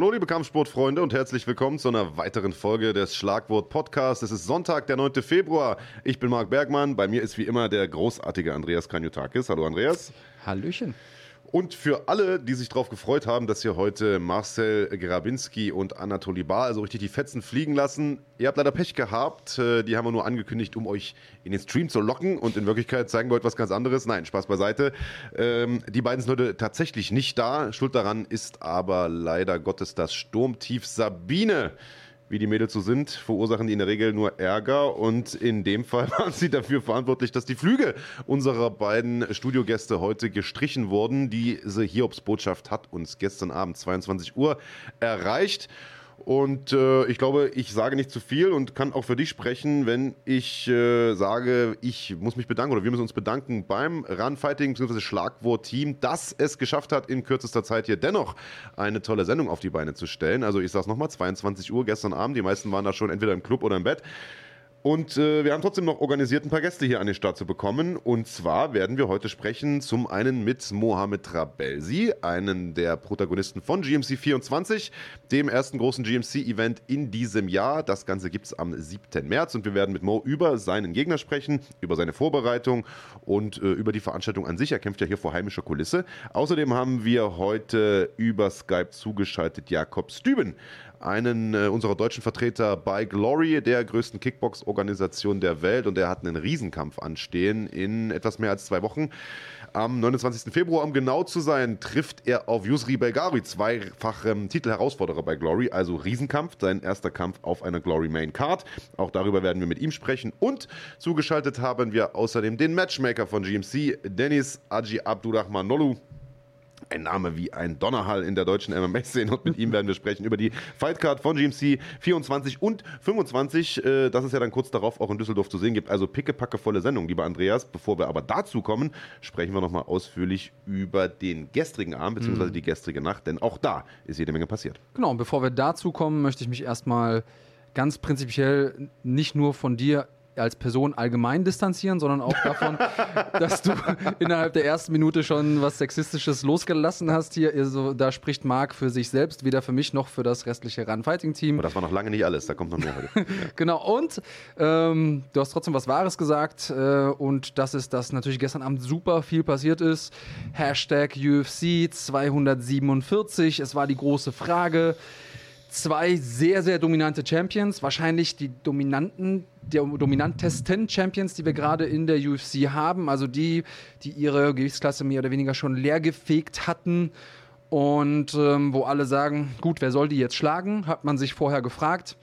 Hallo liebe Kampfsportfreunde und herzlich willkommen zu einer weiteren Folge des Schlagwort Podcasts. Es ist Sonntag, der 9. Februar. Ich bin Marc Bergmann, bei mir ist wie immer der großartige Andreas Kanyotakis. Hallo Andreas. Hallöchen. Und für alle, die sich darauf gefreut haben, dass hier heute Marcel Grabinski und Anatoly Bar also richtig die Fetzen fliegen lassen, ihr habt leider Pech gehabt. Äh, die haben wir nur angekündigt, um euch in den Stream zu locken. Und in Wirklichkeit zeigen wir heute was ganz anderes. Nein, Spaß beiseite. Ähm, die beiden sind heute tatsächlich nicht da. Schuld daran ist aber leider Gottes das Sturmtief Sabine wie die Mädels so sind, verursachen die in der Regel nur Ärger. Und in dem Fall waren sie dafür verantwortlich, dass die Flüge unserer beiden Studiogäste heute gestrichen wurden. Diese Hiobs-Botschaft hat uns gestern Abend 22 Uhr erreicht. Und äh, ich glaube, ich sage nicht zu viel und kann auch für dich sprechen, wenn ich äh, sage, ich muss mich bedanken oder wir müssen uns bedanken beim Runfighting bzw. Schlagwort-Team, dass es geschafft hat, in kürzester Zeit hier dennoch eine tolle Sendung auf die Beine zu stellen. Also ich sage es nochmal, 22 Uhr gestern Abend, die meisten waren da schon entweder im Club oder im Bett. Und äh, wir haben trotzdem noch organisiert, ein paar Gäste hier an den Start zu bekommen. Und zwar werden wir heute sprechen zum einen mit Mohamed Trabelsi, einen der Protagonisten von GMC 24, dem ersten großen GMC-Event in diesem Jahr. Das Ganze gibt's am 7. März und wir werden mit Mo über seinen Gegner sprechen, über seine Vorbereitung und äh, über die Veranstaltung an sich. Er kämpft ja hier vor heimischer Kulisse. Außerdem haben wir heute über Skype zugeschaltet Jakob Stüben, einen äh, unserer deutschen Vertreter bei Glory, der größten Kickbox-Organisation der Welt. Und er hat einen Riesenkampf anstehen in etwas mehr als zwei Wochen. Am 29. Februar, um genau zu sein, trifft er auf Yusri Belgari, zweifach ähm, Titelherausforderer bei Glory, also Riesenkampf, sein erster Kampf auf einer Glory Main Card. Auch darüber werden wir mit ihm sprechen. Und zugeschaltet haben wir außerdem den Matchmaker von GMC, Dennis Aji Abdurrahman Nolu ein Name wie ein Donnerhall in der deutschen MMA-Szene und mit ihm werden wir sprechen über die Fightcard von GMC 24 und 25, äh, das es ja dann kurz darauf auch in Düsseldorf zu sehen gibt. Also pickepacke volle Sendung, lieber Andreas. Bevor wir aber dazu kommen, sprechen wir nochmal ausführlich über den gestrigen Abend bzw. Mhm. die gestrige Nacht, denn auch da ist jede Menge passiert. Genau, und bevor wir dazu kommen, möchte ich mich erstmal ganz prinzipiell nicht nur von dir als Person allgemein distanzieren, sondern auch davon, dass du innerhalb der ersten Minute schon was Sexistisches losgelassen hast hier. Also, da spricht Marc für sich selbst, weder für mich noch für das restliche Run-Fighting-Team. Aber das war noch lange nicht alles, da kommt noch mehr heute. Ja. genau, und ähm, du hast trotzdem was Wahres gesagt äh, und das ist, dass natürlich gestern Abend super viel passiert ist. Hashtag UFC 247, es war die große Frage zwei sehr, sehr dominante Champions, wahrscheinlich die dominanten, der dominantesten Champions, die wir gerade in der UFC haben, also die, die ihre Gewichtsklasse mehr oder weniger schon leer gefegt hatten und ähm, wo alle sagen, gut, wer soll die jetzt schlagen, hat man sich vorher gefragt.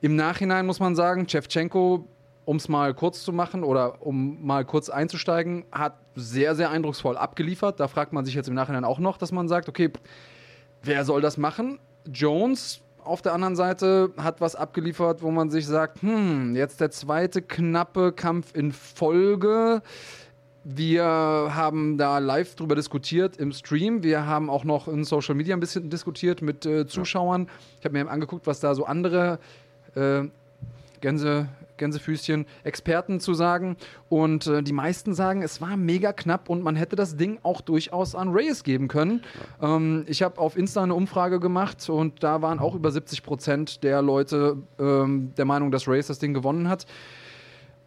Im Nachhinein muss man sagen, Chevchenko, um es mal kurz zu machen oder um mal kurz einzusteigen, hat sehr, sehr eindrucksvoll abgeliefert. Da fragt man sich jetzt im Nachhinein auch noch, dass man sagt, okay, wer soll das machen? Jones auf der anderen Seite hat was abgeliefert, wo man sich sagt, hm, jetzt der zweite knappe Kampf in Folge. Wir haben da live drüber diskutiert im Stream. Wir haben auch noch in Social Media ein bisschen diskutiert mit äh, Zuschauern. Ich habe mir angeguckt, was da so andere äh, Gänse, Gänsefüßchen, Experten zu sagen. Und äh, die meisten sagen, es war mega knapp und man hätte das Ding auch durchaus an Reyes geben können. Ähm, ich habe auf Insta eine Umfrage gemacht und da waren auch über 70 Prozent der Leute ähm, der Meinung, dass Reyes das Ding gewonnen hat.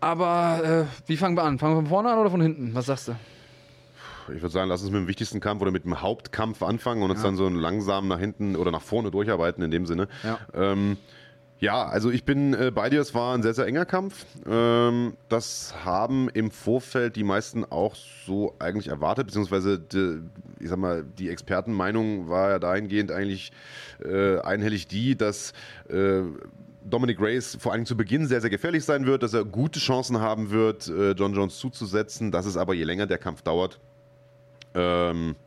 Aber äh, wie fangen wir an? Fangen wir von vorne an oder von hinten? Was sagst du? ich würde sagen, lass uns mit dem wichtigsten Kampf oder mit dem Hauptkampf anfangen und uns ja. dann so langsam nach hinten oder nach vorne durcharbeiten in dem Sinne. Ja. Ähm, ja, also ich bin äh, bei dir, es war ein sehr, sehr enger Kampf. Ähm, das haben im Vorfeld die meisten auch so eigentlich erwartet, beziehungsweise die, ich sag mal, die Expertenmeinung war ja dahingehend eigentlich äh, einhellig die, dass äh, Dominic Reyes vor allem zu Beginn sehr, sehr gefährlich sein wird, dass er gute Chancen haben wird, äh, John Jones zuzusetzen, dass es aber je länger der Kampf dauert, ähm,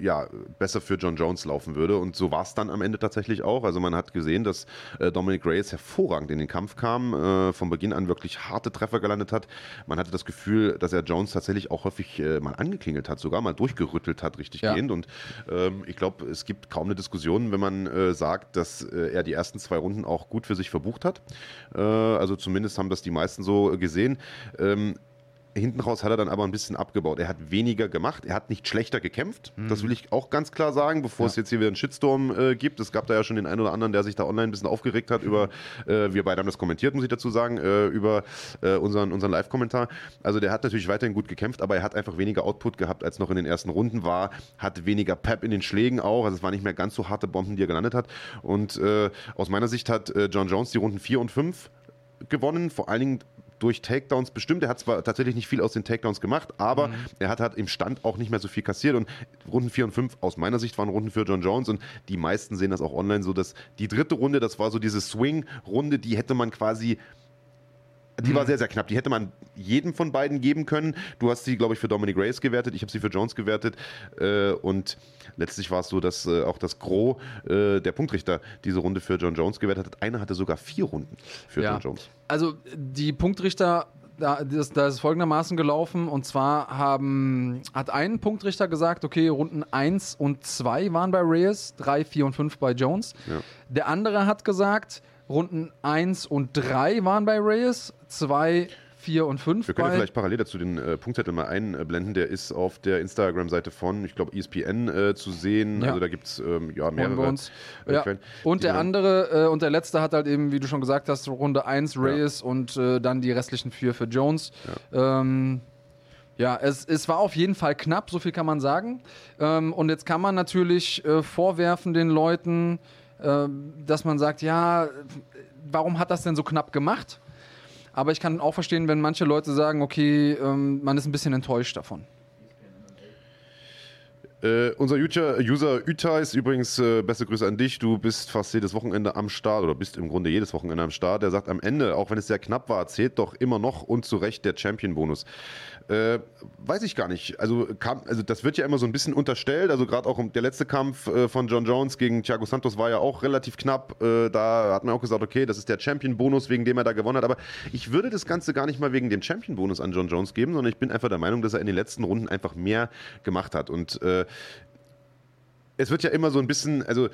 ja, besser für John Jones laufen würde. Und so war es dann am Ende tatsächlich auch. Also man hat gesehen, dass äh, Dominic Reyes hervorragend in den Kampf kam, äh, von Beginn an wirklich harte Treffer gelandet hat. Man hatte das Gefühl, dass er Jones tatsächlich auch häufig äh, mal angeklingelt hat, sogar mal durchgerüttelt hat, richtig ja. gehend. Und ähm, ich glaube, es gibt kaum eine Diskussion, wenn man äh, sagt, dass äh, er die ersten zwei Runden auch gut für sich verbucht hat. Äh, also zumindest haben das die meisten so gesehen. Ähm, hinten raus hat er dann aber ein bisschen abgebaut. Er hat weniger gemacht, er hat nicht schlechter gekämpft. Mhm. Das will ich auch ganz klar sagen, bevor ja. es jetzt hier wieder einen Shitstorm äh, gibt. Es gab da ja schon den einen oder anderen, der sich da online ein bisschen aufgeregt hat über, äh, wir beide haben das kommentiert, muss ich dazu sagen, äh, über äh, unseren, unseren Live-Kommentar. Also der hat natürlich weiterhin gut gekämpft, aber er hat einfach weniger Output gehabt, als noch in den ersten Runden war, hat weniger Pep in den Schlägen auch, also es waren nicht mehr ganz so harte Bomben, die er gelandet hat. Und äh, aus meiner Sicht hat äh, John Jones die Runden 4 und 5 gewonnen, vor allen Dingen durch Takedowns bestimmt. Er hat zwar tatsächlich nicht viel aus den Takedowns gemacht, aber mhm. er hat halt im Stand auch nicht mehr so viel kassiert. Und Runden 4 und 5 aus meiner Sicht waren Runden für John Jones und die meisten sehen das auch online so, dass die dritte Runde, das war so diese Swing-Runde, die hätte man quasi die war mhm. sehr, sehr knapp. Die hätte man jedem von beiden geben können. Du hast sie, glaube ich, für Dominic Reyes gewertet. Ich habe sie für Jones gewertet. Äh, und letztlich war es so, dass äh, auch das Gros äh, der Punktrichter diese Runde für John Jones gewertet hat. Einer hatte sogar vier Runden für ja. John Jones. Also die Punktrichter da, das, da ist folgendermaßen gelaufen und zwar haben, hat ein Punktrichter gesagt, okay, Runden 1 und 2 waren bei Reyes, 3, 4 und 5 bei Jones. Ja. Der andere hat gesagt, Runden 1 und 3 waren bei Reyes, 2, 4 und 5. Wir können vielleicht parallel dazu den äh, Punktzettel mal einblenden. Der ist auf der Instagram-Seite von, ich glaube, ESPN äh, zu sehen. Ja. Also da gibt es ähm, ja, mehrere äh, ja. Quellen. Und der andere äh, und der letzte hat halt eben, wie du schon gesagt hast, Runde 1 Reyes ja. und äh, dann die restlichen vier für Jones. Ja. Ähm, ja, es, es war auf jeden Fall knapp, so viel kann man sagen. Ähm, und jetzt kann man natürlich äh, vorwerfen den Leuten, dass man sagt, ja, warum hat das denn so knapp gemacht? Aber ich kann auch verstehen, wenn manche Leute sagen, okay, ähm, man ist ein bisschen enttäuscht davon. Uh, unser User Uta ist übrigens, äh, beste Grüße an dich. Du bist fast jedes Wochenende am Start oder bist im Grunde jedes Wochenende am Start. Er sagt am Ende, auch wenn es sehr knapp war, zählt doch immer noch und zu Recht der Champion-Bonus. Äh, weiß ich gar nicht. Also, kam, also das wird ja immer so ein bisschen unterstellt. Also gerade auch der letzte Kampf äh, von John Jones gegen Thiago Santos war ja auch relativ knapp. Äh, da hat man auch gesagt, okay, das ist der Champion-Bonus, wegen dem er da gewonnen hat. Aber ich würde das Ganze gar nicht mal wegen dem Champion-Bonus an John Jones geben, sondern ich bin einfach der Meinung, dass er in den letzten Runden einfach mehr gemacht hat. Und äh, es wird ja immer so ein bisschen, also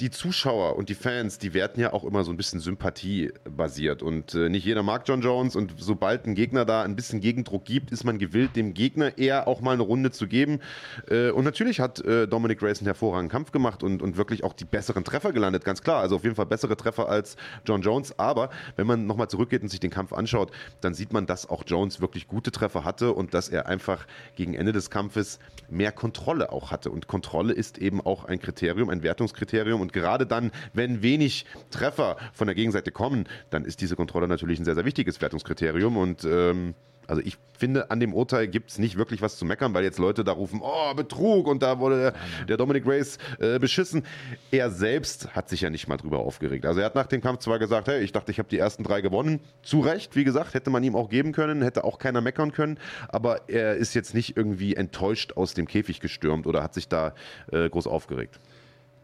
die Zuschauer und die Fans, die werten ja auch immer so ein bisschen Sympathie basiert. Und äh, nicht jeder mag John Jones. Und sobald ein Gegner da ein bisschen Gegendruck gibt, ist man gewillt, dem Gegner eher auch mal eine Runde zu geben. Äh, und natürlich hat äh, Dominic einen hervorragenden Kampf gemacht und, und wirklich auch die besseren Treffer gelandet, ganz klar. Also auf jeden Fall bessere Treffer als John Jones. Aber wenn man nochmal zurückgeht und sich den Kampf anschaut, dann sieht man, dass auch Jones wirklich gute Treffer hatte und dass er einfach gegen Ende des Kampfes mehr Kontrolle auch hatte. Und Kontrolle ist eben auch ein Kriterium, ein Wertungskriterium. Und gerade dann, wenn wenig Treffer von der Gegenseite kommen, dann ist diese Kontrolle natürlich ein sehr, sehr wichtiges Wertungskriterium. Und ähm, also ich finde, an dem Urteil gibt es nicht wirklich was zu meckern, weil jetzt Leute da rufen, oh, Betrug und da wurde der, der Dominic Race äh, beschissen. Er selbst hat sich ja nicht mal drüber aufgeregt. Also er hat nach dem Kampf zwar gesagt, hey, ich dachte, ich habe die ersten drei gewonnen. Zu Recht, wie gesagt, hätte man ihm auch geben können, hätte auch keiner meckern können, aber er ist jetzt nicht irgendwie enttäuscht aus dem Käfig gestürmt oder hat sich da äh, groß aufgeregt.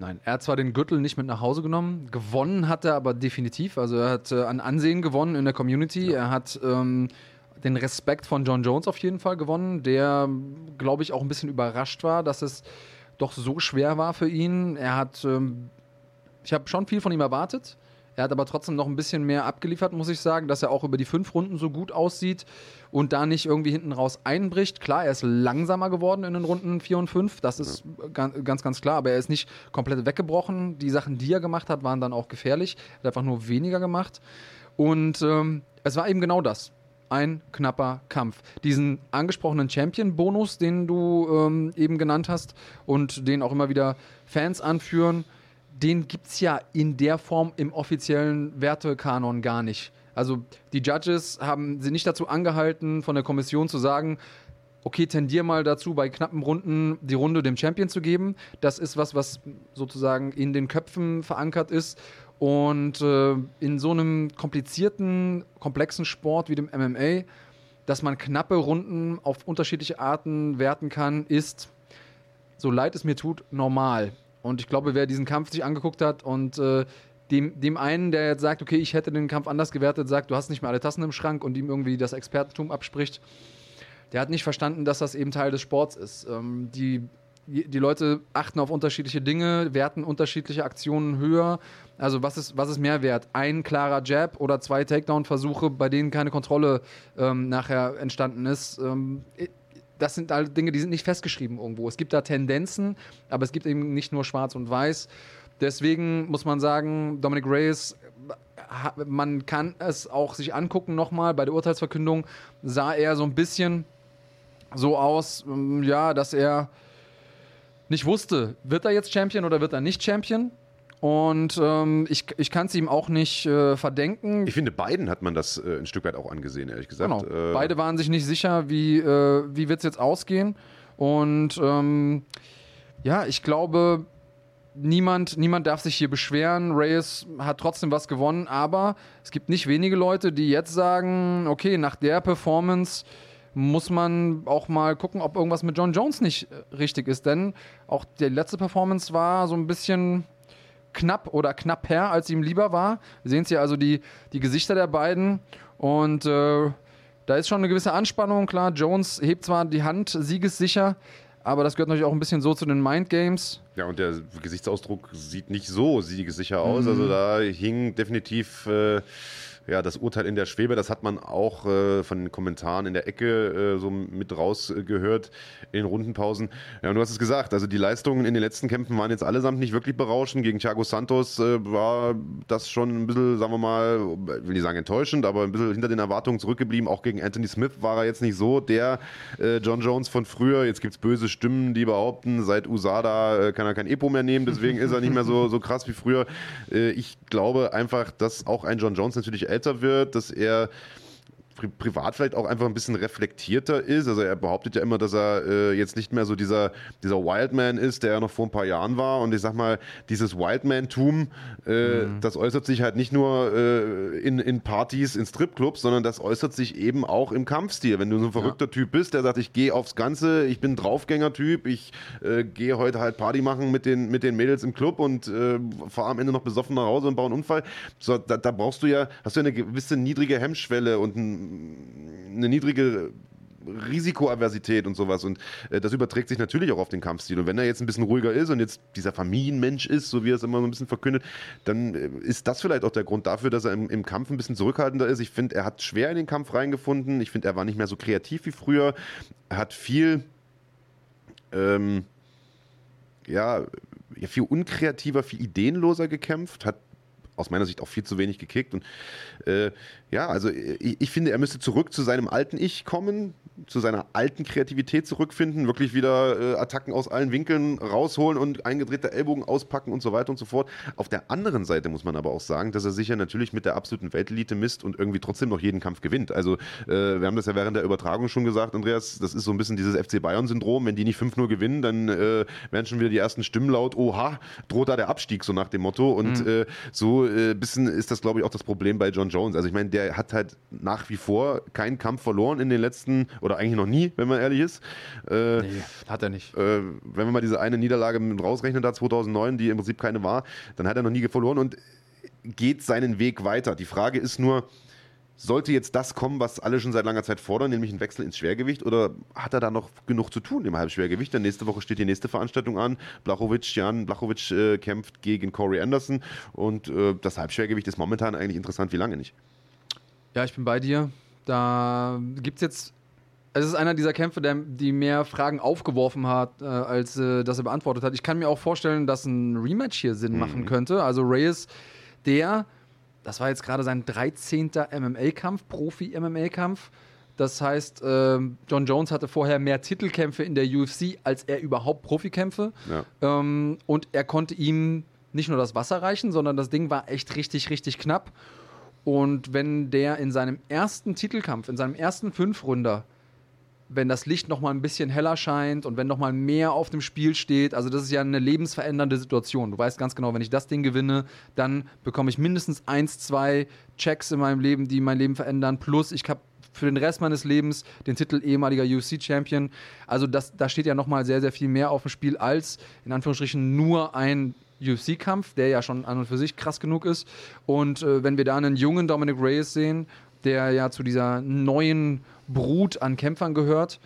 Nein, er hat zwar den Gürtel nicht mit nach Hause genommen, gewonnen hat er aber definitiv. Also er hat äh, an Ansehen gewonnen in der Community. Ja. Er hat ähm, den Respekt von John Jones auf jeden Fall gewonnen, der, glaube ich, auch ein bisschen überrascht war, dass es doch so schwer war für ihn. Er hat, ähm, ich habe schon viel von ihm erwartet. Er hat aber trotzdem noch ein bisschen mehr abgeliefert, muss ich sagen, dass er auch über die fünf Runden so gut aussieht und da nicht irgendwie hinten raus einbricht. Klar, er ist langsamer geworden in den Runden 4 und 5, das ist ganz, ganz klar, aber er ist nicht komplett weggebrochen. Die Sachen, die er gemacht hat, waren dann auch gefährlich. Er hat einfach nur weniger gemacht. Und ähm, es war eben genau das ein knapper Kampf. Diesen angesprochenen Champion-Bonus, den du ähm, eben genannt hast und den auch immer wieder Fans anführen, den gibt es ja in der Form im offiziellen Wertekanon gar nicht. Also die Judges haben sie nicht dazu angehalten, von der Kommission zu sagen, okay, tendier mal dazu, bei knappen Runden die Runde dem Champion zu geben. Das ist was, was sozusagen in den Köpfen verankert ist. Und äh, in so einem komplizierten, komplexen Sport wie dem MMA, dass man knappe Runden auf unterschiedliche Arten werten kann, ist, so leid es mir tut, normal. Und ich glaube, wer diesen Kampf sich angeguckt hat und äh, dem, dem einen, der jetzt sagt, okay, ich hätte den Kampf anders gewertet, sagt, du hast nicht mehr alle Tassen im Schrank und ihm irgendwie das Expertentum abspricht, der hat nicht verstanden, dass das eben Teil des Sports ist. Ähm, die die Leute achten auf unterschiedliche Dinge, werten unterschiedliche Aktionen höher. Also was ist, was ist mehr wert? Ein klarer Jab oder zwei Takedown-Versuche, bei denen keine Kontrolle ähm, nachher entstanden ist? Ähm, das sind all Dinge, die sind nicht festgeschrieben irgendwo. Es gibt da Tendenzen, aber es gibt eben nicht nur schwarz und weiß. Deswegen muss man sagen, Dominic Reyes, man kann es auch sich angucken nochmal. Bei der Urteilsverkündung sah er so ein bisschen so aus, ähm, ja, dass er nicht wusste, wird er jetzt Champion oder wird er nicht Champion. Und ähm, ich, ich kann es ihm auch nicht äh, verdenken. Ich finde, beiden hat man das äh, ein Stück weit auch angesehen, ehrlich gesagt. Genau. Äh, Beide waren sich nicht sicher, wie, äh, wie wird es jetzt ausgehen. Und ähm, ja, ich glaube, niemand, niemand darf sich hier beschweren. Reyes hat trotzdem was gewonnen, aber es gibt nicht wenige Leute, die jetzt sagen, okay, nach der Performance muss man auch mal gucken, ob irgendwas mit John Jones nicht äh, richtig ist. Denn auch die letzte Performance war so ein bisschen knapp oder knapper, als ihm lieber war. Wir sehen hier also die, die Gesichter der beiden und äh, da ist schon eine gewisse Anspannung. Klar, Jones hebt zwar die Hand siegessicher, aber das gehört natürlich auch ein bisschen so zu den Mind Games. Ja, und der Gesichtsausdruck sieht nicht so siegessicher aus. Mhm. Also da hing definitiv. Äh ja, das Urteil in der Schwebe, das hat man auch äh, von den Kommentaren in der Ecke äh, so mit rausgehört in den Rundenpausen. Ja, und du hast es gesagt, also die Leistungen in den letzten Kämpfen waren jetzt allesamt nicht wirklich berauschend. Gegen Thiago Santos äh, war das schon ein bisschen, sagen wir mal, will nicht sagen enttäuschend, aber ein bisschen hinter den Erwartungen zurückgeblieben. Auch gegen Anthony Smith war er jetzt nicht so der äh, John Jones von früher. Jetzt gibt es böse Stimmen, die behaupten, seit USADA äh, kann er kein Epo mehr nehmen, deswegen ist er nicht mehr so, so krass wie früher. Äh, ich glaube einfach, dass auch ein John Jones natürlich älter wird, dass er pri privat vielleicht auch einfach ein bisschen reflektierter ist. Also er behauptet ja immer, dass er äh, jetzt nicht mehr so dieser, dieser Wildman ist, der er noch vor ein paar Jahren war. Und ich sag mal, dieses Wildman-Tum, äh, mhm. das äußert sich halt nicht nur äh, in, in Partys, in Stripclubs, sondern das äußert sich eben auch im Kampfstil. Wenn du so ein verrückter ja. Typ bist, der sagt, ich gehe aufs Ganze, ich bin Draufgänger-Typ, ich äh, gehe heute halt Party machen mit den, mit den Mädels im Club und äh, fahre am Ende noch besoffen nach Hause und baue einen Unfall. So, da, da brauchst du ja, hast du ja eine gewisse niedrige Hemmschwelle und ein eine niedrige Risikoaversität und sowas. Und äh, das überträgt sich natürlich auch auf den Kampfstil. Und wenn er jetzt ein bisschen ruhiger ist und jetzt dieser Familienmensch ist, so wie er es immer so ein bisschen verkündet, dann äh, ist das vielleicht auch der Grund dafür, dass er im, im Kampf ein bisschen zurückhaltender ist. Ich finde, er hat schwer in den Kampf reingefunden. Ich finde, er war nicht mehr so kreativ wie früher. Er hat viel, ähm, ja, viel unkreativer, viel ideenloser gekämpft, hat aus meiner Sicht auch viel zu wenig gekickt. Und äh, ja, also ich, ich, finde, er müsste zurück zu seinem alten Ich kommen, zu seiner alten Kreativität zurückfinden, wirklich wieder äh, Attacken aus allen Winkeln rausholen und eingedrehte Ellbogen auspacken und so weiter und so fort. Auf der anderen Seite muss man aber auch sagen, dass er sich ja natürlich mit der absoluten Weltelite misst und irgendwie trotzdem noch jeden Kampf gewinnt. Also äh, wir haben das ja während der Übertragung schon gesagt, Andreas, das ist so ein bisschen dieses FC Bayern-Syndrom. Wenn die nicht 5-0 gewinnen, dann äh, werden schon wieder die ersten Stimmen laut, oha, droht da der Abstieg, so nach dem Motto. Und mhm. Äh, so ein äh, bisschen ist das, glaube ich, auch das Problem bei John Jones. Also ich meine, der hat halt nach wie vor keinen Kampf verloren in den letzten oder eigentlich noch nie, wenn man ehrlich ist. Äh, nee, hat er nicht. Äh, wenn man mal diese eine Niederlage mit rausrechnet da 2009, die im Prinzip keine war, dann hat er noch nie verloren und geht seinen Weg weiter. Die Frage ist nur, sollte jetzt das kommen, was alle schon seit langer Zeit fordern, nämlich ein Wechsel ins Schwergewicht, oder hat er da noch genug zu tun im Halbschwergewicht? Denn nächste Woche steht die nächste Veranstaltung an. Blachowicz, Jan Blachowicz äh, kämpft gegen Corey Anderson und äh, das Halbschwergewicht ist momentan eigentlich interessant wie lange nicht. Ja, ich bin bei dir. Da gibt es jetzt es ist einer dieser Kämpfe, der, die mehr Fragen aufgeworfen hat, äh, als äh, dass er beantwortet hat. Ich kann mir auch vorstellen, dass ein Rematch hier Sinn mhm. machen könnte. Also Reyes, der, das war jetzt gerade sein 13. MMA-Kampf, Profi-MMA-Kampf. Das heißt, äh, John Jones hatte vorher mehr Titelkämpfe in der UFC, als er überhaupt Profikämpfe. Ja. Ähm, und er konnte ihm nicht nur das Wasser reichen, sondern das Ding war echt richtig, richtig knapp. Und wenn der in seinem ersten Titelkampf, in seinem ersten Fünfrunder wenn das Licht noch mal ein bisschen heller scheint und wenn noch mal mehr auf dem Spiel steht. Also das ist ja eine lebensverändernde Situation. Du weißt ganz genau, wenn ich das Ding gewinne, dann bekomme ich mindestens eins, zwei Checks in meinem Leben, die mein Leben verändern. Plus ich habe für den Rest meines Lebens den Titel ehemaliger UFC-Champion. Also das, da steht ja noch mal sehr, sehr viel mehr auf dem Spiel als in Anführungsstrichen nur ein UFC-Kampf, der ja schon an und für sich krass genug ist. Und äh, wenn wir da einen jungen Dominic Reyes sehen, der ja zu dieser neuen Brut an Kämpfern gehört,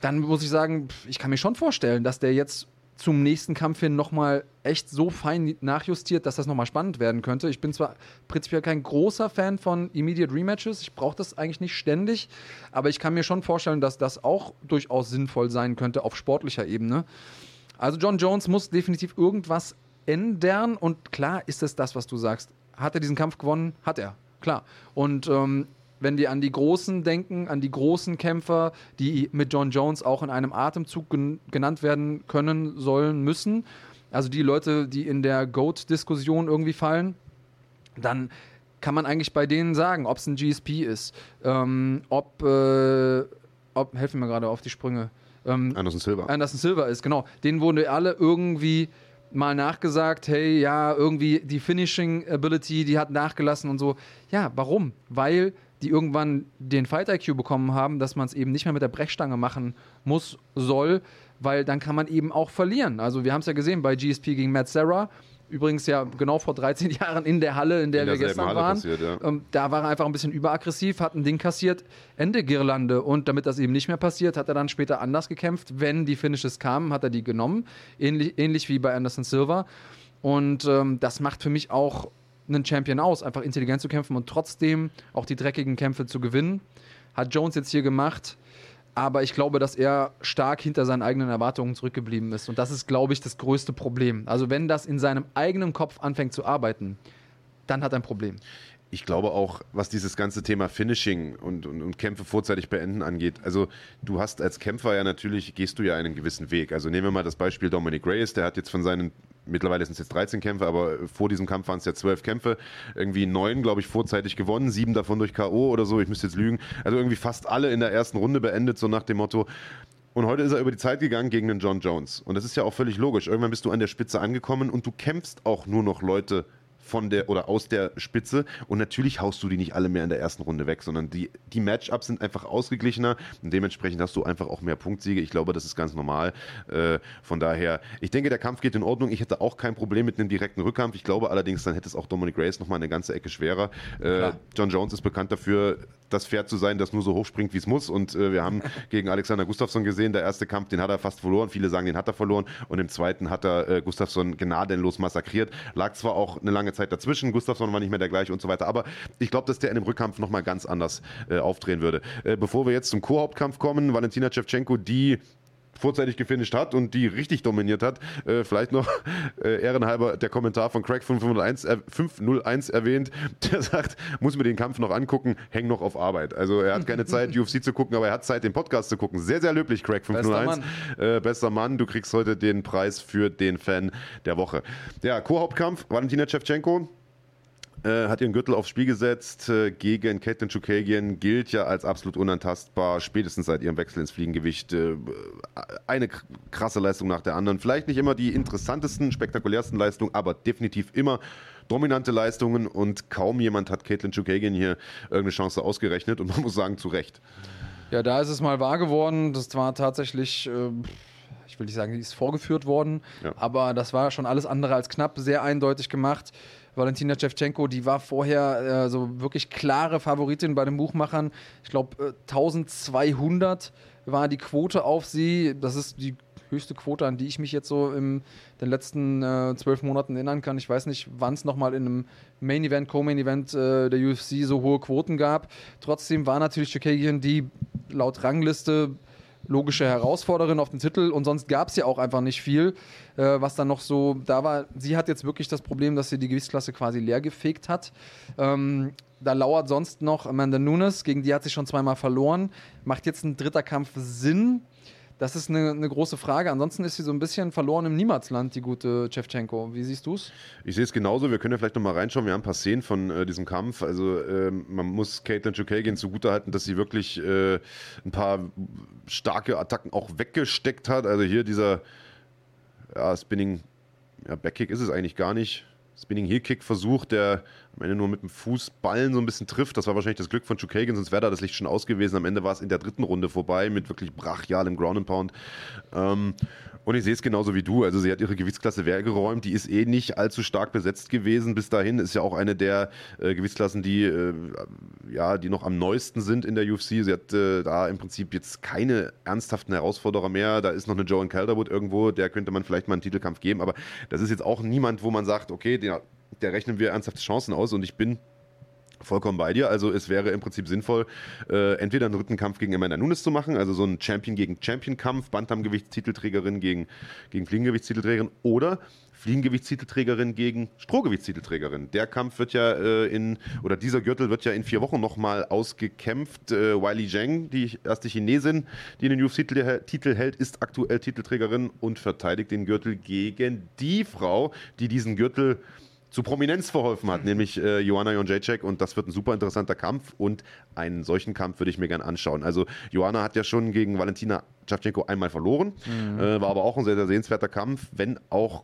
dann muss ich sagen, ich kann mir schon vorstellen, dass der jetzt zum nächsten Kampf hin nochmal echt so fein nachjustiert, dass das nochmal spannend werden könnte. Ich bin zwar prinzipiell kein großer Fan von Immediate Rematches, ich brauche das eigentlich nicht ständig, aber ich kann mir schon vorstellen, dass das auch durchaus sinnvoll sein könnte auf sportlicher Ebene. Also John Jones muss definitiv irgendwas ändern und klar ist es das, was du sagst. Hat er diesen Kampf gewonnen? Hat er, klar. Und ähm, wenn die an die Großen denken, an die großen Kämpfer, die mit John Jones auch in einem Atemzug gen genannt werden können, sollen, müssen, also die Leute, die in der GOAT-Diskussion irgendwie fallen, dann kann man eigentlich bei denen sagen, ob es ein GSP ist, ähm, ob, äh, ob, helfen mir gerade auf die Sprünge. Ähm, Anderson Silver. Anderson Silver ist, genau. Denen wurde alle irgendwie mal nachgesagt, hey, ja, irgendwie die Finishing Ability, die hat nachgelassen und so. Ja, warum? Weil die irgendwann den Fight IQ bekommen haben, dass man es eben nicht mehr mit der Brechstange machen muss, soll, weil dann kann man eben auch verlieren. Also wir haben es ja gesehen bei GSP gegen Matt Serra. Übrigens ja genau vor 13 Jahren in der Halle, in der in wir gestern Halle waren. Passiert, ja. ähm, da war er einfach ein bisschen überaggressiv, hat ein Ding kassiert, Ende Girlande. Und damit das eben nicht mehr passiert, hat er dann später anders gekämpft. Wenn die Finishes kamen, hat er die genommen. Ähnlich, ähnlich wie bei Anderson Silva. Und ähm, das macht für mich auch einen Champion aus, einfach intelligent zu kämpfen und trotzdem auch die dreckigen Kämpfe zu gewinnen. Hat Jones jetzt hier gemacht. Aber ich glaube, dass er stark hinter seinen eigenen Erwartungen zurückgeblieben ist. Und das ist, glaube ich, das größte Problem. Also wenn das in seinem eigenen Kopf anfängt zu arbeiten, dann hat er ein Problem ich glaube auch, was dieses ganze Thema Finishing und, und, und, Kämpfe vorzeitig beenden angeht, also du hast als Kämpfer ja natürlich, gehst du ja einen gewissen Weg. Also nehmen wir mal das Beispiel Dominic Reyes, der hat jetzt von seinen, mittlerweile sind es jetzt 13 Kämpfe, aber vor diesem Kampf waren es ja 12 Kämpfe, irgendwie neun, glaube ich, vorzeitig gewonnen, sieben davon durch K.O. oder so, ich müsste jetzt lügen. Also irgendwie fast alle in der ersten Runde beendet, so nach dem Motto, und heute ist er über die Zeit gegangen gegen den John Jones. Und das ist ja auch völlig logisch. Irgendwann bist du an der Spitze angekommen und du kämpfst auch nur noch Leute von der oder aus der Spitze. Und natürlich haust du die nicht alle mehr in der ersten Runde weg, sondern die, die Matchups sind einfach ausgeglichener und dementsprechend hast du einfach auch mehr Punktsiege. Ich glaube, das ist ganz normal. Äh, von daher, ich denke, der Kampf geht in Ordnung. Ich hätte auch kein Problem mit einem direkten Rückkampf. Ich glaube allerdings, dann hätte es auch Dominic Grace nochmal eine ganze Ecke schwerer. Äh, John Jones ist bekannt dafür, das Pferd zu sein, das nur so hoch springt, wie es muss. Und äh, wir haben gegen Alexander Gustafsson gesehen, der erste Kampf, den hat er fast verloren. Viele sagen, den hat er verloren. Und im zweiten hat er äh, Gustafsson gnadenlos massakriert. Lag zwar auch eine lange Zeit dazwischen. Gustafsson war nicht mehr der gleiche und so weiter. Aber ich glaube, dass der in dem Rückkampf nochmal ganz anders äh, aufdrehen würde. Äh, bevor wir jetzt zum Co-Hauptkampf kommen, Valentina Shevchenko, die vorzeitig gefinisht hat und die richtig dominiert hat. Äh, vielleicht noch äh, ehrenhalber der Kommentar von Craig 501, äh, 501 erwähnt, der sagt, muss mir den Kampf noch angucken, häng noch auf Arbeit. Also er hat keine Zeit, UFC zu gucken, aber er hat Zeit, den Podcast zu gucken. Sehr, sehr löblich, Craig 501. Bester Mann. Äh, bester Mann, du kriegst heute den Preis für den Fan der Woche. Ja, Co-Hauptkampf, Valentina Shevchenko äh, hat ihren Gürtel aufs Spiel gesetzt äh, gegen Caitlin Chukagian, gilt ja als absolut unantastbar, spätestens seit ihrem Wechsel ins Fliegengewicht. Äh, eine krasse Leistung nach der anderen. Vielleicht nicht immer die interessantesten, spektakulärsten Leistungen, aber definitiv immer dominante Leistungen und kaum jemand hat Caitlin Chukagian hier irgendeine Chance ausgerechnet und man muss sagen, zu Recht. Ja, da ist es mal wahr geworden. Das war tatsächlich. Äh ich will nicht sagen, die ist vorgeführt worden, ja. aber das war schon alles andere als knapp, sehr eindeutig gemacht. Valentina Shevchenko, die war vorher äh, so wirklich klare Favoritin bei den Buchmachern. Ich glaube, äh, 1200 war die Quote auf sie. Das ist die höchste Quote, an die ich mich jetzt so in den letzten äh, zwölf Monaten erinnern kann. Ich weiß nicht, wann es nochmal in einem Main Event, Co-Main Event äh, der UFC so hohe Quoten gab. Trotzdem war natürlich Chikagian die laut Rangliste logische Herausforderin auf den Titel und sonst gab es ja auch einfach nicht viel, äh, was dann noch so da war. Sie hat jetzt wirklich das Problem, dass sie die Gewichtsklasse quasi leer gefegt hat. Ähm, da lauert sonst noch Amanda Nunes, gegen die hat sie schon zweimal verloren. Macht jetzt ein dritter Kampf Sinn? Das ist eine, eine, große Frage. Ansonsten ist sie so ein bisschen verloren im Niemandsland, die gute Chevchenko. Wie siehst du es? Ich sehe es genauso. Wir können ja vielleicht noch mal reinschauen. Wir haben ein paar Szenen von äh, diesem Kampf. Also äh, man muss Caitlin Chukagian zugutehalten, dass sie wirklich äh, ein paar starke Attacken auch weggesteckt hat. Also hier dieser ja, Spinning, ja, Backkick ist es eigentlich gar nicht. Spinning Heel Kick versucht, der am Ende nur mit dem Fußballen so ein bisschen trifft. Das war wahrscheinlich das Glück von Chukagan, sonst wäre da das Licht schon aus gewesen. Am Ende war es in der dritten Runde vorbei mit wirklich brachialem Ground and Pound. Ähm, und ich sehe es genauso wie du. Also sie hat ihre Gewichtsklasse weggeräumt. Die ist eh nicht allzu stark besetzt gewesen bis dahin. Ist ja auch eine der äh, Gewichtsklassen, die, äh, ja, die noch am neuesten sind in der UFC. Sie hat äh, da im Prinzip jetzt keine ernsthaften Herausforderer mehr. Da ist noch eine Joan Calderwood irgendwo, der könnte man vielleicht mal einen Titelkampf geben. Aber das ist jetzt auch niemand, wo man sagt, okay, der, der rechnen wir ernsthafte Chancen aus. Und ich bin vollkommen bei dir. Also es wäre im Prinzip sinnvoll, äh, entweder einen dritten Kampf gegen Amanda Nunes zu machen, also so einen Champion gegen Champion-Kampf, Bantamgewichtstitelträgerin gegen, gegen Fliegengewichtstitelträgerin oder Fliegengewichtstitelträgerin gegen Strohgewichtstitelträgerin. Der Kampf wird ja äh, in, oder dieser Gürtel wird ja in vier Wochen nochmal ausgekämpft. Äh, Wiley Zhang, die erste Chinesin, die den UFC-Titel hält, ist aktuell Titelträgerin und verteidigt den Gürtel gegen die Frau, die diesen Gürtel zu Prominenz verholfen hat, nämlich äh, Joanna Jonjacek und das wird ein super interessanter Kampf und einen solchen Kampf würde ich mir gerne anschauen. Also Joanna hat ja schon gegen Valentina Shevchenko einmal verloren, mhm. äh, war aber auch ein sehr, sehr sehenswerter Kampf, wenn auch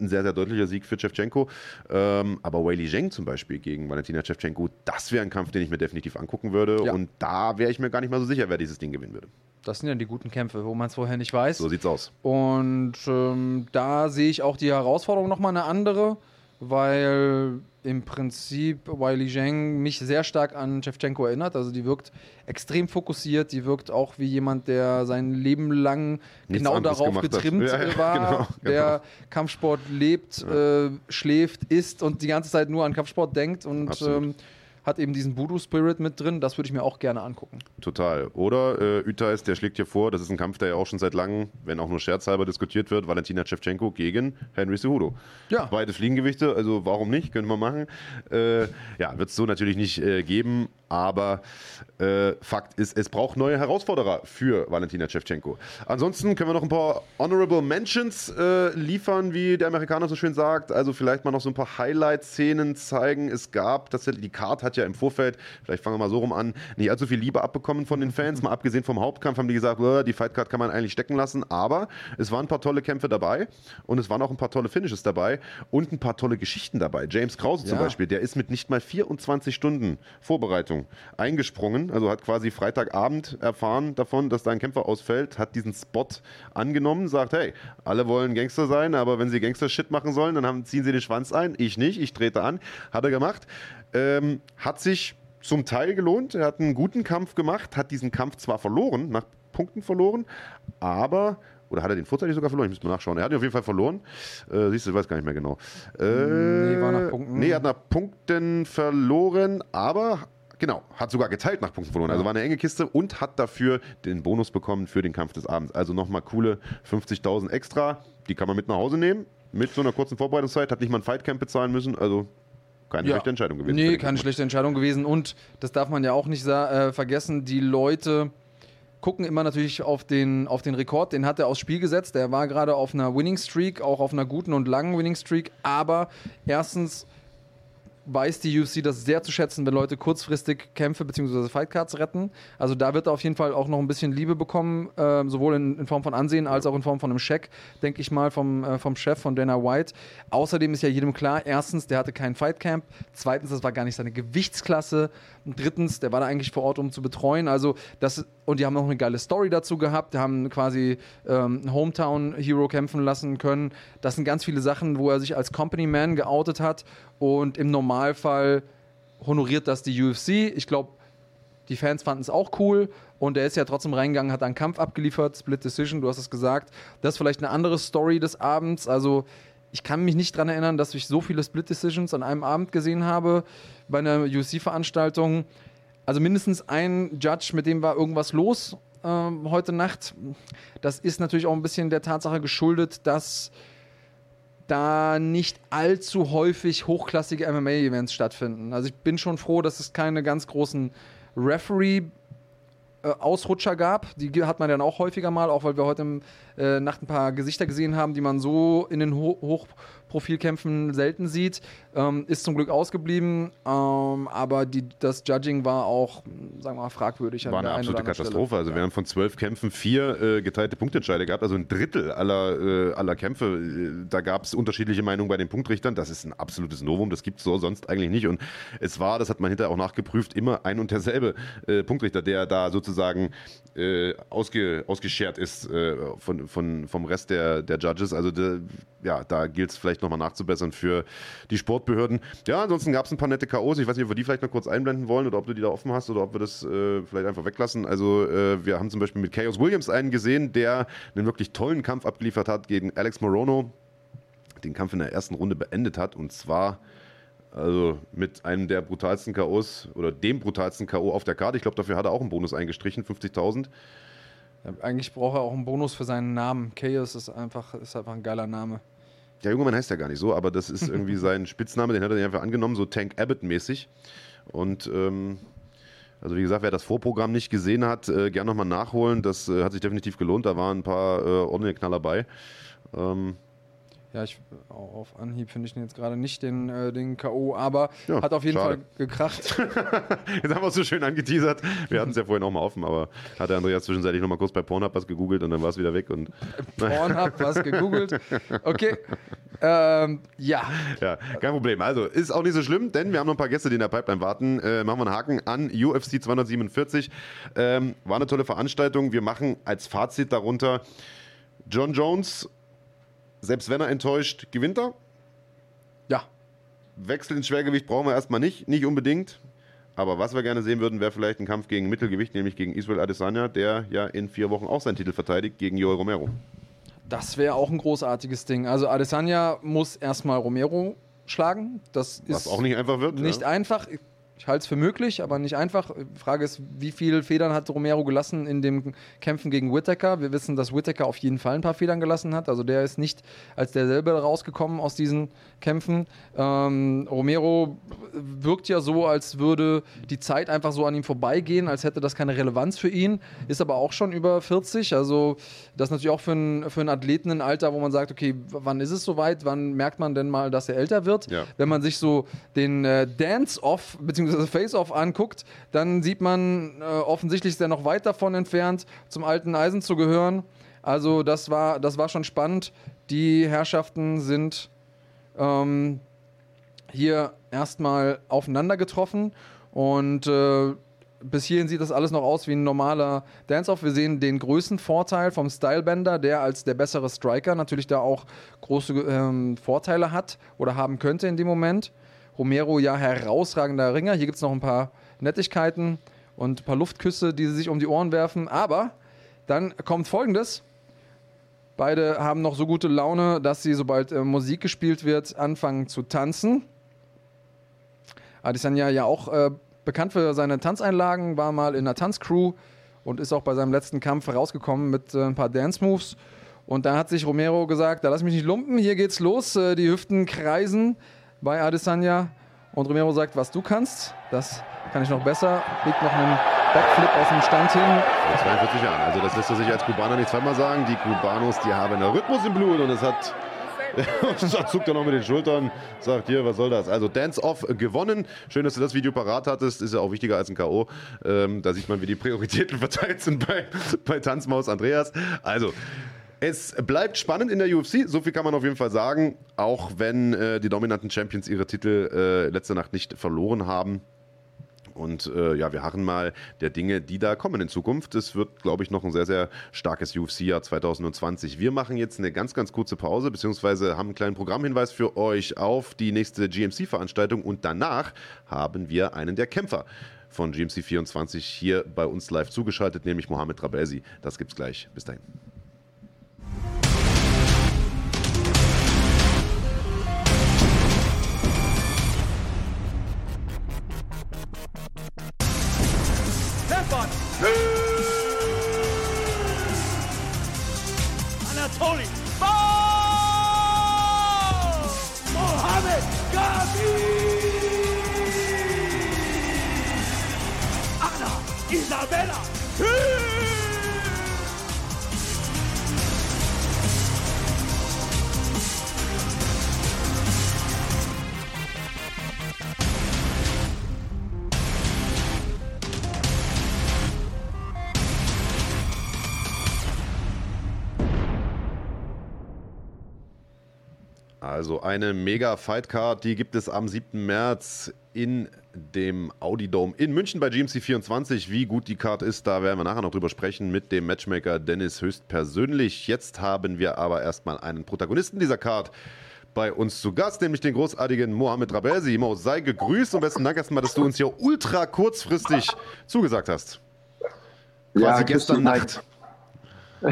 ein sehr, sehr deutlicher Sieg für Shevchenko. Ähm, aber Weili Zheng zum Beispiel gegen Valentina Shevchenko, das wäre ein Kampf, den ich mir definitiv angucken würde. Ja. Und da wäre ich mir gar nicht mal so sicher, wer dieses Ding gewinnen würde. Das sind ja die guten Kämpfe, wo man es vorher nicht weiß. So sieht's aus. Und ähm, da sehe ich auch die Herausforderung nochmal eine andere weil im Prinzip Wiley Zhang mich sehr stark an Shevchenko erinnert. Also die wirkt extrem fokussiert, die wirkt auch wie jemand, der sein Leben lang Nichts genau darauf getrimmt ja, ja, war, genau, genau. der Kampfsport lebt, ja. äh, schläft, isst und die ganze Zeit nur an Kampfsport denkt und ähm, hat eben diesen Voodoo-Spirit mit drin. Das würde ich mir auch gerne angucken. Total. Oder äh, Ütais, der schlägt hier vor, das ist ein Kampf, der ja auch schon seit langem, wenn auch nur scherzhalber diskutiert wird, Valentina Shevchenko gegen Henry Cejudo. Ja. Beide Fliegengewichte, also warum nicht, können wir machen. Äh, ja, wird es so natürlich nicht äh, geben, aber äh, Fakt ist, es braucht neue Herausforderer für Valentina Shevchenko. Ansonsten können wir noch ein paar Honorable Mentions äh, liefern, wie der Amerikaner so schön sagt. Also vielleicht mal noch so ein paar Highlight-Szenen zeigen. Es gab tatsächlich, die Card hat ja im Vorfeld, vielleicht fangen wir mal so rum an, nicht allzu viel Liebe abbekommen von den Fans. Mal abgesehen vom Hauptkampf haben die gesagt, die Fightcard kann man eigentlich stecken lassen. Aber es waren ein paar tolle Kämpfe dabei und es waren auch ein paar tolle Finishes dabei und ein paar tolle Geschichten dabei. James Krause ja. zum Beispiel, der ist mit nicht mal 24 Stunden Vorbereitung eingesprungen, also hat quasi Freitagabend erfahren davon, dass da ein Kämpfer ausfällt, hat diesen Spot angenommen, sagt, hey, alle wollen Gangster sein, aber wenn sie Gangster-Shit machen sollen, dann haben, ziehen sie den Schwanz ein. Ich nicht, ich trete an. Hat er gemacht. Ähm, hat sich zum Teil gelohnt. Er hat einen guten Kampf gemacht, hat diesen Kampf zwar verloren, nach Punkten verloren, aber oder hat er den vorzeitig sogar verloren? Ich müsste mal nachschauen. Er hat ihn auf jeden Fall verloren. Äh, siehst du, ich weiß gar nicht mehr genau. Äh, nee, war nach Punkten. Nee, er hat nach Punkten verloren, aber genau, hat sogar geteilt nach Punkten verloren. Also war eine enge Kiste und hat dafür den Bonus bekommen für den Kampf des Abends. Also nochmal coole 50.000 extra. Die kann man mit nach Hause nehmen. Mit so einer kurzen Vorbereitungszeit. Hat nicht mal ein Fightcamp bezahlen müssen. Also keine ja. schlechte Entscheidung gewesen. Nee, keine schlechte Entscheidung gewesen. Und das darf man ja auch nicht äh, vergessen, die Leute gucken immer natürlich auf den, auf den Rekord, den hat er aufs Spiel gesetzt. Der war gerade auf einer Winning Streak, auch auf einer guten und langen Winning Streak. Aber erstens weiß die UFC das sehr zu schätzen, wenn Leute kurzfristig Kämpfe bzw. Fightcards retten. Also da wird er auf jeden Fall auch noch ein bisschen Liebe bekommen, äh, sowohl in, in, Form von Ansehen als auch in Form von einem Scheck, denke ich mal, vom, äh, vom Chef von Dana White. Außerdem ist ja jedem klar, erstens, der hatte kein Fightcamp, zweitens, das war gar nicht seine Gewichtsklasse, und drittens, der war da eigentlich vor Ort, um zu betreuen. Also das, und die haben noch eine geile Story dazu gehabt, die haben quasi ähm, Hometown-Hero kämpfen lassen können. Das sind ganz viele Sachen, wo er sich als Company Man geoutet hat und im Normalfall honoriert das die UFC. Ich glaube, die Fans fanden es auch cool und er ist ja trotzdem reingegangen, hat einen Kampf abgeliefert, Split Decision, du hast es gesagt. Das ist vielleicht eine andere Story des Abends. Also ich kann mich nicht daran erinnern, dass ich so viele Split Decisions an einem Abend gesehen habe bei einer UFC-Veranstaltung. Also mindestens ein Judge, mit dem war irgendwas los äh, heute Nacht. Das ist natürlich auch ein bisschen der Tatsache geschuldet, dass da nicht allzu häufig hochklassige MMA-Events stattfinden. Also ich bin schon froh, dass es keine ganz großen Referee Ausrutscher gab. Die hat man dann auch häufiger mal, auch weil wir heute äh, Nacht ein paar Gesichter gesehen haben, die man so in den Ho Profilkämpfen selten sieht. Ähm, ist zum Glück ausgeblieben, ähm, aber die, das Judging war auch, sagen wir mal, fragwürdig. War eine absolute Katastrophe. Stelle. Also, wir haben von zwölf Kämpfen vier äh, geteilte Punktentscheide gehabt, also ein Drittel aller, äh, aller Kämpfe. Äh, da gab es unterschiedliche Meinungen bei den Punktrichtern. Das ist ein absolutes Novum, das gibt es so sonst eigentlich nicht. Und es war, das hat man hinterher auch nachgeprüft, immer ein und derselbe äh, Punktrichter, der da sozusagen äh, ausge, ausgeschert ist äh, von, von, vom Rest der, der Judges. Also de, ja, da gilt es vielleicht nochmal nachzubessern für die Sportbehörden. Ja, ansonsten gab es ein paar nette K.O.s. Ich weiß nicht, ob wir die vielleicht noch kurz einblenden wollen oder ob du die da offen hast oder ob wir das äh, vielleicht einfach weglassen. Also äh, wir haben zum Beispiel mit Chaos Williams einen gesehen, der einen wirklich tollen Kampf abgeliefert hat gegen Alex Morono, den Kampf in der ersten Runde beendet hat und zwar also mit einem der brutalsten K.O.s oder dem brutalsten K.O. auf der Karte. Ich glaube, dafür hat er auch einen Bonus eingestrichen, 50.000. Ja, eigentlich braucht er auch einen Bonus für seinen Namen. Chaos ist einfach, ist einfach ein geiler Name. Der junge Mann heißt ja gar nicht so, aber das ist irgendwie sein Spitzname, den hat er einfach angenommen, so Tank Abbott-mäßig. Und ähm, also wie gesagt, wer das Vorprogramm nicht gesehen hat, äh, gern nochmal nachholen. Das äh, hat sich definitiv gelohnt. Da waren ein paar äh, ordentliche Knaller bei. Ähm, ja, ich, auf Anhieb finde ich den jetzt gerade nicht den, äh, den K.O., aber ja, hat auf jeden schade. Fall gekracht. jetzt haben wir es so schön angeteasert. Wir hatten es ja vorhin auch mal offen, aber hat der Andreas zwischenzeitlich noch mal kurz bei Pornhub was gegoogelt und dann war es wieder weg. Und Pornhub was gegoogelt. Okay. Ähm, ja. Ja, kein Problem. Also ist auch nicht so schlimm, denn wir haben noch ein paar Gäste, die in der Pipeline warten. Äh, machen wir einen Haken an UFC 247. Ähm, war eine tolle Veranstaltung. Wir machen als Fazit darunter John Jones selbst wenn er enttäuscht, gewinnt er. Ja. Wechsel ins Schwergewicht brauchen wir erstmal nicht, nicht unbedingt. Aber was wir gerne sehen würden, wäre vielleicht ein Kampf gegen Mittelgewicht, nämlich gegen Israel Adesanya, der ja in vier Wochen auch seinen Titel verteidigt gegen Joel Romero. Das wäre auch ein großartiges Ding. Also Adesanya muss erstmal Romero schlagen. Das was auch nicht einfach wird. Nicht ja. einfach. Ich halte es für möglich, aber nicht einfach. Die Frage ist, wie viele Federn hat Romero gelassen in den Kämpfen gegen Whittaker? Wir wissen, dass Whittaker auf jeden Fall ein paar Federn gelassen hat. Also der ist nicht als derselbe rausgekommen aus diesen Kämpfen. Ähm, Romero wirkt ja so, als würde die Zeit einfach so an ihm vorbeigehen, als hätte das keine Relevanz für ihn. Ist aber auch schon über 40. Also das ist natürlich auch für einen, für einen Athleten ein Alter, wo man sagt, okay, wann ist es soweit? Wann merkt man denn mal, dass er älter wird? Ja. Wenn man sich so den äh, Dance-Off bzw Face-Off anguckt, dann sieht man, äh, offensichtlich ist er noch weit davon entfernt, zum alten Eisen zu gehören. Also das war, das war schon spannend. Die Herrschaften sind ähm, hier erstmal aufeinander getroffen und äh, bis hierhin sieht das alles noch aus wie ein normaler Dance-Off. Wir sehen den größten Vorteil vom Stylebender, der als der bessere Striker natürlich da auch große ähm, Vorteile hat oder haben könnte in dem Moment. Romero ja herausragender Ringer. Hier gibt es noch ein paar Nettigkeiten und ein paar Luftküsse, die sie sich um die Ohren werfen. Aber dann kommt folgendes. Beide haben noch so gute Laune, dass sie, sobald äh, Musik gespielt wird, anfangen zu tanzen. Adesanya ja auch äh, bekannt für seine Tanzeinlagen, war mal in einer Tanzcrew und ist auch bei seinem letzten Kampf rausgekommen mit äh, ein paar Dance-Moves. Und da hat sich Romero gesagt, da lass mich nicht lumpen, hier geht's los, äh, die Hüften kreisen bei Adesanya. Und Romero sagt, was du kannst, das kann ich noch besser. Legt noch einen Backflip aus dem Stand hin. 42 Jahre. Also das lässt er sich als Kubaner nicht zweimal sagen. Die Kubanos, die haben einen Rhythmus im Blut und es hat zuckt er noch mit den Schultern, sagt hier, was soll das? Also Dance-Off gewonnen. Schön, dass du das Video parat hattest. Ist ja auch wichtiger als ein K.O. Ähm, da sieht man, wie die Prioritäten verteilt sind bei, bei Tanzmaus Andreas. Also, es bleibt spannend in der UFC, so viel kann man auf jeden Fall sagen, auch wenn äh, die dominanten Champions ihre Titel äh, letzte Nacht nicht verloren haben. Und äh, ja, wir harren mal der Dinge, die da kommen in Zukunft. Es wird, glaube ich, noch ein sehr, sehr starkes UFC-Jahr 2020. Wir machen jetzt eine ganz, ganz kurze Pause, beziehungsweise haben einen kleinen Programmhinweis für euch auf die nächste GMC-Veranstaltung und danach haben wir einen der Kämpfer von GMC 24 hier bei uns live zugeschaltet, nämlich Mohamed Trabelsi. Das gibt's gleich. Bis dahin. Anatoly Ball! Mohamed Gabi! Anna Isabella! Also eine mega Fightcard, die gibt es am 7. März in dem Audi Dome in München bei GMC 24. Wie gut die Card ist, da werden wir nachher noch drüber sprechen mit dem Matchmaker Dennis höchstpersönlich. Jetzt haben wir aber erstmal einen Protagonisten dieser Card bei uns zu Gast, nämlich den großartigen Mohamed Rabelsi. Mo, sei gegrüßt und besten Dank erstmal, dass du uns hier ultra kurzfristig zugesagt hast. Quasi ja, gestern Nacht.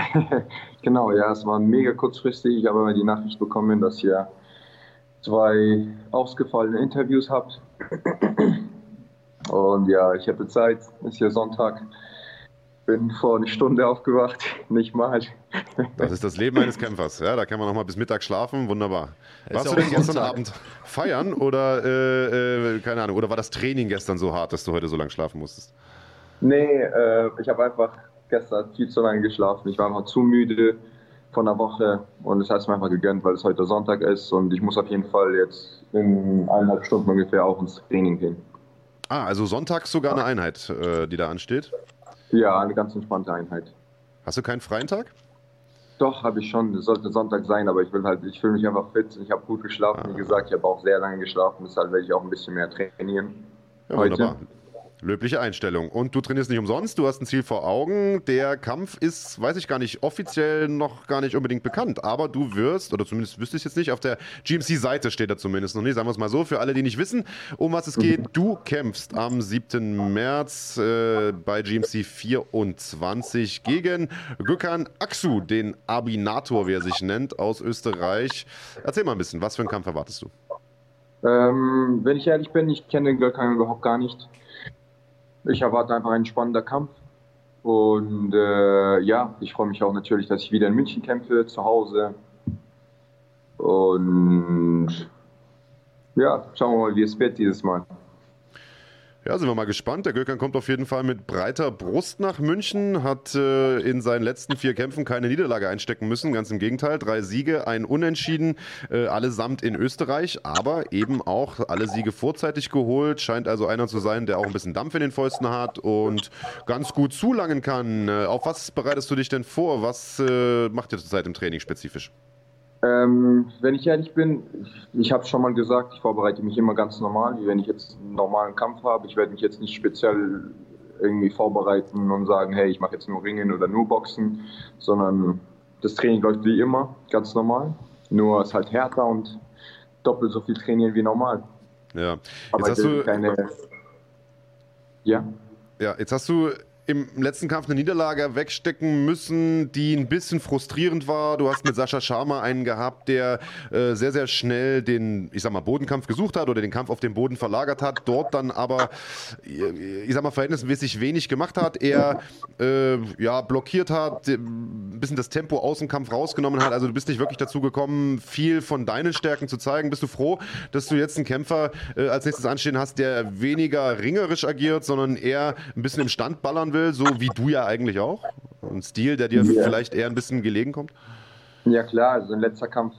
genau, ja, es war mega kurzfristig. Ich habe die Nachricht bekommen, dass ihr zwei ausgefallene Interviews habt. Und ja, ich hatte Zeit. Ist ja Sonntag. Bin vor einer Stunde aufgewacht, nicht mal. Das ist das Leben eines Kämpfers. Ja, da kann man noch mal bis Mittag schlafen. Wunderbar. Warst du denn gestern Abend feiern oder äh, äh, keine Ahnung? Oder war das Training gestern so hart, dass du heute so lange schlafen musstest? Nee, äh, ich habe einfach gestern viel zu lange geschlafen. Ich war einfach zu müde von der Woche und es hat es mir einfach gegönnt, weil es heute Sonntag ist und ich muss auf jeden Fall jetzt in eineinhalb Stunden ungefähr auch ins Training gehen. Ah, also sonntags sogar eine Einheit, äh, die da ansteht? Ja, eine ganz entspannte Einheit. Hast du keinen freien Tag? Doch, habe ich schon. Es sollte Sonntag sein, aber ich will halt, ich fühle mich einfach fit. Ich habe gut geschlafen, ah. wie gesagt, ich habe auch sehr lange geschlafen, deshalb werde ich auch ein bisschen mehr trainieren. Ja, heute. wunderbar. Löbliche Einstellung. Und du trainierst nicht umsonst, du hast ein Ziel vor Augen. Der Kampf ist, weiß ich gar nicht, offiziell noch gar nicht unbedingt bekannt. Aber du wirst, oder zumindest wüsste ich jetzt nicht, auf der GMC-Seite steht er zumindest noch nicht, sagen wir es mal so, für alle, die nicht wissen, um was es geht. Du kämpfst am 7. März äh, bei GMC 24 gegen Gökhan Aksu, den Abinator, wie er sich nennt, aus Österreich. Erzähl mal ein bisschen, was für einen Kampf erwartest du? Ähm, wenn ich ehrlich bin, ich kenne Gökhan überhaupt gar nicht. Ich erwarte einfach einen spannenden Kampf. Und äh, ja, ich freue mich auch natürlich, dass ich wieder in München kämpfe, zu Hause. Und ja, schauen wir mal, wie es wird dieses Mal. Ja, sind wir mal gespannt. Der Gökhan kommt auf jeden Fall mit breiter Brust nach München, hat äh, in seinen letzten vier Kämpfen keine Niederlage einstecken müssen. Ganz im Gegenteil, drei Siege, ein Unentschieden, äh, allesamt in Österreich, aber eben auch alle Siege vorzeitig geholt. Scheint also einer zu sein, der auch ein bisschen Dampf in den Fäusten hat und ganz gut zulangen kann. Äh, auf was bereitest du dich denn vor? Was äh, macht ihr zurzeit im Training spezifisch? Ähm, wenn ich ehrlich bin, ich, habe schon mal gesagt, ich vorbereite mich immer ganz normal, wie wenn ich jetzt einen normalen Kampf habe. Ich werde mich jetzt nicht speziell irgendwie vorbereiten und sagen, hey, ich mache jetzt nur Ringen oder nur Boxen, sondern das Training läuft wie immer, ganz normal. Nur es ist halt härter und doppelt so viel trainieren wie normal. Ja. Aber jetzt hast du keine. Ja. Ja, jetzt hast du im letzten Kampf eine Niederlage wegstecken müssen, die ein bisschen frustrierend war. Du hast mit Sascha Sharma einen gehabt, der äh, sehr, sehr schnell den, ich sag mal, Bodenkampf gesucht hat oder den Kampf auf den Boden verlagert hat, dort dann aber, ich sag mal, verhältnismäßig wenig gemacht hat. Er äh, ja, blockiert hat, ein bisschen das Tempo aus dem Kampf rausgenommen hat. Also du bist nicht wirklich dazu gekommen, viel von deinen Stärken zu zeigen. Bist du froh, dass du jetzt einen Kämpfer äh, als nächstes anstehen hast, der weniger ringerisch agiert, sondern eher ein bisschen im Stand ballern will? Will, so wie du ja eigentlich auch? Ein Stil, der dir ja. vielleicht eher ein bisschen gelegen kommt? Ja klar, also im letzter Kampf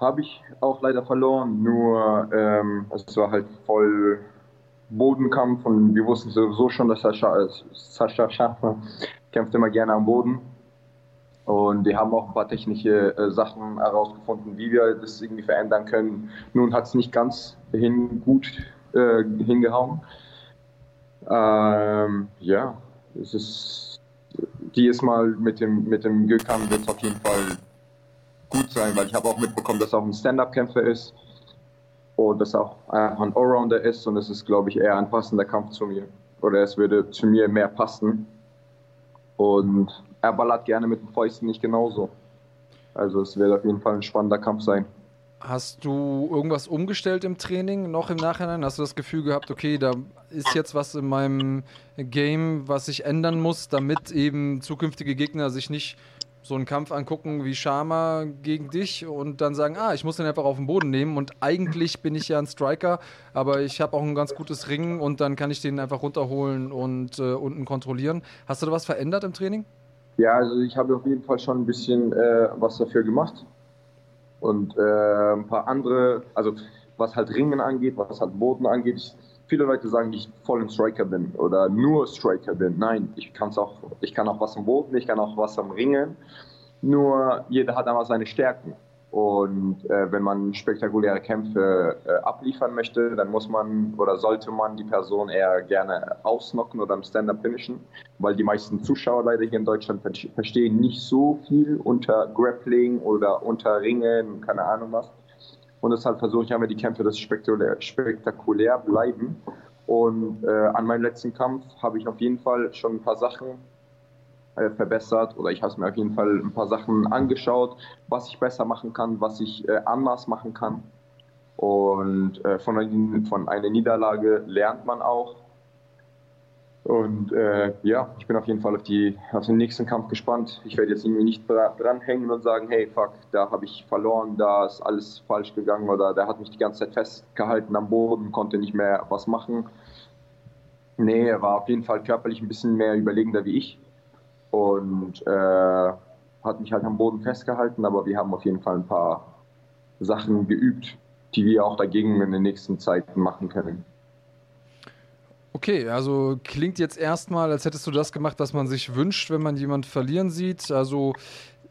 habe ich auch leider verloren, nur ähm, es war halt voll Bodenkampf und wir wussten sowieso schon, dass Sascha, Sascha Schaffer kämpft immer gerne am Boden. Und die haben auch ein paar technische äh, Sachen herausgefunden, wie wir das irgendwie verändern können. Nun hat es nicht ganz hin, gut äh, hingehauen. Ähm, ja, es ist dieses Mal mit dem, mit dem Gökhan wird es auf jeden Fall gut sein, weil ich habe auch mitbekommen, dass er auch ein Stand-Up-Kämpfer ist und dass er auch ein Allrounder ist und es ist, glaube ich, eher ein passender Kampf zu mir. Oder es würde zu mir mehr passen. Und er ballert gerne mit den Fäusten nicht genauso. Also es wird auf jeden Fall ein spannender Kampf sein. Hast du irgendwas umgestellt im Training noch im Nachhinein? Hast du das Gefühl gehabt, okay, da ist jetzt was in meinem Game, was sich ändern muss, damit eben zukünftige Gegner sich nicht so einen Kampf angucken wie Sharma gegen dich und dann sagen, ah, ich muss den einfach auf den Boden nehmen und eigentlich bin ich ja ein Striker, aber ich habe auch ein ganz gutes Ringen und dann kann ich den einfach runterholen und äh, unten kontrollieren. Hast du da was verändert im Training? Ja, also ich habe auf jeden Fall schon ein bisschen äh, was dafür gemacht und äh, ein paar andere, also was halt Ringen angeht, was halt Boden angeht. Ich, viele Leute sagen, ich voll ein Striker bin oder nur Striker bin. Nein, ich kann's auch, ich kann auch was am Boden, ich kann auch was am Ringen. Nur jeder hat einmal seine Stärken. Und äh, wenn man spektakuläre Kämpfe äh, abliefern möchte, dann muss man oder sollte man die Person eher gerne ausnocken oder im Stand-up finishen, weil die meisten Zuschauer leider hier in Deutschland verstehen nicht so viel unter Grappling oder unter Ringen, keine Ahnung was. Und deshalb versuche ich einfach die Kämpfe, dass spektakulär, spektakulär bleiben. Und äh, an meinem letzten Kampf habe ich auf jeden Fall schon ein paar Sachen äh, verbessert oder ich habe mir auf jeden Fall ein paar Sachen angeschaut, was ich besser machen kann, was ich äh, anders machen kann. Und äh, von, von einer Niederlage lernt man auch. Und äh, ja, ich bin auf jeden Fall auf, die, auf den nächsten Kampf gespannt. Ich werde jetzt irgendwie nicht dranhängen und sagen, hey, fuck, da habe ich verloren, da ist alles falsch gegangen oder der hat mich die ganze Zeit festgehalten am Boden, konnte nicht mehr was machen. Nee, er war auf jeden Fall körperlich ein bisschen mehr überlegender wie ich und äh, hat mich halt am Boden festgehalten, aber wir haben auf jeden Fall ein paar Sachen geübt, die wir auch dagegen in den nächsten Zeiten machen können. Okay, also klingt jetzt erstmal, als hättest du das gemacht, was man sich wünscht, wenn man jemanden verlieren sieht. Also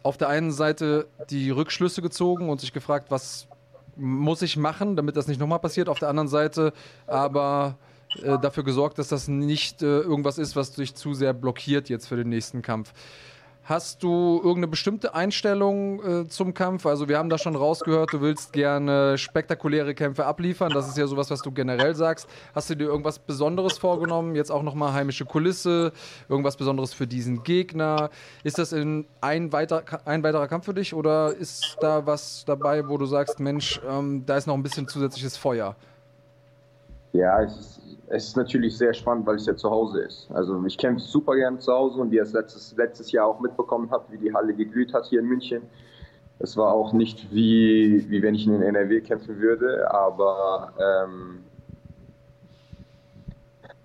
auf der einen Seite die Rückschlüsse gezogen und sich gefragt, was muss ich machen, damit das nicht nochmal passiert. Auf der anderen Seite aber äh, dafür gesorgt, dass das nicht äh, irgendwas ist, was dich zu sehr blockiert jetzt für den nächsten Kampf. Hast du irgendeine bestimmte Einstellung äh, zum Kampf? Also wir haben da schon rausgehört, du willst gerne spektakuläre Kämpfe abliefern. Das ist ja sowas, was du generell sagst. Hast du dir irgendwas Besonderes vorgenommen? Jetzt auch nochmal heimische Kulisse, irgendwas Besonderes für diesen Gegner? Ist das in ein, weiter, ein weiterer Kampf für dich oder ist da was dabei, wo du sagst, Mensch, ähm, da ist noch ein bisschen zusätzliches Feuer? Ja, es ist es ist natürlich sehr spannend, weil es ja zu Hause ist. Also ich kämpfe super gern zu Hause und wie ihr es letztes, letztes Jahr auch mitbekommen habt, wie die Halle geglüht hat hier in München. Es war auch nicht wie, wie wenn ich in den NRW kämpfen würde, aber ähm,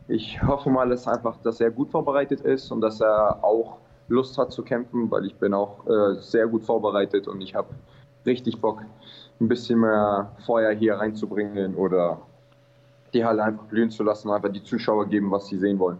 ich hoffe mal, dass einfach, dass er gut vorbereitet ist und dass er auch Lust hat zu kämpfen, weil ich bin auch äh, sehr gut vorbereitet und ich habe richtig Bock, ein bisschen mehr Feuer hier reinzubringen oder die Halle einfach blühen zu lassen, einfach die Zuschauer geben, was sie sehen wollen.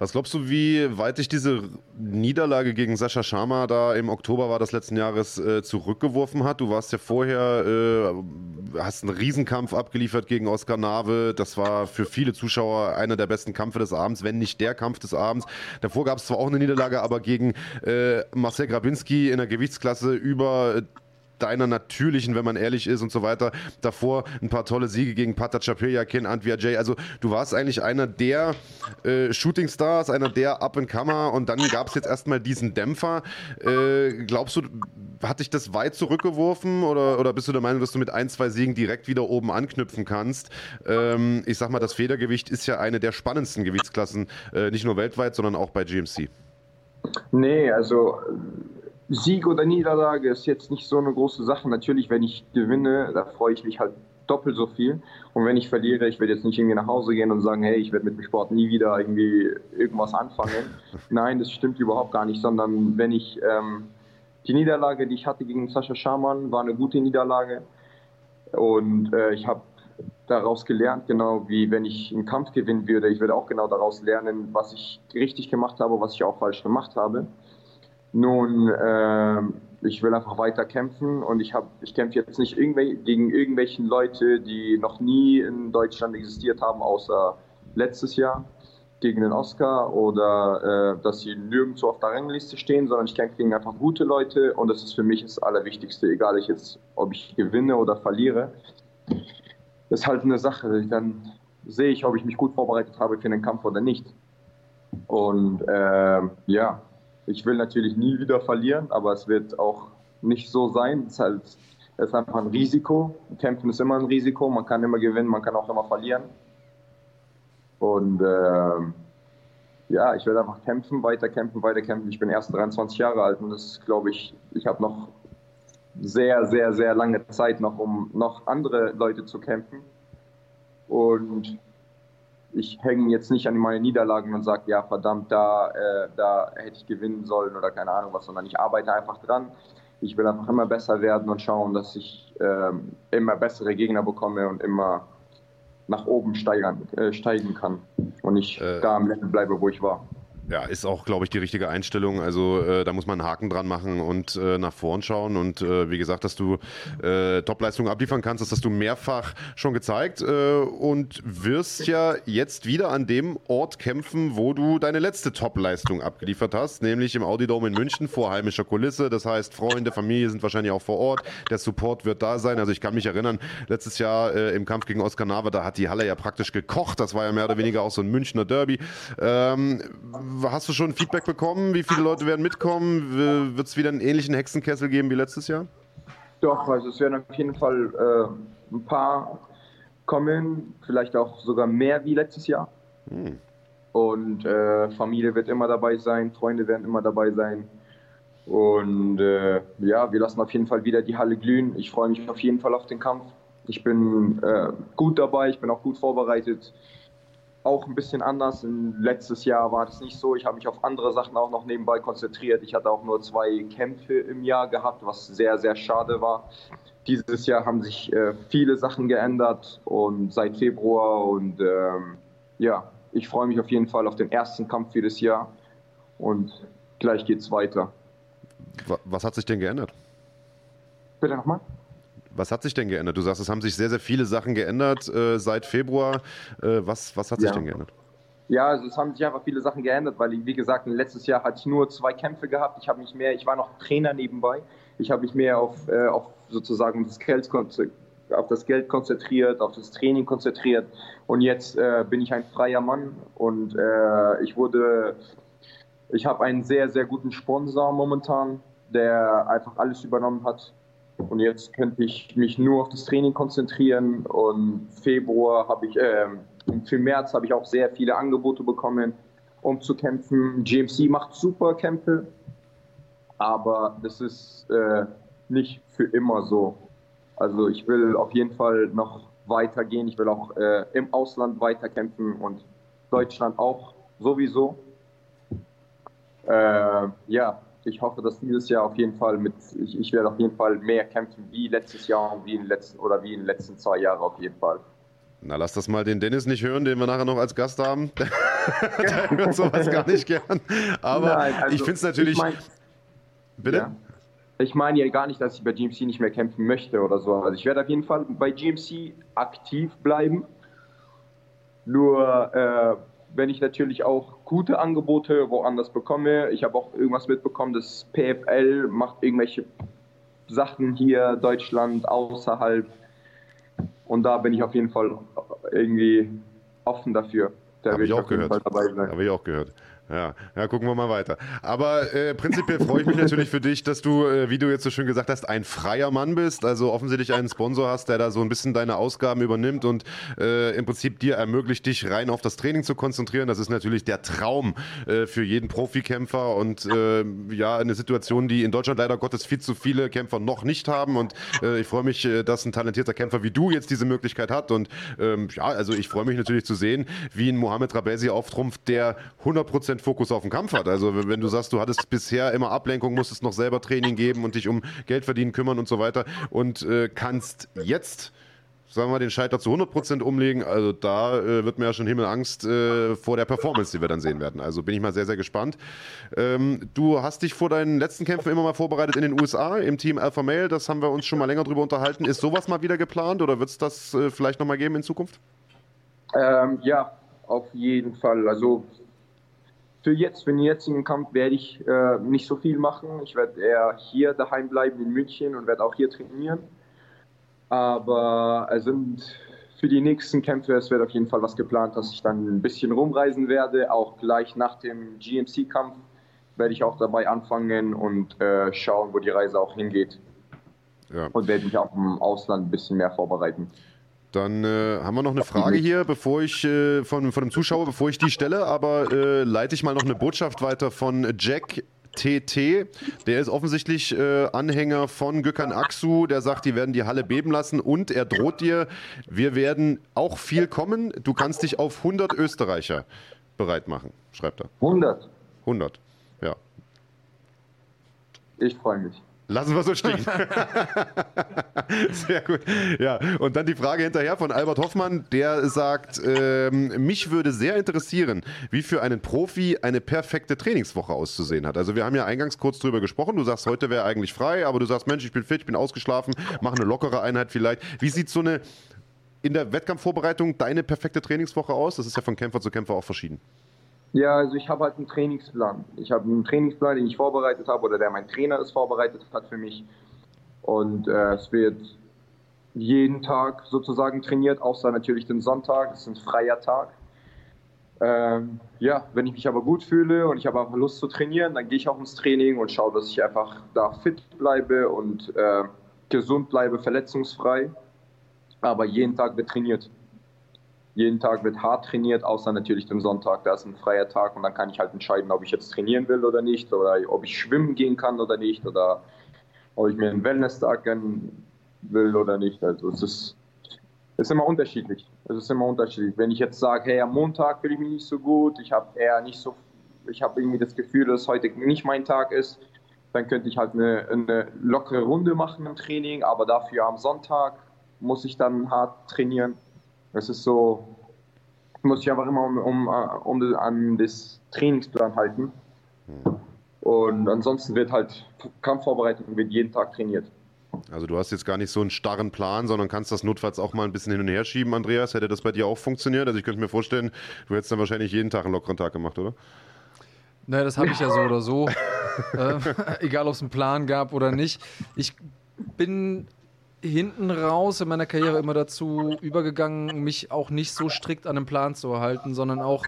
Was glaubst du, wie weit dich diese Niederlage gegen Sascha Sharma da im Oktober war des letzten Jahres äh, zurückgeworfen hat? Du warst ja vorher, äh, hast einen Riesenkampf abgeliefert gegen Oskar Nave. Das war für viele Zuschauer einer der besten Kämpfe des Abends, wenn nicht der Kampf des Abends. Davor gab es zwar auch eine Niederlage, aber gegen äh, Marcel Grabinski in der Gewichtsklasse über deiner natürlichen, wenn man ehrlich ist und so weiter. Davor ein paar tolle Siege gegen Pata Chapiryakin, Antwia Jay. Also du warst eigentlich einer der äh, Shooting Stars, einer der Up-and-Comer und dann gab es jetzt erstmal diesen Dämpfer. Äh, glaubst du, hat dich das weit zurückgeworfen oder, oder bist du der Meinung, dass du mit ein, zwei Siegen direkt wieder oben anknüpfen kannst? Ähm, ich sag mal, das Federgewicht ist ja eine der spannendsten Gewichtsklassen, äh, nicht nur weltweit, sondern auch bei GMC. Nee, also Sieg oder Niederlage ist jetzt nicht so eine große Sache. Natürlich, wenn ich gewinne, da freue ich mich halt doppelt so viel. Und wenn ich verliere, ich werde jetzt nicht irgendwie nach Hause gehen und sagen, hey, ich werde mit dem Sport nie wieder irgendwie irgendwas anfangen. Nein, das stimmt überhaupt gar nicht, sondern wenn ich ähm, die Niederlage, die ich hatte gegen Sascha Schamann, war eine gute Niederlage. Und äh, ich habe daraus gelernt, genau wie wenn ich einen Kampf gewinnen würde. Ich würde auch genau daraus lernen, was ich richtig gemacht habe, was ich auch falsch gemacht habe. Nun, äh, ich will einfach weiter kämpfen und ich, ich kämpfe jetzt nicht irgendwel gegen irgendwelche Leute, die noch nie in Deutschland existiert haben, außer letztes Jahr gegen den Oscar oder äh, dass sie nirgendwo auf der Rangliste stehen, sondern ich kämpfe gegen einfach gute Leute und das ist für mich das Allerwichtigste, egal ich jetzt, ob ich gewinne oder verliere. Das ist halt eine Sache. Dann sehe ich, ob ich mich gut vorbereitet habe für den Kampf oder nicht. Und äh, ja, ich will natürlich nie wieder verlieren, aber es wird auch nicht so sein. Es ist, halt, es ist einfach ein Risiko. Kämpfen ist immer ein Risiko. Man kann immer gewinnen, man kann auch immer verlieren. Und äh, ja, ich werde einfach kämpfen, weiter kämpfen, weiter kämpfen. Ich bin erst 23 Jahre alt und das glaube ich, ich habe noch sehr, sehr, sehr lange Zeit noch, um noch andere Leute zu kämpfen. Und ich hänge jetzt nicht an meine Niederlagen und sage, ja verdammt, da, äh, da hätte ich gewinnen sollen oder keine Ahnung was, sondern ich arbeite einfach dran. Ich will einfach immer besser werden und schauen, dass ich ähm, immer bessere Gegner bekomme und immer nach oben steigern, äh, steigen kann und nicht äh, da am Level bleibe, wo ich war. Ja, ist auch, glaube ich, die richtige Einstellung. Also äh, da muss man einen Haken dran machen und äh, nach vorn schauen. Und äh, wie gesagt, dass du äh, Topleistungen abliefern kannst, das hast du mehrfach schon gezeigt äh, und wirst ja jetzt wieder an dem Ort kämpfen, wo du deine letzte Topleistung abgeliefert hast, nämlich im Audi Dome in München vor heimischer Kulisse. Das heißt, Freunde, Familie sind wahrscheinlich auch vor Ort. Der Support wird da sein. Also ich kann mich erinnern, letztes Jahr äh, im Kampf gegen Oskar Nava, da hat die Halle ja praktisch gekocht. Das war ja mehr oder weniger auch so ein Münchner Derby. Ähm, Hast du schon Feedback bekommen? Wie viele Leute werden mitkommen? Wird es wieder einen ähnlichen Hexenkessel geben wie letztes Jahr? Doch, also es werden auf jeden Fall äh, ein paar kommen, vielleicht auch sogar mehr wie letztes Jahr. Hm. Und äh, Familie wird immer dabei sein, Freunde werden immer dabei sein. Und äh, ja, wir lassen auf jeden Fall wieder die Halle glühen. Ich freue mich auf jeden Fall auf den Kampf. Ich bin äh, gut dabei, ich bin auch gut vorbereitet auch ein bisschen anders. Letztes Jahr war das nicht so. Ich habe mich auf andere Sachen auch noch nebenbei konzentriert. Ich hatte auch nur zwei Kämpfe im Jahr gehabt, was sehr, sehr schade war. Dieses Jahr haben sich äh, viele Sachen geändert und seit Februar und ähm, ja, ich freue mich auf jeden Fall auf den ersten Kampf für das Jahr und gleich geht's weiter. Was hat sich denn geändert? Bitte nochmal? Was hat sich denn geändert? Du sagst, es haben sich sehr, sehr viele Sachen geändert äh, seit Februar. Äh, was, was hat sich ja. denn geändert? Ja, also es haben sich einfach viele Sachen geändert, weil ich, wie gesagt, letztes Jahr hatte ich nur zwei Kämpfe gehabt. Ich habe mich mehr, ich war noch Trainer nebenbei. Ich habe mich mehr auf, äh, auf sozusagen das Geld, auf das Geld konzentriert, auf das Training konzentriert. Und jetzt äh, bin ich ein freier Mann und äh, ich wurde, ich habe einen sehr, sehr guten Sponsor momentan, der einfach alles übernommen hat und jetzt könnte ich mich nur auf das Training konzentrieren. Und Februar habe ich, äh, für März habe ich auch sehr viele Angebote bekommen, um zu kämpfen. GMC macht super Kämpfe, aber das ist äh, nicht für immer so. Also ich will auf jeden Fall noch weitergehen. Ich will auch äh, im Ausland weiterkämpfen und Deutschland auch sowieso. Äh, ja, ich hoffe, dass dieses Jahr auf jeden Fall mit, ich, ich werde auf jeden Fall mehr kämpfen wie letztes Jahr und wie in den letzten oder wie in den letzten zwei Jahren auf jeden Fall. Na, lass das mal den Dennis nicht hören, den wir nachher noch als Gast haben. Der hört sowas gar nicht gern. Aber Nein, also ich finde es natürlich. Ich mein, Bitte? Ja. Ich meine ja gar nicht, dass ich bei GMC nicht mehr kämpfen möchte oder so. Also ich werde auf jeden Fall bei GMC aktiv bleiben. Nur äh, wenn ich natürlich auch gute Angebote woanders bekomme. Ich habe auch irgendwas mitbekommen, dass PFL macht irgendwelche Sachen hier, Deutschland, außerhalb. Und da bin ich auf jeden Fall irgendwie offen dafür. Da habe ich auch gehört. Habe ich auch gehört. Ja, ja, gucken wir mal weiter. Aber äh, prinzipiell freue ich mich natürlich für dich, dass du, äh, wie du jetzt so schön gesagt hast, ein freier Mann bist. Also offensichtlich einen Sponsor hast, der da so ein bisschen deine Ausgaben übernimmt und äh, im Prinzip dir ermöglicht, dich rein auf das Training zu konzentrieren. Das ist natürlich der Traum äh, für jeden Profikämpfer und äh, ja, eine Situation, die in Deutschland leider Gottes viel zu viele Kämpfer noch nicht haben. Und äh, ich freue mich, dass ein talentierter Kämpfer wie du jetzt diese Möglichkeit hat. Und ähm, ja, also ich freue mich natürlich zu sehen, wie ein Mohamed Rabesi auftrumpft, der 100% 100% Fokus auf den Kampf hat. Also wenn du sagst, du hattest bisher immer Ablenkung, musstest noch selber Training geben und dich um Geld verdienen kümmern und so weiter und äh, kannst jetzt sagen wir mal, den Scheiter zu 100% umlegen. Also da äh, wird mir ja schon Himmelangst äh, vor der Performance, die wir dann sehen werden. Also bin ich mal sehr, sehr gespannt. Ähm, du hast dich vor deinen letzten Kämpfen immer mal vorbereitet in den USA im Team Alpha Male. Das haben wir uns schon mal länger drüber unterhalten. Ist sowas mal wieder geplant oder wird es das äh, vielleicht nochmal geben in Zukunft? Ähm, ja, auf jeden Fall. Also für jetzt, für den jetzigen Kampf werde ich äh, nicht so viel machen. Ich werde eher hier daheim bleiben in München und werde auch hier trainieren. Aber es sind für die nächsten Kämpfe, es wird auf jeden Fall was geplant, dass ich dann ein bisschen rumreisen werde. Auch gleich nach dem GMC-Kampf werde ich auch dabei anfangen und äh, schauen, wo die Reise auch hingeht. Ja. Und werde mich auch im Ausland ein bisschen mehr vorbereiten. Dann äh, haben wir noch eine Frage hier, bevor ich äh, von, von einem Zuschauer, bevor ich die stelle, aber äh, leite ich mal noch eine Botschaft weiter von Jack TT. Der ist offensichtlich äh, Anhänger von Gökhan Aksu. Der sagt, die werden die Halle beben lassen und er droht dir, wir werden auch viel kommen. Du kannst dich auf 100 Österreicher bereit machen, schreibt er. 100? 100, ja. Ich freue mich. Lassen wir so stehen. Sehr gut. Ja, und dann die Frage hinterher von Albert Hoffmann, der sagt, ähm, mich würde sehr interessieren, wie für einen Profi eine perfekte Trainingswoche auszusehen hat. Also wir haben ja eingangs kurz drüber gesprochen. Du sagst, heute wäre eigentlich frei, aber du sagst, Mensch, ich bin fit, ich bin ausgeschlafen, mache eine lockere Einheit vielleicht. Wie sieht so eine in der Wettkampfvorbereitung deine perfekte Trainingswoche aus? Das ist ja von Kämpfer zu Kämpfer auch verschieden. Ja, also ich habe halt einen Trainingsplan. Ich habe einen Trainingsplan, den ich vorbereitet habe oder der mein Trainer es vorbereitet hat für mich. Und äh, es wird jeden Tag sozusagen trainiert, außer natürlich den Sonntag. Das ist ein freier Tag. Ähm, ja, wenn ich mich aber gut fühle und ich habe einfach Lust zu trainieren, dann gehe ich auch ins Training und schaue, dass ich einfach da fit bleibe und äh, gesund bleibe, verletzungsfrei. Aber jeden Tag wird trainiert. Jeden Tag wird hart trainiert, außer natürlich den Sonntag. Da ist ein freier Tag und dann kann ich halt entscheiden, ob ich jetzt trainieren will oder nicht, oder ob ich schwimmen gehen kann oder nicht, oder ob ich mir einen Wellness-Tag gönnen will oder nicht. Also es ist, ist immer unterschiedlich. Es ist immer unterschiedlich. Wenn ich jetzt sage, hey, am Montag fühle ich mich nicht so gut, ich habe eher nicht so, ich habe irgendwie das Gefühl, dass heute nicht mein Tag ist, dann könnte ich halt eine, eine lockere Runde machen im Training, aber dafür am Sonntag muss ich dann hart trainieren. Es ist so, muss ich einfach immer um, um, um an das Trainingsplan halten. Und ansonsten wird halt Kampfvorbereitung wird jeden Tag trainiert. Also du hast jetzt gar nicht so einen starren Plan, sondern kannst das notfalls auch mal ein bisschen hin und her schieben, Andreas. Hätte das bei dir auch funktioniert? Also ich könnte mir vorstellen, du hättest dann wahrscheinlich jeden Tag einen lockeren Tag gemacht, oder? Naja, das habe ich ja so oder so. äh, egal, ob es einen Plan gab oder nicht. Ich bin hinten raus in meiner Karriere immer dazu übergegangen, mich auch nicht so strikt an den Plan zu halten, sondern auch,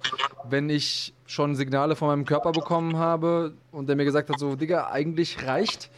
wenn ich schon Signale von meinem Körper bekommen habe und der mir gesagt hat, so, Digga, eigentlich reicht,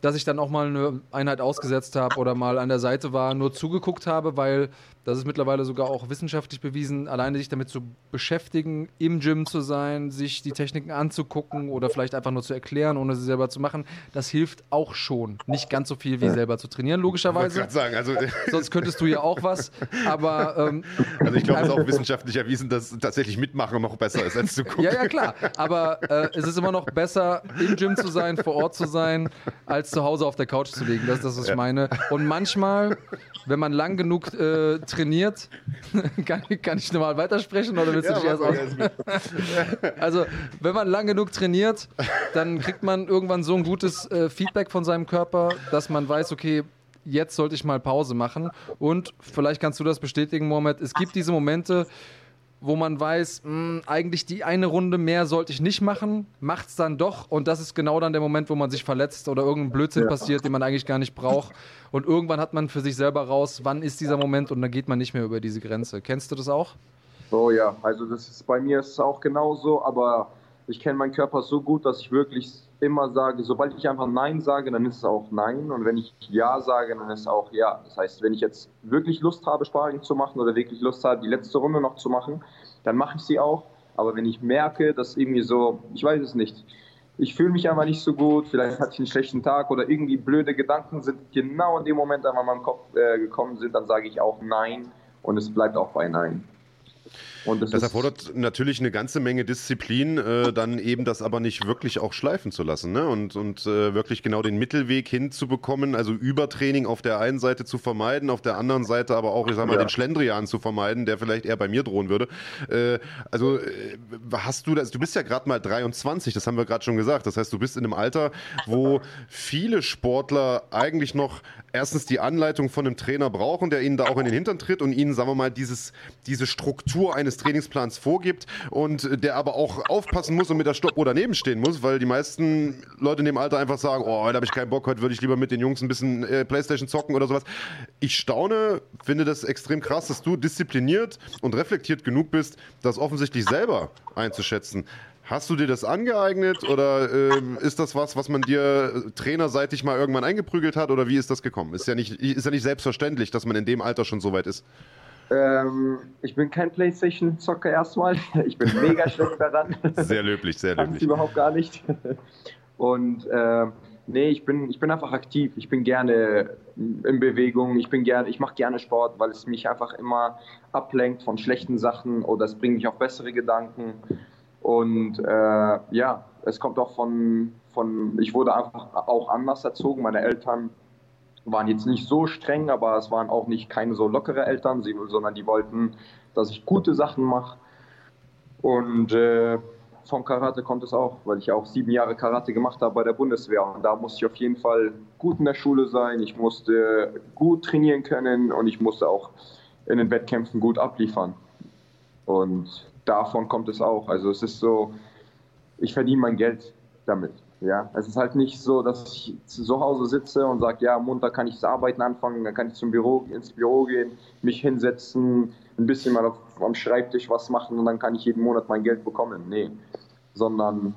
dass ich dann auch mal eine Einheit ausgesetzt habe oder mal an der Seite war, nur zugeguckt habe, weil das ist mittlerweile sogar auch wissenschaftlich bewiesen, alleine sich damit zu beschäftigen, im Gym zu sein, sich die Techniken anzugucken oder vielleicht einfach nur zu erklären, ohne sie selber zu machen, das hilft auch schon. Nicht ganz so viel wie selber zu trainieren, logischerweise. Ich sagen, also Sonst könntest du ja auch was, aber. Ähm, also ich glaube, es ist auch wissenschaftlich erwiesen, dass tatsächlich mitmachen noch besser ist, als zu gucken. ja, ja, klar. Aber äh, es ist immer noch besser, im Gym zu sein, vor Ort zu sein, als zu Hause auf der Couch zu liegen. Das ist das, was ich meine. Und manchmal, wenn man lang genug äh, trainiert. kann, kann, ich normal weitersprechen oder willst du ja, dich erst aus? also, wenn man lang genug trainiert, dann kriegt man irgendwann so ein gutes äh, Feedback von seinem Körper, dass man weiß, okay, jetzt sollte ich mal Pause machen. Und vielleicht kannst du das bestätigen, Mohamed. Es gibt diese Momente, wo man weiß, mh, hm, eigentlich die eine Runde mehr sollte ich nicht machen, macht es dann doch und das ist genau dann der Moment, wo man sich verletzt oder irgendein Blödsinn ja. passiert, den man eigentlich gar nicht braucht und irgendwann hat man für sich selber raus, wann ist dieser Moment und dann geht man nicht mehr über diese Grenze. Kennst du das auch? Oh ja, also das ist bei mir ist es auch genauso, aber ich kenne meinen Körper so gut, dass ich wirklich immer sage, sobald ich einfach Nein sage, dann ist es auch Nein. Und wenn ich Ja sage, dann ist es auch Ja. Das heißt, wenn ich jetzt wirklich Lust habe, Sparring zu machen oder wirklich Lust habe, die letzte Runde noch zu machen, dann mache ich sie auch. Aber wenn ich merke, dass irgendwie so, ich weiß es nicht, ich fühle mich einfach nicht so gut, vielleicht hatte ich einen schlechten Tag oder irgendwie blöde Gedanken sind genau in dem Moment einmal in meinem Kopf äh, gekommen sind, dann sage ich auch Nein und es bleibt auch bei Nein. Das, das, erfordert natürlich eine ganze Menge Disziplin, äh, dann eben das aber nicht wirklich auch schleifen zu lassen ne? und, und äh, wirklich genau den Mittelweg hinzubekommen, also Übertraining auf der einen Seite zu vermeiden, auf der anderen Seite aber auch, ich sag mal, ja. den Schlendrian zu vermeiden, der vielleicht eher bei mir drohen würde. Äh, also äh, hast du das, du bist ja gerade mal 23, das haben wir gerade schon gesagt, das heißt, du bist in einem Alter, wo viele Sportler eigentlich noch erstens die Anleitung von einem Trainer brauchen, der ihnen da auch in den Hintern tritt und ihnen, sagen wir mal, dieses, diese Struktur eines Trainingsplans vorgibt und der aber auch aufpassen muss und mit der Stoppuhr daneben stehen muss, weil die meisten Leute in dem Alter einfach sagen, oh, heute habe ich keinen Bock, heute würde ich lieber mit den Jungs ein bisschen äh, Playstation zocken oder sowas. Ich staune, finde das extrem krass, dass du diszipliniert und reflektiert genug bist, das offensichtlich selber einzuschätzen. Hast du dir das angeeignet oder äh, ist das was, was man dir trainerseitig mal irgendwann eingeprügelt hat oder wie ist das gekommen? Ist ja nicht, ist ja nicht selbstverständlich, dass man in dem Alter schon so weit ist. Ähm, ich bin kein Playstation-Zocker erstmal. Ich bin mega schlecht daran. Sehr löblich, sehr löblich. Kann's überhaupt gar nicht. Und äh, nee, ich bin, ich bin einfach aktiv. Ich bin gerne in Bewegung. Ich bin gerne, ich mache gerne Sport, weil es mich einfach immer ablenkt von schlechten Sachen oder es bringt mich auf bessere Gedanken. Und äh, ja, es kommt auch von, von, ich wurde einfach auch anders erzogen. Meine Eltern waren jetzt nicht so streng, aber es waren auch nicht keine so lockere Eltern, sondern die wollten, dass ich gute Sachen mache. Und äh, vom Karate kommt es auch, weil ich auch sieben Jahre Karate gemacht habe bei der Bundeswehr. Und da musste ich auf jeden Fall gut in der Schule sein, ich musste gut trainieren können und ich musste auch in den Wettkämpfen gut abliefern. Und davon kommt es auch. Also es ist so, ich verdiene mein Geld damit. Ja, es ist halt nicht so, dass ich zu Hause sitze und sage, ja, munter kann ich das Arbeiten anfangen, dann kann ich zum Büro, ins Büro gehen, mich hinsetzen, ein bisschen mal auf, am Schreibtisch was machen und dann kann ich jeden Monat mein Geld bekommen. Nee, sondern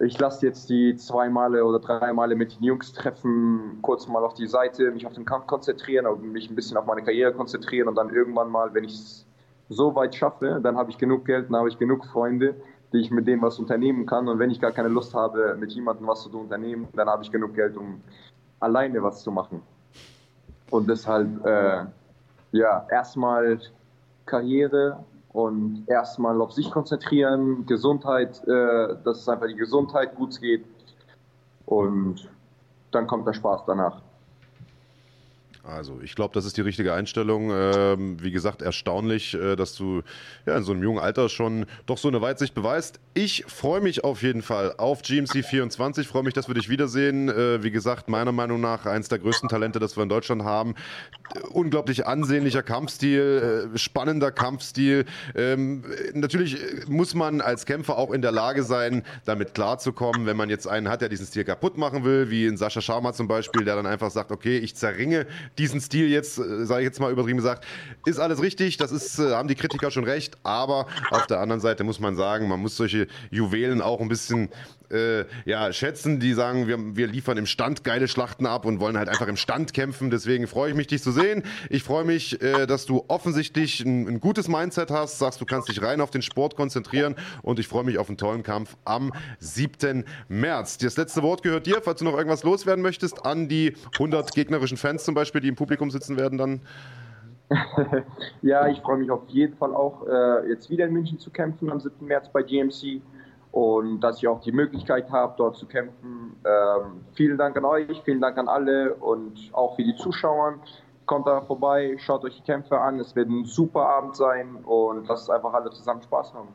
ich lasse jetzt die zwei Male oder drei Male mit den Jungs treffen, kurz mal auf die Seite, mich auf den Kampf konzentrieren mich ein bisschen auf meine Karriere konzentrieren und dann irgendwann mal, wenn ich es so weit schaffe, dann habe ich genug Geld, dann habe ich genug Freunde, die ich mit dem was unternehmen kann. Und wenn ich gar keine Lust habe, mit jemandem was zu unternehmen, dann habe ich genug Geld, um alleine was zu machen. Und deshalb, äh, ja, erstmal Karriere und erstmal auf sich konzentrieren, Gesundheit, äh, dass es einfach die Gesundheit gut geht. Und dann kommt der Spaß danach. Also, ich glaube, das ist die richtige Einstellung. Ähm, wie gesagt, erstaunlich, äh, dass du ja, in so einem jungen Alter schon doch so eine Weitsicht beweist. Ich freue mich auf jeden Fall auf GMC 24, freue mich, dass wir dich wiedersehen. Äh, wie gesagt, meiner Meinung nach eines der größten Talente, das wir in Deutschland haben. Unglaublich ansehnlicher Kampfstil, äh, spannender Kampfstil. Ähm, natürlich muss man als Kämpfer auch in der Lage sein, damit klarzukommen, wenn man jetzt einen hat, der diesen Stil kaputt machen will, wie in Sascha Sharma zum Beispiel, der dann einfach sagt, okay, ich zerringe diesen Stil jetzt, äh, sage ich jetzt mal übertrieben gesagt, ist alles richtig, das ist, äh, haben die Kritiker schon recht, aber auf der anderen Seite muss man sagen, man muss solche Juwelen auch ein bisschen äh, ja, schätzen, die sagen, wir, wir liefern im Stand geile Schlachten ab und wollen halt einfach im Stand kämpfen. Deswegen freue ich mich, dich zu sehen. Ich freue mich, äh, dass du offensichtlich ein, ein, gutes Mindset hast, sagst, du kannst dich rein auf den Sport konzentrieren und ich freue mich auf einen tollen Kampf am 7. März. Das letzte Wort gehört dir, falls du noch irgendwas loswerden möchtest an die 100 gegnerischen Fans zum Beispiel, die im Publikum sitzen werden dann. ja, ich freue mich auf jeden Fall auch, äh, jetzt wieder in München zu kämpfen am 7. März bei GMC und dass ich auch die Möglichkeit habe, dort zu kämpfen. Ähm, vielen Dank an euch, vielen Dank an alle und auch für die Zuschauer. Kommt da vorbei, schaut euch die Kämpfe an. Es wird ein super Abend sein und lasst einfach alle zusammen Spaß haben.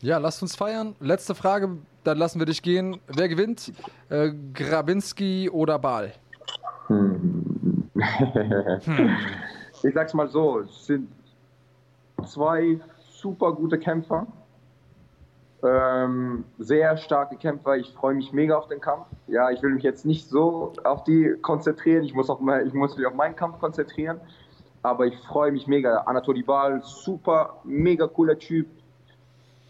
Ja, lasst uns feiern. Letzte Frage, dann lassen wir dich gehen. Wer gewinnt? Äh, Grabinski oder Baal? Hm. hm. Ich sag's mal so: Es sind zwei super gute Kämpfer. Ähm, sehr starke Kämpfer. Ich freue mich mega auf den Kampf. Ja, ich will mich jetzt nicht so auf die konzentrieren. Ich muss, auf ich muss mich auf meinen Kampf konzentrieren. Aber ich freue mich mega. Anatoly Bal, super, mega cooler Typ.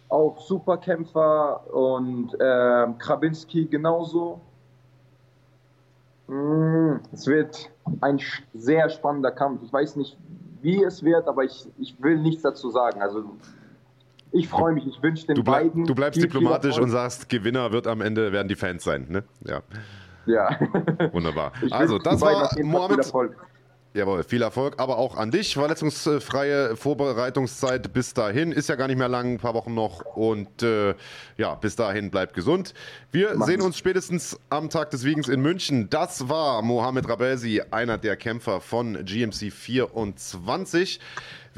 Auch super Kämpfer. Und äh, Krabinski genauso. Mm, es wird ein sehr spannender Kampf. Ich weiß nicht, wie es wird, aber ich, ich will nichts dazu sagen. Also ich freue mich, ich wünsche den du bleib, beiden. Du bleibst diplomatisch und sagst, Gewinner wird am Ende werden die Fans sein, ne? Ja. Ja. Wunderbar. Also, das war Mohammed. Jawohl, viel Erfolg, aber auch an dich. Verletzungsfreie Vorbereitungszeit bis dahin. Ist ja gar nicht mehr lang, ein paar Wochen noch. Und äh, ja, bis dahin bleibt gesund. Wir Mach's. sehen uns spätestens am Tag des Wiegens in München. Das war Mohamed Rabesi, einer der Kämpfer von GMC 24.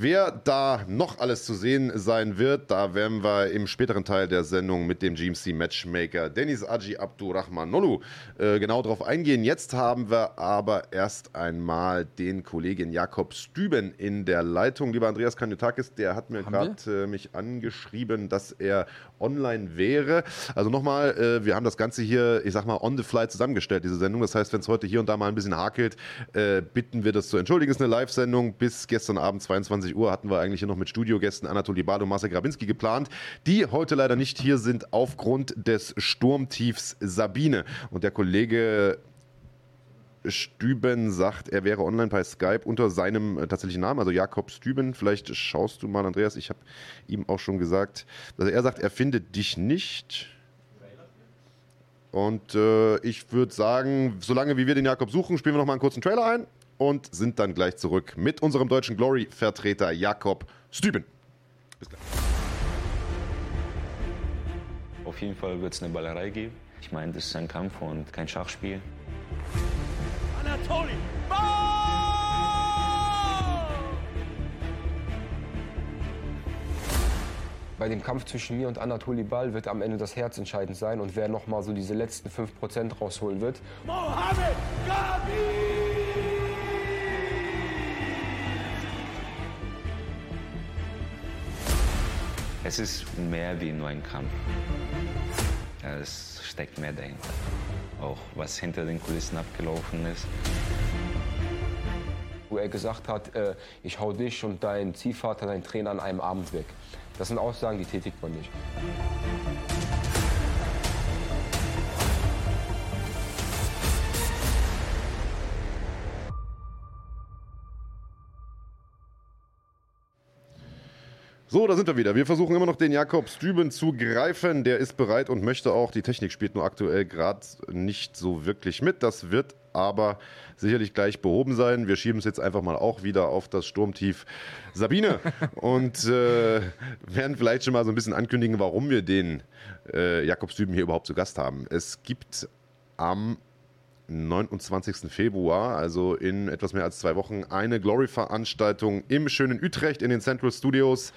Wer da noch alles zu sehen sein wird, da werden wir im späteren Teil der Sendung mit dem GMC Matchmaker Dennis Aji Abdurrahmanolu äh, genau drauf eingehen. Jetzt haben wir aber erst einmal den Kollegen Jakob Stüben in der Leitung. Lieber Andreas Kanyotakis, der hat mir gerade äh, mich angeschrieben, dass er online wäre. Also nochmal, äh, wir haben das Ganze hier, ich sag mal, on the fly zusammengestellt, diese Sendung. Das heißt, wenn es heute hier und da mal ein bisschen hakelt, äh, bitten wir das zu entschuldigen. Es ist eine Live-Sendung bis gestern Abend 22 20 Uhr hatten wir eigentlich hier noch mit Studiogästen Anatoli Bal und Marcel Grabinski geplant, die heute leider nicht hier sind aufgrund des Sturmtiefs Sabine. Und der Kollege Stüben sagt, er wäre online bei Skype unter seinem äh, tatsächlichen Namen, also Jakob Stüben. Vielleicht schaust du mal, Andreas. Ich habe ihm auch schon gesagt, dass er sagt, er findet dich nicht. Und äh, ich würde sagen, solange wie wir den Jakob suchen, spielen wir noch mal einen kurzen Trailer ein und sind dann gleich zurück mit unserem deutschen Glory-Vertreter Jakob Stüben. Bis gleich. Auf jeden Fall wird es eine Ballerei geben. Ich meine, das ist ein Kampf und kein Schachspiel. Anatoly, Ball! Bei dem Kampf zwischen mir und Anatoly Ball wird am Ende das Herz entscheidend sein und wer nochmal so diese letzten 5% rausholen wird. Mohamed Gabi! Es ist mehr wie nur ein Kampf. Es steckt mehr dahinter. Auch was hinter den Kulissen abgelaufen ist. Wo er gesagt hat, äh, ich hau dich und dein Ziehvater, dein Trainer an einem Abend weg. Das sind Aussagen, die tätigt man nicht. So, da sind wir wieder. Wir versuchen immer noch den Jakob Stüben zu greifen. Der ist bereit und möchte auch. Die Technik spielt nur aktuell gerade nicht so wirklich mit. Das wird aber sicherlich gleich behoben sein. Wir schieben es jetzt einfach mal auch wieder auf das Sturmtief Sabine und äh, werden vielleicht schon mal so ein bisschen ankündigen, warum wir den äh, Jakob Stüben hier überhaupt zu Gast haben. Es gibt am 29. Februar, also in etwas mehr als zwei Wochen, eine Glory-Veranstaltung im schönen Utrecht in den Central Studios.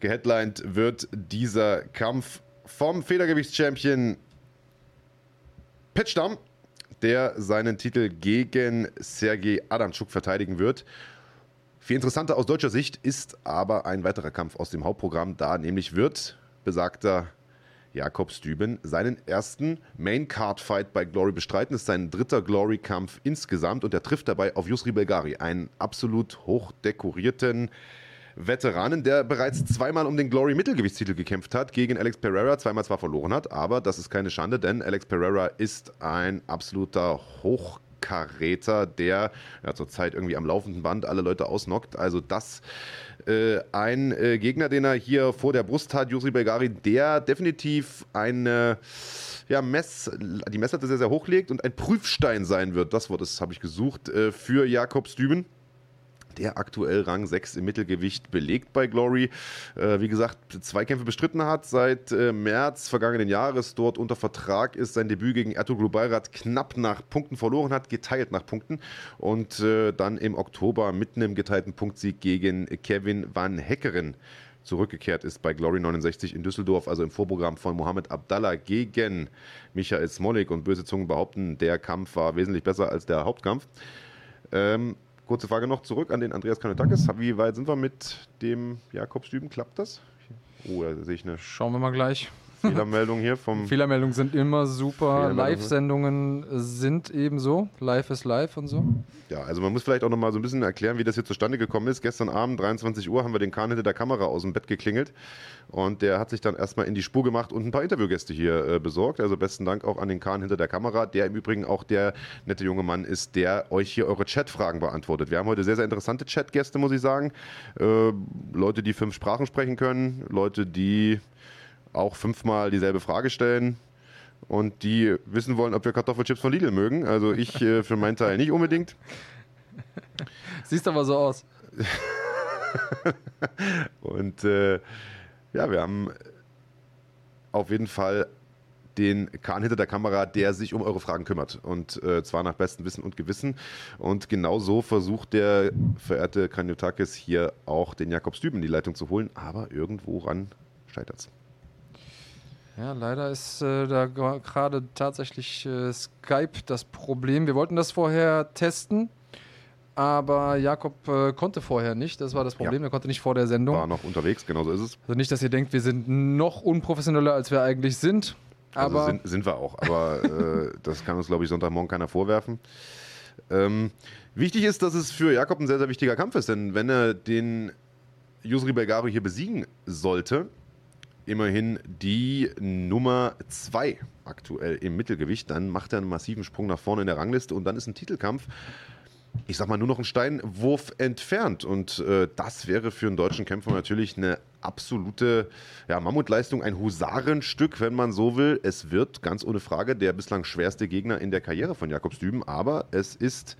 Geheadlined wird dieser Kampf vom Federgewichtschampion Petschdamm, der seinen Titel gegen Sergei Adamczuk verteidigen wird. Viel interessanter aus deutscher Sicht ist aber ein weiterer Kampf aus dem Hauptprogramm. Da nämlich wird besagter Jakob Stüben seinen ersten Main-Card-Fight bei Glory bestreiten. Das ist sein dritter Glory-Kampf insgesamt und er trifft dabei auf Yusri Belgari, einen absolut hochdekorierten Veteranen, der bereits zweimal um den Glory-Mittelgewichtstitel gekämpft hat, gegen Alex Pereira, zweimal zwar verloren hat, aber das ist keine Schande, denn Alex Pereira ist ein absoluter Hoch Karäter, der ja, zurzeit irgendwie am laufenden Band alle Leute ausnockt. Also das äh, ein äh, Gegner, den er hier vor der Brust hat, Yusri Belgari, der definitiv eine ja, Mess, die Messlatte sehr, sehr hochlegt und ein Prüfstein sein wird. Das Wort habe ich gesucht äh, für Jakob Stüben der aktuell Rang 6 im Mittelgewicht belegt bei Glory. Äh, wie gesagt, zwei Kämpfe bestritten hat seit äh, März vergangenen Jahres, dort unter Vertrag ist, sein Debüt gegen Ertugrul Bayrat knapp nach Punkten verloren hat, geteilt nach Punkten und äh, dann im Oktober mit einem geteilten Punktsieg gegen Kevin Van Heckeren zurückgekehrt ist bei Glory 69 in Düsseldorf, also im Vorprogramm von Mohamed Abdallah gegen Michael Smolik. Und böse Zungen behaupten, der Kampf war wesentlich besser als der Hauptkampf. Ähm, Kurze Frage noch zurück an den Andreas Kanotakis. Wie weit sind wir mit dem Jakob Stüben? Klappt das? Oh, da sehe ich eine. Schauen wir mal gleich. Fehlermeldung hier vom. Fehlermeldungen sind immer super. Live-Sendungen sind ebenso. Live ist live und so. Ja, also man muss vielleicht auch noch mal so ein bisschen erklären, wie das hier zustande gekommen ist. Gestern Abend, 23 Uhr, haben wir den Kahn hinter der Kamera aus dem Bett geklingelt. Und der hat sich dann erstmal in die Spur gemacht und ein paar Interviewgäste hier äh, besorgt. Also besten Dank auch an den Kahn hinter der Kamera, der im Übrigen auch der nette junge Mann ist, der euch hier eure Chatfragen beantwortet. Wir haben heute sehr, sehr interessante Chatgäste, muss ich sagen. Äh, Leute, die fünf Sprachen sprechen können, Leute, die auch fünfmal dieselbe Frage stellen und die wissen wollen, ob wir Kartoffelchips von Lidl mögen. Also ich äh, für meinen Teil nicht unbedingt. Siehst aber so aus. und äh, ja, wir haben auf jeden Fall den Kahn hinter der Kamera, der sich um eure Fragen kümmert. Und äh, zwar nach bestem Wissen und Gewissen. Und genau so versucht der verehrte Kanyotakis hier auch den Jakob Stüben in die Leitung zu holen. Aber irgendwo ran scheitert es. Ja, leider ist äh, da gerade tatsächlich äh, Skype das Problem. Wir wollten das vorher testen, aber Jakob äh, konnte vorher nicht. Das war das Problem. Ja. Er konnte nicht vor der Sendung. War noch unterwegs, genau so ist es. Also nicht, dass ihr denkt, wir sind noch unprofessioneller, als wir eigentlich sind. Also aber sind, sind wir auch, aber äh, das kann uns, glaube ich, Sonntagmorgen keiner vorwerfen. Ähm, wichtig ist, dass es für Jakob ein sehr, sehr wichtiger Kampf ist, denn wenn er den Yusri Belgaro hier besiegen sollte, immerhin die Nummer 2 aktuell im Mittelgewicht. Dann macht er einen massiven Sprung nach vorne in der Rangliste und dann ist ein Titelkampf, ich sag mal, nur noch ein Steinwurf entfernt. Und äh, das wäre für einen deutschen Kämpfer natürlich eine absolute ja, Mammutleistung, ein Husarenstück, wenn man so will. Es wird ganz ohne Frage der bislang schwerste Gegner in der Karriere von Jakob Stüben, aber es ist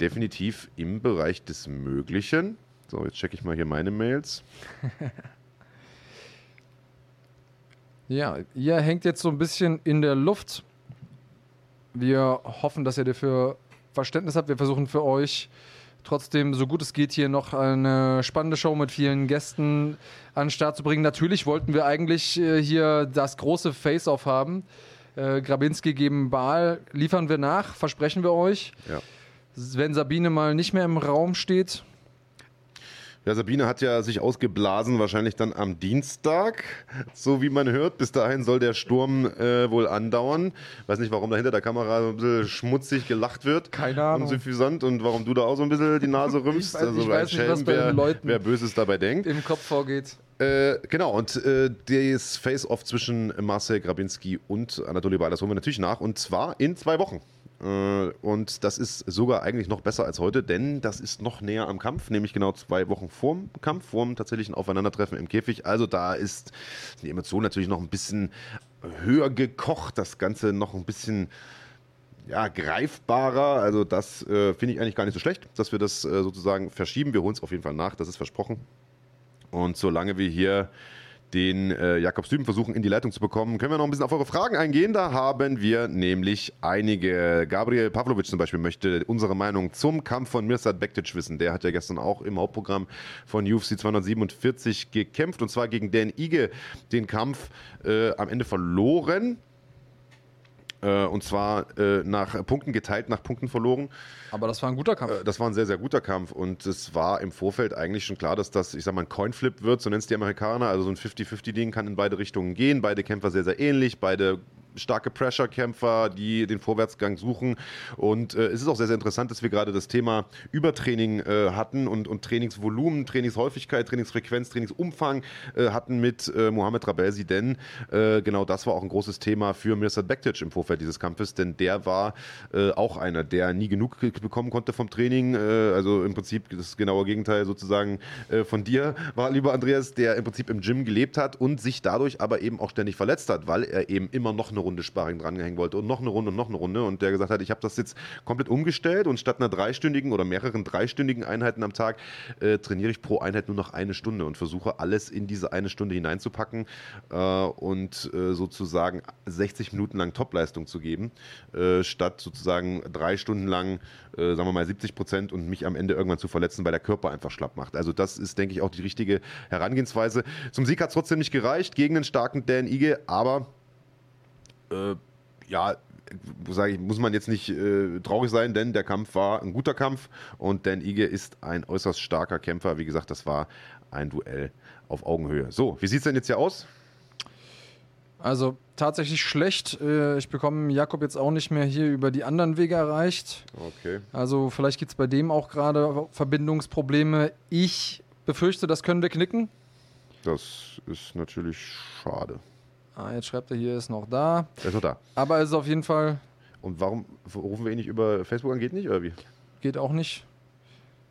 definitiv im Bereich des Möglichen. So, jetzt checke ich mal hier meine Mails. Ja, ihr hängt jetzt so ein bisschen in der Luft. Wir hoffen, dass ihr dafür Verständnis habt. Wir versuchen für euch trotzdem, so gut es geht, hier noch eine spannende Show mit vielen Gästen an den Start zu bringen. Natürlich wollten wir eigentlich äh, hier das große Face-Off haben. Äh, Grabinski gegen Baal liefern wir nach, versprechen wir euch. Ja. Wenn Sabine mal nicht mehr im Raum steht, Ja, Sabine hat ja sich ausgeblasen, wahrscheinlich dann am Dienstag, so wie man hört. Bis dahin soll der Sturm äh, wohl andauern. Weiß nicht, warum da hinter der Kamera so ein bisschen schmutzig gelacht wird. Keine Ahnung. Und suffisant und warum du da auch so ein bisschen die Nase rümpfst. Ich weiß- ich ein weiß nicht, was bei den wer, Leuten- wer Böses dabei denkt. im Kopf vorgeht. Äh, genau, und äh, das Face-Off zwischen Marcel Grabinski und Anatoly Baal, das holen wir natürlich nach. Und zwar in zwei Wochen. Äh, und das ist sogar eigentlich noch besser als heute, denn das ist noch näher am Kampf, nämlich genau zwei Wochen vorm Kampf, vorm tatsächlichen Aufeinandertreffen im Käfig. Also da ist die Emotion natürlich noch ein bisschen höher gekocht, das Ganze noch ein bisschen ja, greifbarer. Also das äh, finde ich eigentlich gar nicht so schlecht, dass wir das äh, sozusagen verschieben. Wir holen es auf jeden Fall nach, das ist versprochen. Und solange wir hier den äh, Jakob Stüben versuchen in die Leitung zu bekommen, können wir noch ein bisschen auf eure Fragen eingehen. Da haben wir nämlich einige. Gabriel Pavlovic zum Beispiel möchte unsere Meinung zum Kampf von Mirsad Bektic wissen. Der hat ja gestern auch im Hauptprogramm von UFC 247 gekämpft und zwar gegen Dan Ige den Kampf äh, am Ende verloren. Äh, und zwar äh, nach Punkten geteilt, nach Punkten verloren. Aber das war ein guter Kampf. Äh, Das war ein sehr, sehr guter Kampf und es war im Vorfeld eigentlich schon klar, dass das, ich sag mal, ein Coinflip wird, so nennt es die Amerikaner. Also so ein 50-50-Ding kann in beide Richtungen gehen. Beide Kämpfer sehr, sehr ähnlich, beide starke Pressure-Kämpfer, die den Vorwärtsgang suchen. Und äh, es ist auch sehr, sehr interessant, dass wir gerade das Thema Übertraining äh, hatten und, und Trainingsvolumen, Trainingshäufigkeit, Trainingsfrequenz, Trainingsumfang äh, hatten mit äh, Mohamed Rabelsi, denn äh, genau das war auch ein großes Thema für Mirsad Bektic im Vorfeld dieses Kampfes, denn der war äh, auch einer, der nie genug ge- bekommen konnte vom Training. Also im Prinzip das genaue Gegenteil sozusagen von dir war, lieber Andreas, der im Prinzip im Gym gelebt hat und sich dadurch aber eben auch ständig verletzt hat, weil er eben immer noch eine Runde Sparring drangehängen wollte und noch eine Runde und noch eine Runde und der gesagt hat, ich habe das jetzt komplett umgestellt und statt einer dreistündigen oder mehreren dreistündigen Einheiten am Tag äh, trainiere ich pro Einheit nur noch eine Stunde und versuche alles in diese eine Stunde hineinzupacken äh, und äh, sozusagen 60 Minuten lang Topleistung zu geben, äh, statt sozusagen drei Stunden lang, äh, sagen wir mal 70 Prozent und mich am Ende irgendwann zu verletzen, weil der Körper einfach schlapp macht. Also das ist, denke ich, auch die richtige Herangehensweise. Zum Sieg hat es trotzdem nicht gereicht gegen den starken Dan Ige, aber äh, ja, sage ich, muss man jetzt nicht äh, traurig sein, denn der Kampf war ein guter Kampf und Dan Ige ist ein äußerst starker Kämpfer. Wie gesagt, das war ein Duell auf Augenhöhe. So, wie sieht es denn jetzt hier aus? Also tatsächlich schlecht. Äh, Ich bekomme Jakob jetzt auch nicht mehr hier über die anderen Wege erreicht. Okay. Also vielleicht gibt es bei dem auch gerade Verbindungsprobleme. Ich befürchte, das können wir knicken. Das ist natürlich schade. Ah, jetzt schreibt er hier, ist noch da. Er ist noch da. Aber es ist auf jeden Fall, Und warum rufen wir ihn nicht über Facebook an? Geht nicht, oder wie? geht auch nicht.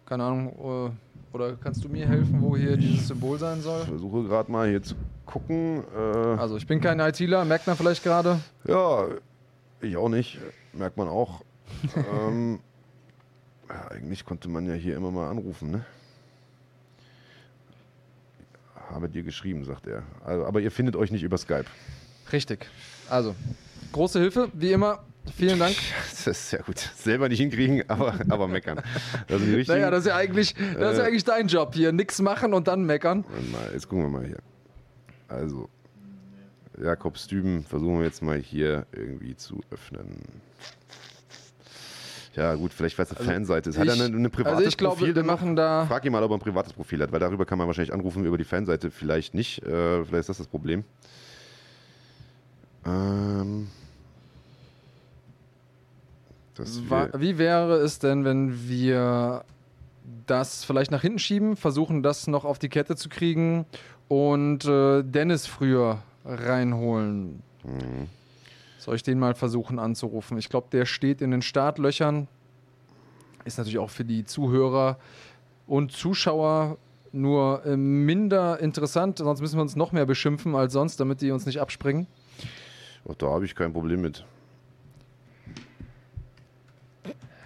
Keine Ahnung. äh, Oder kannst du mir helfen, wo hier dieses Symbol sein Ich soll? versuche gerade mal hier zu gucken. Äh, Also ich bin kein ITler, merkt man vielleicht gerade. Ja, ich auch nicht. Merkt man auch. ähm, ja, eigentlich konnte man ja hier immer mal anrufen, ne? Habe dir geschrieben, sagt er. Also, aber ihr findet euch nicht über Skype. Richtig. Also, große Hilfe, wie immer. Vielen Dank. Das ist sehr gut. Selber nicht hinkriegen, aber, aber meckern. Die richtigen, Naja, das ist ja eigentlich, das ist ja Äh. eigentlich dein Job hier. Nix machen und dann meckern. Mal, jetzt gucken wir mal hier. Also, Jakob Stüben versuchen wir jetzt mal hier irgendwie zu öffnen. Ja, gut, vielleicht weil es eine Fanseite ist. Hat er ich- eine, eine privates also ich glaube, Profil wir machen da- Frag ihn mal, ob er ein privates Profil hat, weil darüber kann man wahrscheinlich anrufen, über die Fanseite vielleicht nicht. Äh, vielleicht ist das das Problem. Ähm, das Wie wäre es denn, wenn wir das vielleicht nach hinten schieben, versuchen das noch auf die Kette zu kriegen und äh, Dennis früher reinholen? Mhm. Soll ich den mal versuchen anzurufen? Ich glaube, der steht in den Startlöchern. Ist natürlich auch für die Zuhörer und Zuschauer nur äh, minder interessant, sonst müssen wir uns noch mehr beschimpfen als sonst, damit die uns nicht abspringen. Auch da habe ich kein Problem mit.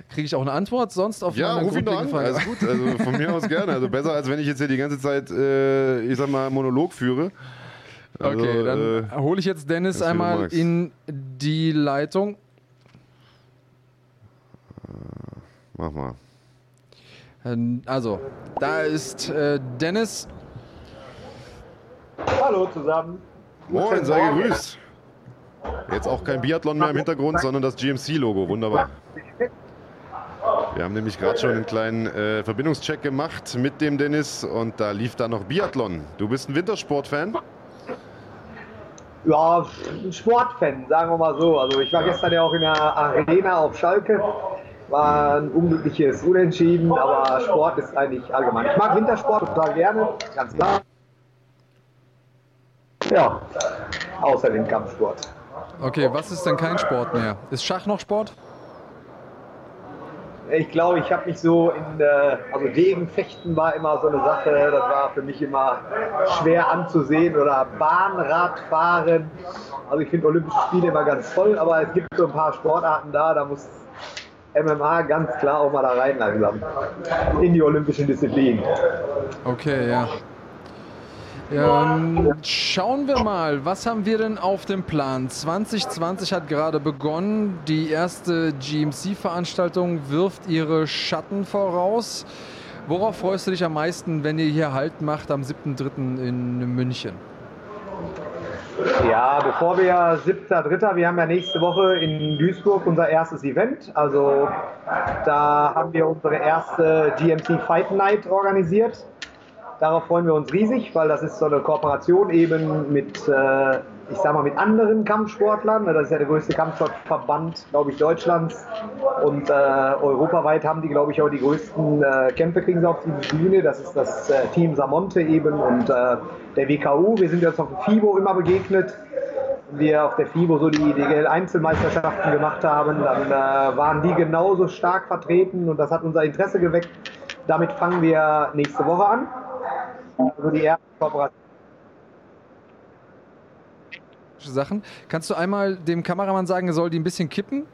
Kriege ich auch eine Antwort sonst auf Ja, ruf ihn doch an. Frage? Alles gut. Also von mir aus gerne. Also besser, als wenn ich jetzt hier die ganze Zeit, äh, ich sag mal, Monolog führe. Also, Okay, dann äh, hole ich jetzt Dennis einmal in die Leitung. mach mal. Ähm, Also, da ist äh, Dennis. Hallo zusammen. Moin, sei gegrüßt. Jetzt auch kein Biathlon mehr im Hintergrund, sondern das GMC-Logo. Wunderbar. Wir haben nämlich gerade schon einen kleinen äh, Verbindungscheck gemacht mit dem Dennis und da lief da noch Biathlon. Du bist ein Wintersportfan? Ja, ein Sportfan, sagen wir mal so. Also ich war gestern ja auch in der Arena auf Schalke. War ein unglückliches Unentschieden, aber Sport ist eigentlich allgemein. Ich mag Wintersport total gerne, ganz klar. Ja, außer den Kampfsport. Okay, was ist denn kein Sport mehr? Ist Schach noch Sport? Ich glaube, ich habe mich so in, äh, also Degenfechten war immer so eine Sache, das war für mich immer schwer anzusehen oder Bahnradfahren. Also ich finde Olympische Spiele immer ganz toll, aber es gibt so ein paar Sportarten da, da muss MMA ganz klar auch mal da rein langsam. In die olympischen Disziplinen. Okay, ja. Ähm, schauen wir mal, was haben wir denn auf dem Plan? 2020 hat gerade begonnen. Die erste GMC-Veranstaltung wirft ihre Schatten voraus. Worauf freust du dich am meisten, wenn ihr hier Halt macht am 7.3. in München? Ja, bevor wir 7.3., wir haben ja nächste Woche in Duisburg unser erstes Event. Also da haben wir unsere erste GMC Fight Night organisiert. Darauf freuen wir uns riesig, weil das ist so eine Kooperation eben mit, äh, ich sag mal, mit anderen Kampfsportlern. Das ist ja der größte Kampfsportverband, glaube ich, Deutschlands. Und äh, europaweit haben die, glaube ich, auch die größten äh, Kämpfe kriegen sie auf die Bühne. Das ist das äh, Team Samonte eben und äh, der WKU. Wir sind jetzt auf dem FIBO immer begegnet. Wir auf der FIBO so die DGL-Einzelmeisterschaften gemacht haben, dann äh, waren die genauso stark vertreten und das hat unser Interesse geweckt. Damit fangen wir nächste Woche an. Also die erste Kooperation. Sachen. Kannst du einmal dem Kameramann sagen, er soll die ein bisschen kippen?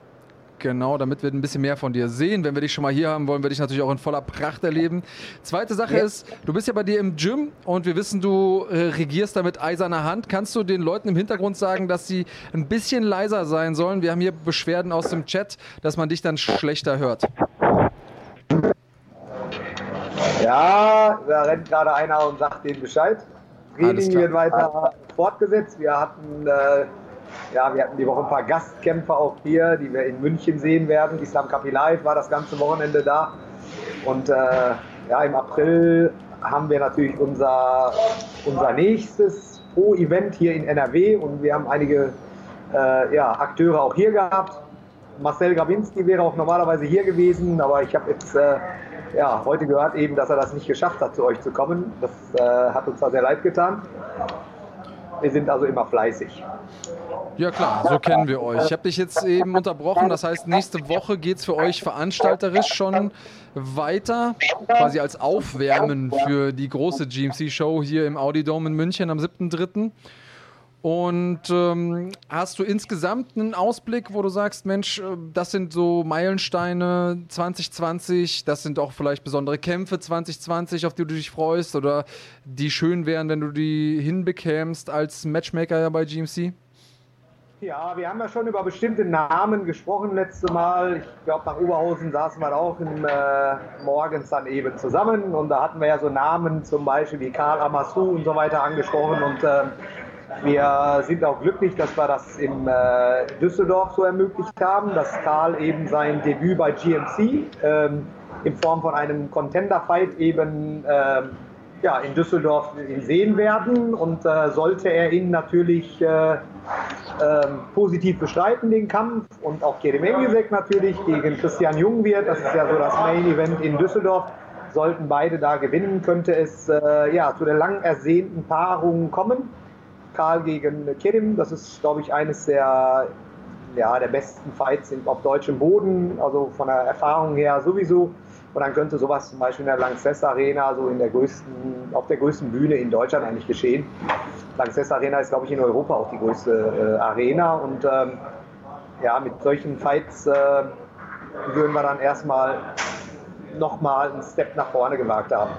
Genau, damit wir ein bisschen mehr von dir sehen. Wenn wir dich schon mal hier haben, wollen wir dich natürlich auch in voller Pracht erleben. Zweite Sache ist, du bist ja bei dir im Gym und wir wissen, du äh, regierst da mit eiserner Hand. Kannst du den Leuten im Hintergrund sagen, dass sie ein bisschen leiser sein sollen? Wir haben hier Beschwerden aus dem Chat, dass man dich dann schlechter hört. Ja, da rennt gerade einer und sagt denen Bescheid. Training wird weiter fortgesetzt. Wir hatten, äh, ja, wir hatten die Woche ein paar Gastkämpfer auch hier, die wir in München sehen werden. Islam Kapilait war das ganze Wochenende da. Und äh, ja, im April haben wir natürlich unser, unser nächstes Pro-Event hier in NRW und wir haben einige äh, ja, Akteure auch hier gehabt. Marcel Grabinski wäre auch normalerweise hier gewesen, aber ich habe jetzt äh, ja, heute gehört eben, dass er das nicht geschafft hat, zu euch zu kommen. Das äh, hat uns da sehr leid getan. Wir sind also immer fleißig. Ja klar, so kennen wir euch. Ich habe dich jetzt eben unterbrochen. Das heißt, nächste Woche geht es für euch veranstalterisch schon weiter, quasi als Aufwärmen für die große GMC-Show hier im Audi Dome in München am 7.3. Und ähm, hast du insgesamt einen Ausblick, wo du sagst, Mensch, äh, das sind so Meilensteine 2020, das sind auch vielleicht besondere Kämpfe 2020, auf die du dich freust oder die schön wären, wenn du die hinbekämst als Matchmaker ja bei GMC? Ja, wir haben ja schon über bestimmte Namen gesprochen letzte Mal. Ich glaube, nach Oberhausen saßen wir auch im, äh, morgens dann eben zusammen und da hatten wir ja so Namen zum Beispiel wie Karl Amassou und so weiter angesprochen und ähm, wir sind auch glücklich, dass wir das in äh, Düsseldorf so ermöglicht haben, dass Karl eben sein Debüt bei GMC ähm, in Form von einem Contender-Fight eben ähm, ja, in Düsseldorf sehen werden und äh, sollte er ihn natürlich äh, ähm, positiv bestreiten, den Kampf und auch Kerem Engisek natürlich gegen Christian Jung wird, das ist ja so das Main Event in Düsseldorf, sollten beide da gewinnen, könnte es äh, ja, zu der lang ersehnten Paarung kommen. Karl gegen Kerim, das ist glaube ich eines der, ja, der besten Fights auf deutschem Boden, also von der Erfahrung her sowieso. Und dann könnte sowas zum Beispiel in der Lanxess Arena, so in der größten, auf der größten Bühne in Deutschland eigentlich geschehen. Lanxess Arena ist, glaube ich, in Europa auch die größte äh, Arena. Und ähm, ja, mit solchen Fights äh, würden wir dann erstmal nochmal einen Step nach vorne gewagt haben.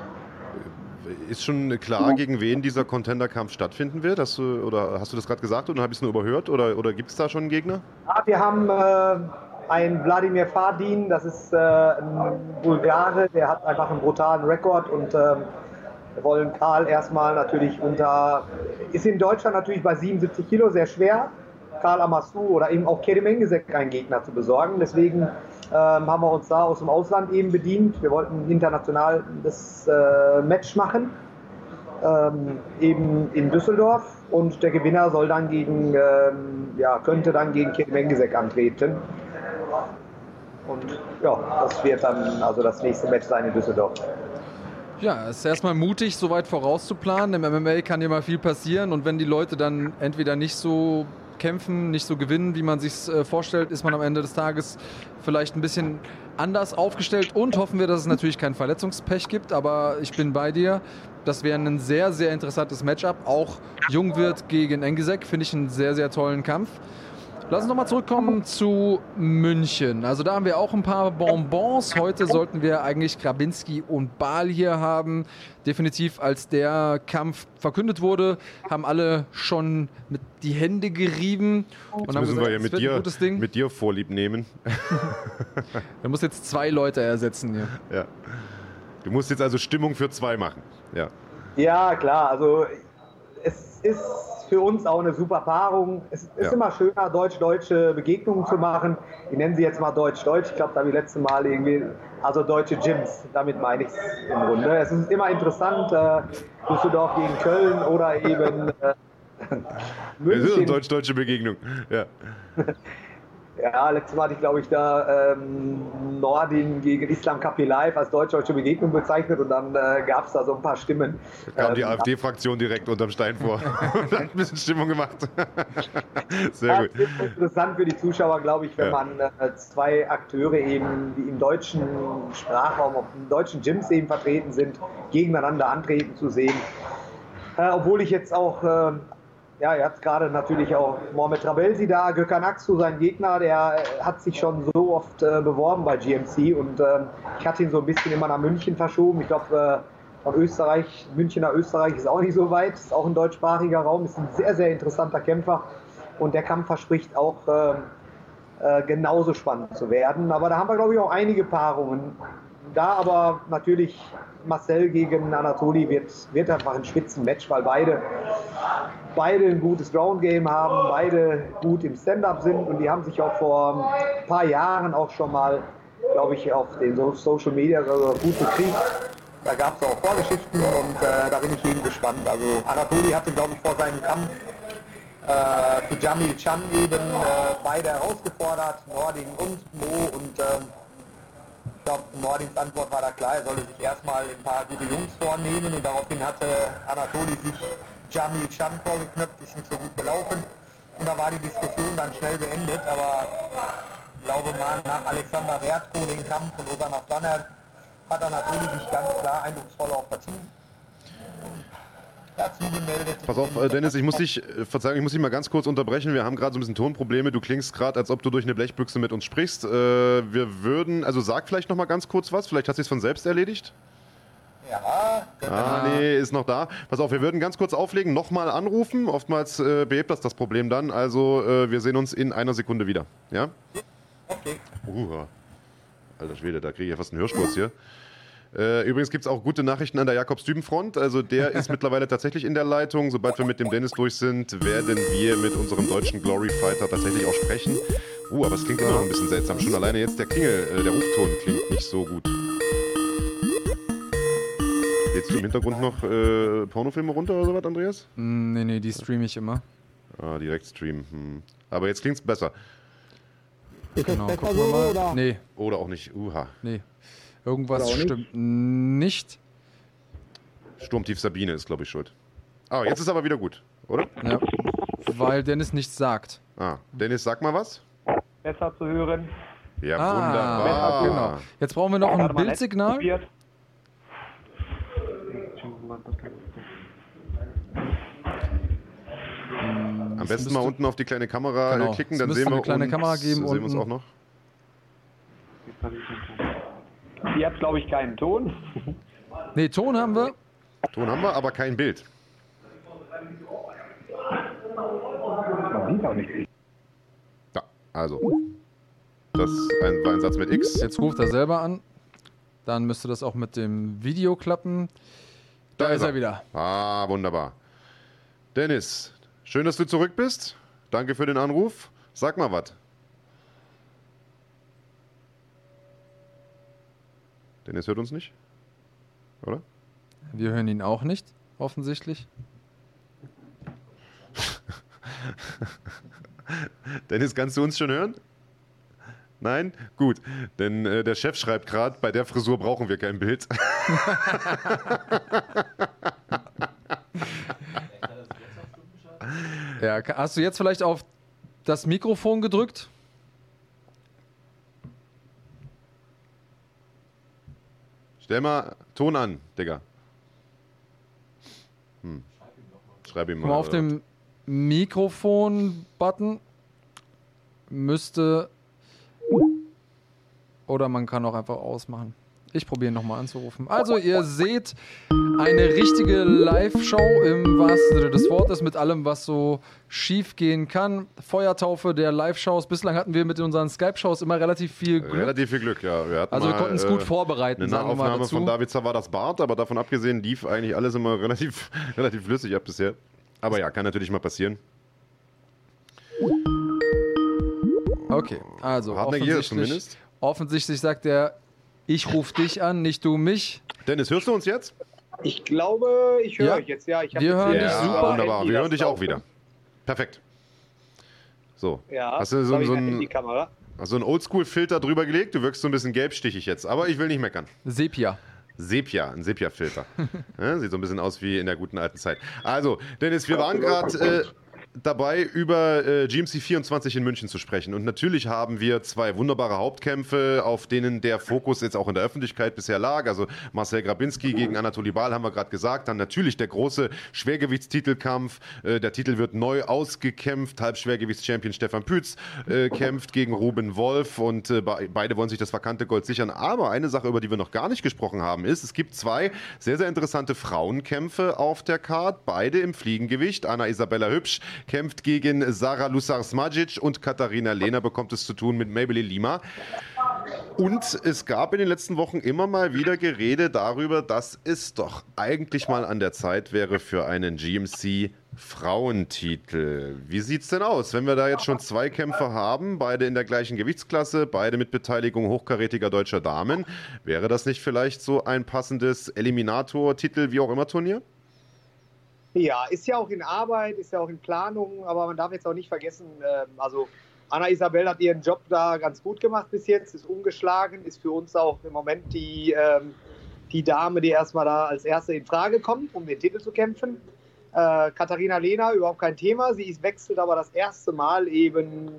Ist schon klar, gegen wen dieser Contender-Kampf stattfinden wird? Hast du, oder hast du das gerade gesagt und habe ich es nur überhört? Oder, oder gibt es da schon einen Gegner? Ja, wir haben äh, einen Wladimir Fadin, das ist äh, ein Bulgare, der hat einfach einen brutalen Rekord und ähm, wir wollen Karl erstmal natürlich unter, ist in Deutschland natürlich bei 77 Kilo sehr schwer, Karl Amassu oder eben auch Kerim Engesek einen Gegner zu besorgen. Deswegen ähm, haben wir uns da aus dem Ausland eben bedient. Wir wollten international das äh, Match machen, ähm, eben in Düsseldorf. Und der Gewinner soll dann gegen, ähm, ja, könnte dann gegen Kerim Engesek antreten. Und ja, das wird dann also das nächste Match sein in Düsseldorf. Ja, es ist erstmal mutig, so weit vorauszuplanen. Im MMA kann ja mal viel passieren und wenn die Leute dann entweder nicht so kämpfen, nicht so gewinnen, wie man sich äh, vorstellt, ist man am Ende des Tages vielleicht ein bisschen anders aufgestellt und hoffen wir, dass es natürlich kein Verletzungspech gibt, aber ich bin bei dir. Das wäre ein sehr, sehr interessantes Matchup. Auch Jungwirt gegen Engisek finde ich einen sehr, sehr tollen Kampf. Lass uns nochmal zurückkommen zu München. Also da haben wir auch ein paar Bonbons. Heute sollten wir eigentlich Grabinski und Baal hier haben. Definitiv, als der Kampf verkündet wurde, haben alle schon mit die Hände gerieben. Und Jetzt haben müssen gesagt, wir ja mit dir, gutes Ding. mit dir Vorlieb nehmen. Er muss jetzt zwei Leute ersetzen hier. ja. Du musst jetzt also Stimmung für zwei machen. Ja. Ja, klar. Also es ist für uns auch eine super Paarung. Es ist Ja. immer schöner, deutsch-deutsche Begegnungen zu machen. Ich nenne sie jetzt mal deutsch-deutsch. Ich glaube, da wie letzte Mal irgendwie, also deutsche Gyms. Damit meine ich es im Grunde. Es ist immer interessant, äh, Düsseldorf gegen Köln oder eben äh, Es ist eine München. deutsch-deutsche Begegnung. Ja. Ja, letztes Mal hatte ich, glaube ich, da ähm, Nordin gegen Islam Kapi Live als deutsch-deutsche Begegnung bezeichnet und dann äh, gab es da so ein paar Stimmen. Kam die Ähm, AfD-Fraktion direkt unterm Stein vor und hat ein bisschen Stimmung gemacht. Ja, Sehr gut. es ist interessant für die Zuschauer, glaube ich, wenn Ja. man äh, zwei Akteure eben, die im deutschen Sprachraum, auf den deutschen Gyms eben vertreten sind, gegeneinander antreten zu sehen. Äh, obwohl ich jetzt auch, äh, ja, er hat gerade natürlich auch Mohamed Trabelsi da, Gökhan Aksu, sein Gegner, der äh, hat sich schon so oft äh, beworben bei GMC und ähm, ich hatte ihn so ein bisschen immer nach München verschoben. Ich glaube, äh, von Österreich, München nach Österreich ist auch nicht so weit, ist auch ein deutschsprachiger Raum, ist ein sehr, sehr interessanter Kämpfer und der Kampf verspricht auch ähm, äh, genauso spannend zu werden. Aber da haben wir, glaube ich, auch einige Paarungen. Da aber natürlich Marcel gegen Anatoli wird, wird einfach ein Spitzenmatch, weil beide, beide ein gutes Ground-Game haben, beide gut im Stand-Up sind und die haben sich auch vor ein paar Jahren auch schon mal, glaube ich, auf den so Social Media also gut gekriegt. Da gab es auch Vorgeschichten und äh, da bin ich eben gespannt. Also Anatoli hatte, glaube ich, vor seinem Kampf äh, Jamil Chan eben äh, beide herausgefordert, Nording und Mo und ähm, ich glaube, Nordings Antwort war da klar, er solle sich erstmal ein paar gute Jungs vornehmen und daraufhin hatte Anatoli sich Jamil Chan vorgeknöpft, ist nicht so gut gelaufen und da war die Diskussion dann schnell beendet, aber ich glaube mal nach Alexander Wertko den Kampf und Osanov Donner hat Anatoli sich ganz klar eindrucksvoll auch verziehen. Pass auf, äh, Dennis, ich muss dich, äh, Verzeihung, ich muss dich mal ganz kurz unterbrechen. Wir haben gerade so ein bisschen Tonprobleme. Du klingst gerade, als ob du durch eine Blechbüchse mit uns sprichst. Äh, wir würden, also sag vielleicht noch mal ganz kurz was. Vielleicht hat sich von selbst erledigt. Ja, Ah, nee, ist noch da. Pass auf, wir würden ganz kurz auflegen, nochmal anrufen. Oftmals äh, behebt das das Problem dann. Also, äh, wir sehen uns in einer Sekunde wieder. Ja? okay. Uh, alter Schwede, da kriege ich ja fast einen Hörsturz hier. Äh, übrigens gibt es auch gute Nachrichten an der Jakobs-Düben-Front. Also der ist mittlerweile tatsächlich in der Leitung. Sobald wir mit dem Dennis durch sind, werden wir mit unserem deutschen Glory Fighter tatsächlich auch sprechen. Uh, aber es klingt immer noch ein bisschen seltsam. Schon alleine jetzt der Klingel, äh, der Rufton klingt nicht so gut. Jetzt im Hintergrund noch äh, Pornofilme runter oder sowas, Andreas? Mm, Nee, nee, die streame ich immer. Ah, direkt streamen. Hm. Aber jetzt klingt's besser. Genau, gucken wir mal. Nee, Oder auch nicht. Uha. nee. Irgendwas stimmt nicht. Sturmtief Sabine ist, glaube ich, schuld. Ah, jetzt ist aber wieder gut, oder? Ja. Weil Dennis nichts sagt. Ah, Dennis, sag mal was. Besser zu hören. Ja, Ah, wunderbar. genau. Jetzt brauchen wir noch ein Bildsignal. probiert. Am besten mal unten auf die kleine Kamera Genau. klicken, dann sehen wir eine kleine uns, Kamera geben sehen wir uns unten. auch noch. Ihr habt, glaube ich, keinen Ton. Nee, Ton haben wir. Ton haben wir, aber kein Bild. Man sieht auch nicht. Ja, also. Das ein, war ein Satz mit X. Jetzt ruft er selber an. Dann müsste das auch mit dem Video klappen. Da, ist er wieder. Ah, wunderbar. Dennis, schön, dass du zurück bist. Danke für den Anruf. Sag mal was. Dennis hört uns nicht? Oder? Wir hören ihn auch nicht, offensichtlich. Dennis, kannst du uns schon hören? Nein? Gut. Denn äh, der Chef schreibt gerade, bei der Frisur brauchen wir kein Bild. Ja, hast du jetzt vielleicht auf das Mikrofon gedrückt? Stell mal Ton an, Digga. Hm. Schreib ihm mal. Mal auf oder? dem Mikrofon-Button müsste. Oder man kann auch einfach ausmachen. Ich probiere nochmal anzurufen. Also, ihr seht eine richtige Live-Show im wahrsten Sinne des Wortes mit allem, was so schief gehen kann. Feuertaufe der Live-Shows. Bislang hatten wir mit unseren Skype-Shows immer relativ viel Glück. Relativ viel Glück, ja. Wir also, wir konnten es äh, gut vorbereiten. Eine sagen wir mal Nachaufnahme dazu. von David Zavadas Bart, aber davon abgesehen lief eigentlich alles immer relativ, relativ flüssig ab bisher. Aber ja, kann natürlich mal passieren. Okay, also offensichtlich, offensichtlich sagt er, ich rufe dich an, nicht du mich. Dennis, hörst du uns jetzt? Ich glaube, ich höre Ja. euch jetzt. Ja, ich hab Wir jetzt hören dich ja, super. wunderbar. Handy, Wir hören dich auch wieder. Perfekt. So. Ja, Hast du so, ich so, ein, Handykamera. hast du einen Oldschool-Filter drüber gelegt? Du wirkst so ein bisschen gelbstichig jetzt. Aber ich will nicht meckern. Sepia. Sepia, ein Sepia-Filter. ja, sieht so ein bisschen aus wie in der guten alten Zeit. Also, Dennis, wir waren gerade äh, dabei, über äh, GMC 24 in München zu sprechen. Und natürlich haben wir zwei wunderbare Hauptkämpfe, auf denen der Fokus jetzt auch in der Öffentlichkeit bisher lag. Also Marcel Grabinski gegen Anatoly Bal haben wir gerade gesagt. Dann natürlich der große Schwergewichtstitelkampf. Äh, der Titel wird neu ausgekämpft. Halbschwergewichtschampion Stefan Pütz äh, kämpft gegen Ruben Wolf und äh, be beide wollen sich das vakante Gold sichern. Aber eine Sache, über die wir noch gar nicht gesprochen haben, ist, es gibt zwei sehr, sehr interessante Frauenkämpfe auf der Card. Beide im Fliegengewicht. Anna Isabella Hübsch kämpft gegen Sarah Lusars-Majic und Katharina Lehner bekommt es zu tun mit Maybelline Lima. Und es gab in den letzten Wochen immer mal wieder Gerede darüber, dass es doch eigentlich mal an der Zeit wäre für einen GMC Frauentitel. Wie sieht's denn aus, wenn wir da jetzt schon zwei Kämpfer haben, beide in der gleichen Gewichtsklasse, beide mit Beteiligung hochkarätiger deutscher Damen? Wäre das nicht vielleicht so ein passendes Eliminator-Titel, wie auch immer Turnier? Ja, ist ja auch in Arbeit, ist ja auch in Planung, aber man darf jetzt auch nicht vergessen, ähm, also Anna Isabel hat ihren Job da ganz gut gemacht bis jetzt, ist ungeschlagen, ist für uns auch im Moment die, ähm, die Dame, die erstmal da als erste in Frage kommt, um den Titel zu kämpfen. Äh, Katharina Lehner, überhaupt kein Thema. Sie ist, wechselt aber das erste Mal eben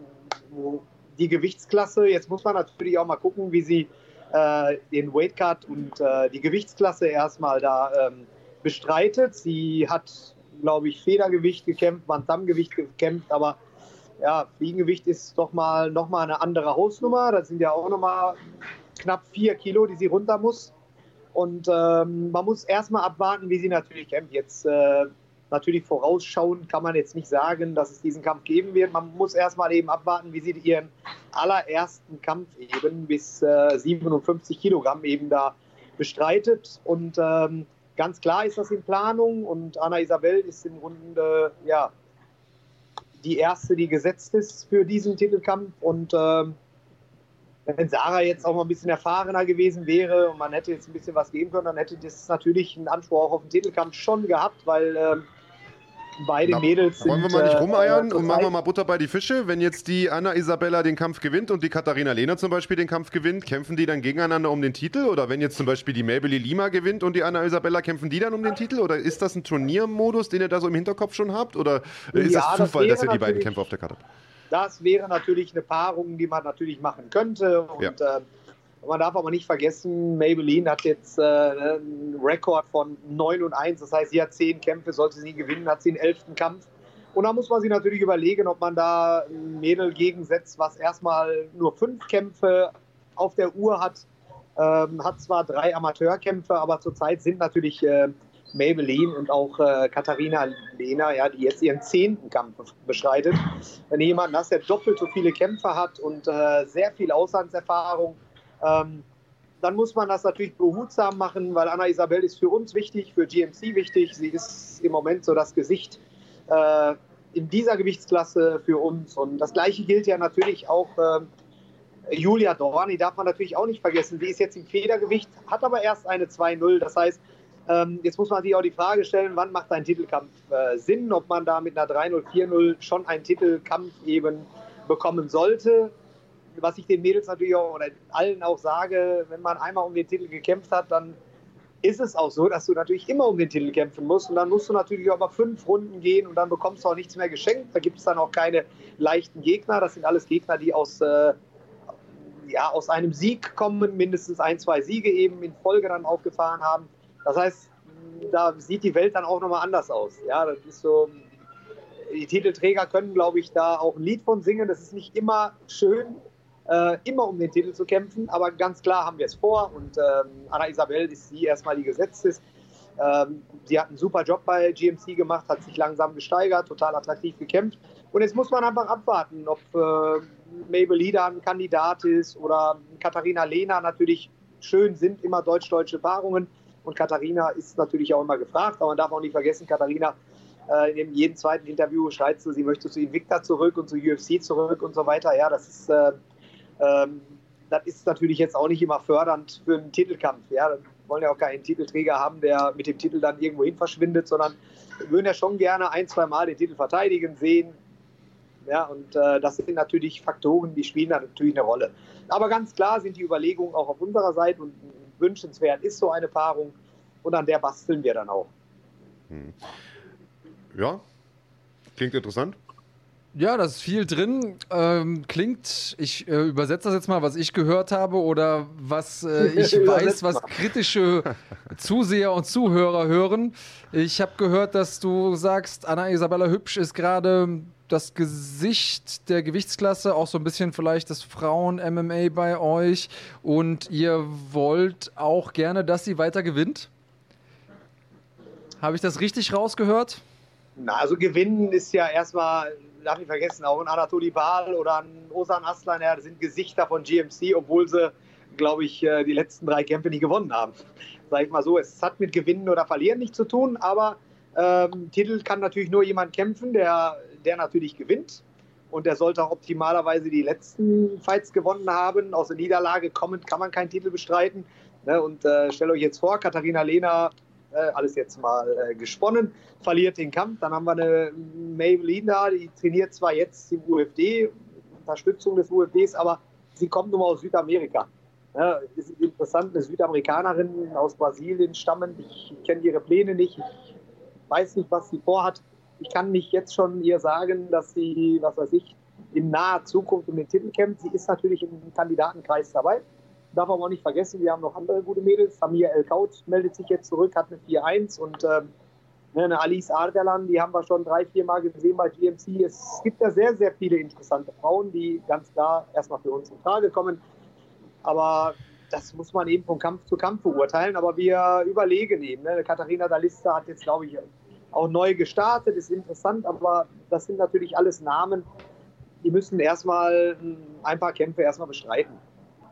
die Gewichtsklasse. Jetzt muss man natürlich auch mal gucken, wie sie äh, den Weightcut und äh, die Gewichtsklasse erstmal da ähm, bestreitet. Sie hat, glaube ich, Federgewicht gekämpft, Bantamgewicht gekämpft, aber ja, Fliegengewicht ist doch mal noch mal eine andere Hausnummer. Das sind ja auch noch mal knapp vier Kilo, die sie runter muss. Und ähm, man muss erstmal abwarten, wie sie natürlich kämpft. Jetzt äh, natürlich vorausschauen kann man jetzt nicht sagen, dass es diesen Kampf geben wird. Man muss erstmal eben abwarten, wie sie ihren allerersten Kampf eben bis äh, 57 Kilogramm eben da bestreitet. Und ähm, ganz klar ist das in Planung. Und Anna Isabel ist im Grunde ja die erste, die gesetzt ist für diesen Titelkampf. Und ähm, wenn Sarah jetzt auch mal ein bisschen erfahrener gewesen wäre und man hätte jetzt ein bisschen was geben können, dann hätte das natürlich einen Anspruch auch auf den Titelkampf schon gehabt, weil ähm, beide Da Mädels sind. Wollen wir mal nicht äh, rumeiern äh, und machen wir mal Butter bei die Fische? Wenn jetzt die Anna Isabella den Kampf gewinnt und die Katharina Lehner zum Beispiel den Kampf gewinnt, kämpfen die dann gegeneinander um den Titel? Oder wenn jetzt zum Beispiel die Maybelline Lima gewinnt und die Anna Isabella, kämpfen die dann um den Titel? Oder ist das ein Turniermodus, den ihr da so im Hinterkopf schon habt? Oder ist Ja, das das Zufall, dass ihr die beiden Kämpfe auf der Karte habt? Das wäre natürlich eine Paarung, die man natürlich machen könnte. Und Ja. äh, man darf aber nicht vergessen, Maybelline hat jetzt äh, einen Rekord von 9 und 1. Das heißt, sie hat 10 Kämpfe, sollte sie gewinnen, hat sie den 11. Kampf. Und da muss man sich natürlich überlegen, ob man da ein Mädel gegensetzt, was erstmal nur 5 Kämpfe auf der Uhr hat. Ähm, hat zwar drei Amateurkämpfe, aber zurzeit sind natürlich äh, Maybelline und auch äh, Katharina Lehner, ja, die jetzt ihren zehnten Kampf beschreitet. Wenn du jemanden hast, der doppelt so viele Kämpfe hat und äh, sehr viel Auslandserfahrung, ähm, dann muss man das natürlich behutsam machen, weil Anna Isabel ist für uns wichtig, für GMC wichtig. Sie ist im Moment so das Gesicht äh, in dieser Gewichtsklasse für uns. Und das Gleiche gilt ja natürlich auch äh, Julia Dorn, die darf man natürlich auch nicht vergessen. Die ist jetzt im Federgewicht, hat aber erst eine 2-0. Das heißt, ähm, jetzt muss man sich auch die Frage stellen, wann macht ein Titelkampf äh, Sinn, ob man da mit einer 3-0, 4-0 schon einen Titelkampf eben bekommen sollte. Was ich den Mädels natürlich auch oder allen auch sage, wenn man einmal um den Titel gekämpft hat, dann ist es auch so, dass du natürlich immer um den Titel kämpfen musst. Und dann musst du natürlich auch mal fünf Runden gehen und dann bekommst du auch nichts mehr geschenkt. Da gibt es dann auch keine leichten Gegner. Das sind alles Gegner, die aus, äh, ja, aus einem Sieg kommen, mindestens ein, zwei Siege eben in Folge dann aufgefahren haben. Das heißt, da sieht die Welt dann auch nochmal anders aus. Ja, das ist so. Die Titelträger können, glaube ich, da auch ein Lied von singen. Das ist nicht immer schön, äh, immer um den Titel zu kämpfen, aber ganz klar haben wir es vor und ähm, Anna Isabel ist die erstmal die gesetzt ist. Ähm, sie hat einen super Job bei GMC gemacht, hat sich langsam gesteigert, total attraktiv gekämpft. Und jetzt muss man einfach abwarten, ob äh, Mabel Lieder ein Kandidat ist oder Katharina Lehner natürlich schön sind, immer deutsch-deutsche Paarungen. Und Katharina ist natürlich auch immer gefragt, aber man darf auch nicht vergessen, Katharina äh, in jedem zweiten Interview schreit sie, sie möchte zu Invicta zurück und zu UFC zurück und so weiter. Ja, das ist, äh, ähm, das ist natürlich jetzt auch nicht immer fördernd für einen Titelkampf. Ja, wir wollen ja auch keinen Titelträger haben, der mit dem Titel dann irgendwo hin verschwindet, sondern wir würden ja schon gerne ein, zwei Mal den Titel verteidigen sehen. Ja, und äh, das sind natürlich Faktoren, die spielen da natürlich eine Rolle. Aber ganz klar sind die Überlegungen auch auf unserer Seite und wünschenswert ist so eine Paarung und an der basteln wir dann auch. Hm. Ja, klingt interessant. Ja, da ist viel drin. Ähm, klingt, ich äh, übersetze das jetzt mal, was ich gehört habe oder was äh, ich weiß, was kritische Zuseher und Zuhörer hören. Ich habe gehört, dass du sagst, Anna Isabella Hübsch ist gerade das Gesicht der Gewichtsklasse, auch so ein bisschen vielleicht das Frauen-MMA bei euch und ihr wollt auch gerne, dass sie weiter gewinnt? Habe ich das richtig rausgehört? Na, also gewinnen ist ja erstmal darf nicht vergessen, auch ein Anatoli Baal oder ein Osan Aslan, ja, sind Gesichter von GMC, obwohl sie, glaube ich, äh, die letzten drei Kämpfe nicht gewonnen haben. Sag ich mal so, es hat mit Gewinnen oder Verlieren nichts zu tun, aber ähm, Titel kann natürlich nur jemand kämpfen, der, der natürlich gewinnt. Und der sollte auch optimalerweise die letzten Fights gewonnen haben. Aus der Niederlage kommend kann man keinen Titel bestreiten. Ne? Und äh, stellt euch jetzt vor, Katharina Lehner alles jetzt mal äh, gesponnen, verliert den Kampf. Dann haben wir eine Maybelline da, die trainiert zwar jetzt im UFD, Unterstützung des UFDs, aber sie kommt nun mal aus Südamerika. Ja, ist interessant, eine Südamerikanerin aus Brasilien stammend. Ich kenne ihre Pläne nicht. Ich weiß nicht, was sie vorhat. Ich kann nicht jetzt schon ihr sagen, dass sie, was weiß ich, in naher Zukunft um den Titel kämpft. Sie ist natürlich im Kandidatenkreis dabei. Darf man auch nicht vergessen, wir haben noch andere gute Mädels. Samia El Kaut meldet sich jetzt zurück, hat eine 4-1 und ne, eine Alice Ardalan, die haben wir schon drei, vier Mal gesehen bei GMC. Es gibt ja sehr, sehr viele interessante Frauen, die ganz klar erstmal für uns in Frage kommen. Aber das muss man eben von Kampf zu Kampf beurteilen. Aber wir überlegen eben. Ne? Katharina Dalista hat jetzt, glaube ich, auch neu gestartet, ist interessant, aber das sind natürlich alles Namen, die müssen erstmal ein paar Kämpfe erstmal bestreiten.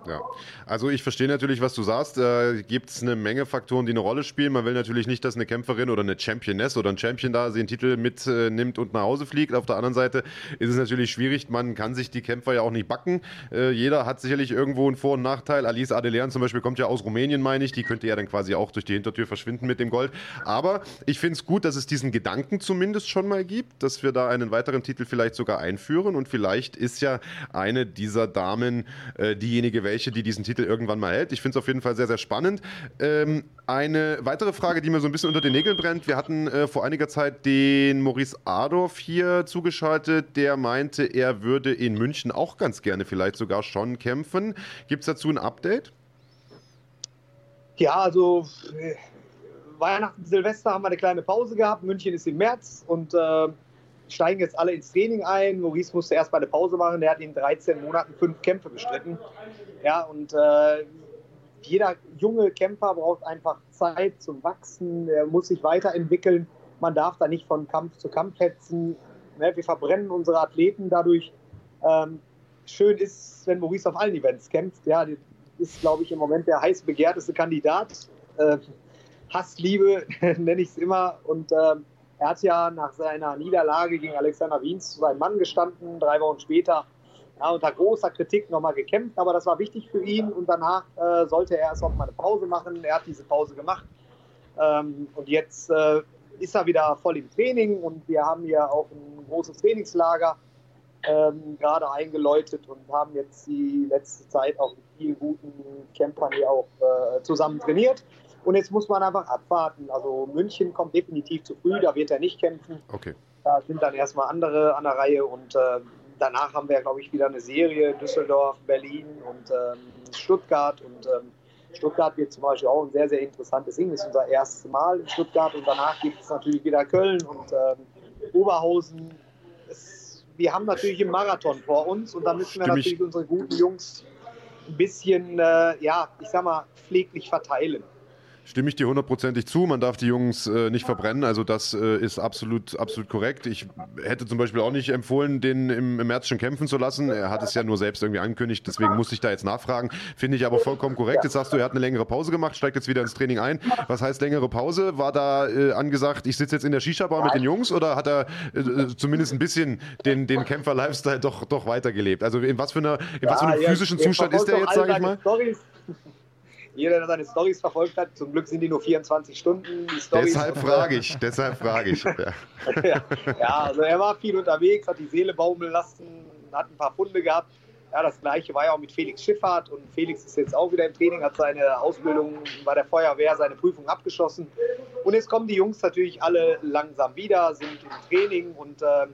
Ja, also ich verstehe natürlich, was du sagst. Äh, gibt es eine Menge Faktoren, die eine Rolle spielen. Man will natürlich nicht, dass eine Kämpferin oder eine Championess oder ein Champion da den Titel mitnimmt äh, und nach Hause fliegt. Auf der anderen Seite ist es natürlich schwierig. Man kann sich die Kämpfer ja auch nicht backen. Äh, jeder hat sicherlich irgendwo einen Vor- und Nachteil. Alice Adelian zum Beispiel kommt ja aus Rumänien, meine ich. Die könnte ja dann quasi auch durch die Hintertür verschwinden mit dem Gold. Aber ich finde es gut, dass es diesen Gedanken zumindest schon mal gibt, dass wir da einen weiteren Titel vielleicht sogar einführen. Und vielleicht ist ja eine dieser Damen äh, diejenige, welche, die diesen Titel irgendwann mal hält. Ich finde es auf jeden Fall sehr, sehr spannend. Ähm, eine weitere Frage, die mir so ein bisschen unter den Nägeln brennt. Wir hatten äh, vor einiger Zeit den Maurice Adorf hier zugeschaltet, der meinte, er würde in München auch ganz gerne vielleicht sogar schon kämpfen. Gibt es dazu ein Update? Ja, also äh, Weihnachten, Silvester haben wir eine kleine Pause gehabt. München ist im März und äh, steigen jetzt alle ins Training ein. Maurice musste erst mal eine Pause machen. Der hat in 13 Monaten fünf Kämpfe bestritten. Ja, und äh, jeder junge Kämpfer braucht einfach Zeit zum Wachsen, er muss sich weiterentwickeln. Man darf da nicht von Kampf zu Kampf hetzen. Ne, wir verbrennen unsere Athleten dadurch. Ähm, schön ist, wenn Maurice auf allen Events kämpft. Ja, ist, glaube ich, im Moment der heiß begehrteste Kandidat. Äh, Hassliebe nenne ich es immer. Und ähm, er hat ja nach seiner Niederlage gegen Alexander Wiens zu seinem Mann gestanden, drei Wochen später. Ja, unter großer Kritik nochmal gekämpft, aber das war wichtig für ihn und danach äh, sollte er erst noch mal eine Pause machen. Er hat diese Pause gemacht ähm, und jetzt äh, ist er wieder voll im Training und wir haben hier auch ein großes Trainingslager ähm, gerade eingeläutet und haben jetzt die letzte Zeit auch mit vielen guten Campern hier auch äh, zusammen trainiert. Und jetzt muss man einfach abwarten. Also München kommt definitiv zu früh, da wird er nicht kämpfen. Okay. Da sind dann erstmal andere an der Reihe und äh, danach haben wir, glaube ich, wieder eine Serie. Düsseldorf, Berlin und ähm, Stuttgart. Und ähm, Stuttgart wird zum Beispiel auch ein sehr, sehr interessantes Ding. Das ist unser erstes Mal in Stuttgart und danach gibt es natürlich wieder Köln und ähm, Oberhausen. Es, wir haben natürlich einen Marathon vor uns und da müssen wir Stimme ich- natürlich unsere guten Jungs ein bisschen, äh, ja, ich sag mal, pfleglich verteilen. Stimme ich dir hundertprozentig zu. Man darf die Jungs äh, nicht verbrennen. Also das äh, ist absolut, absolut korrekt. Ich hätte zum Beispiel auch nicht empfohlen, den im, im März schon kämpfen zu lassen. Er hat es ja nur selbst irgendwie angekündigt. Deswegen muss ich da jetzt nachfragen. Finde ich aber vollkommen korrekt. Jetzt sagst du, er hat eine längere Pause gemacht, steigt jetzt wieder ins Training ein. Was heißt längere Pause? War da äh, angesagt, ich sitze jetzt in der Shisha-Bar mit den Jungs oder hat er äh, zumindest ein bisschen den, den Kämpfer-Lifestyle doch, doch weitergelebt? Also in was für, einer, in was für einem Ja, physischen Zustand ist der verfolgt jetzt, sage ich mal? Storys. Jeder, der seine Stories verfolgt hat, zum Glück sind die nur 24 Stunden. Deshalb frage ich, deshalb frage ich. Ja. ja, ja, also er war viel unterwegs, hat die Seele baumeln lassen, hat ein paar Funde gehabt. Ja, das gleiche war ja auch mit Felix Schifffahrt und Felix ist jetzt auch wieder im Training, hat seine Ausbildung bei der Feuerwehr, seine Prüfung abgeschlossen. Und jetzt kommen die Jungs natürlich alle langsam wieder, sind im Training und ähm,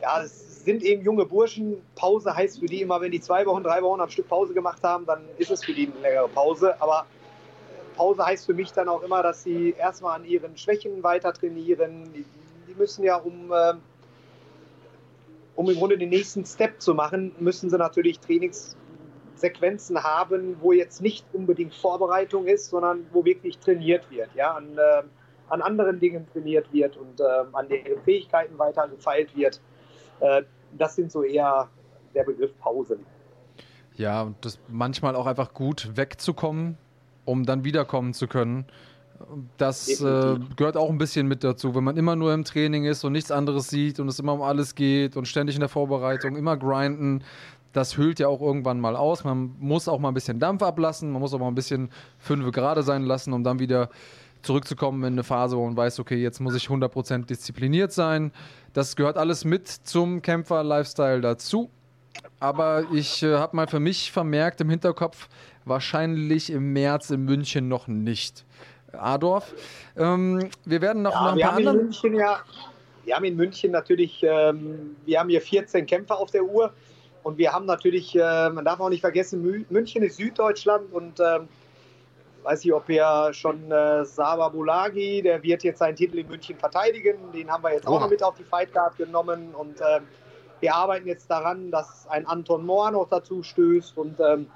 ja, es sind eben junge Burschen. Pause heißt für die immer, wenn die zwei Wochen, drei Wochen am Stück Pause gemacht haben, dann ist es für die eine längere Pause. Aber Pause heißt für mich dann auch immer, dass sie erstmal an ihren Schwächen weiter trainieren. Die, die müssen ja, um, ähm, um im Grunde den nächsten Step zu machen, müssen sie natürlich Trainingssequenzen haben, wo jetzt nicht unbedingt Vorbereitung ist, sondern wo wirklich trainiert wird. Ja, an, ähm, an anderen Dingen trainiert wird und ähm, an deren Fähigkeiten weiter gefeilt wird. Äh, das sind so eher der Begriff Pausen. Ja, und das manchmal auch einfach gut wegzukommen, um dann wiederkommen zu können. Das äh, gehört auch ein bisschen mit dazu, wenn man immer nur im Training ist und nichts anderes sieht und es immer um alles geht und ständig in der Vorbereitung, immer grinden. Das hüllt ja auch irgendwann mal aus. Man muss auch mal ein bisschen Dampf ablassen, man muss auch mal ein bisschen fünf gerade sein lassen, um dann wieder zurückzukommen in eine Phase, wo man weiß, okay, jetzt muss ich 100% diszipliniert sein. Das gehört alles mit zum Kämpfer-Lifestyle dazu. Aber ich äh, habe mal für mich vermerkt im Hinterkopf, wahrscheinlich im März in München noch nicht. Adorf, ähm, wir werden noch Ja, nach ein wir paar haben in anderen. München ja, wir haben in München natürlich, ähm, wir haben hier 14 Kämpfer auf der Uhr und wir haben natürlich, äh, man darf auch nicht vergessen, Mü München ist Süddeutschland und ähm, weiß ich, ob wir schon äh, Saba Bulagi, der wird jetzt seinen Titel in München verteidigen, den haben wir jetzt auch Oha. noch mit auf die Fightcard genommen und ähm, wir arbeiten jetzt daran, dass ein Anton Mohr noch dazu stößt und ähm,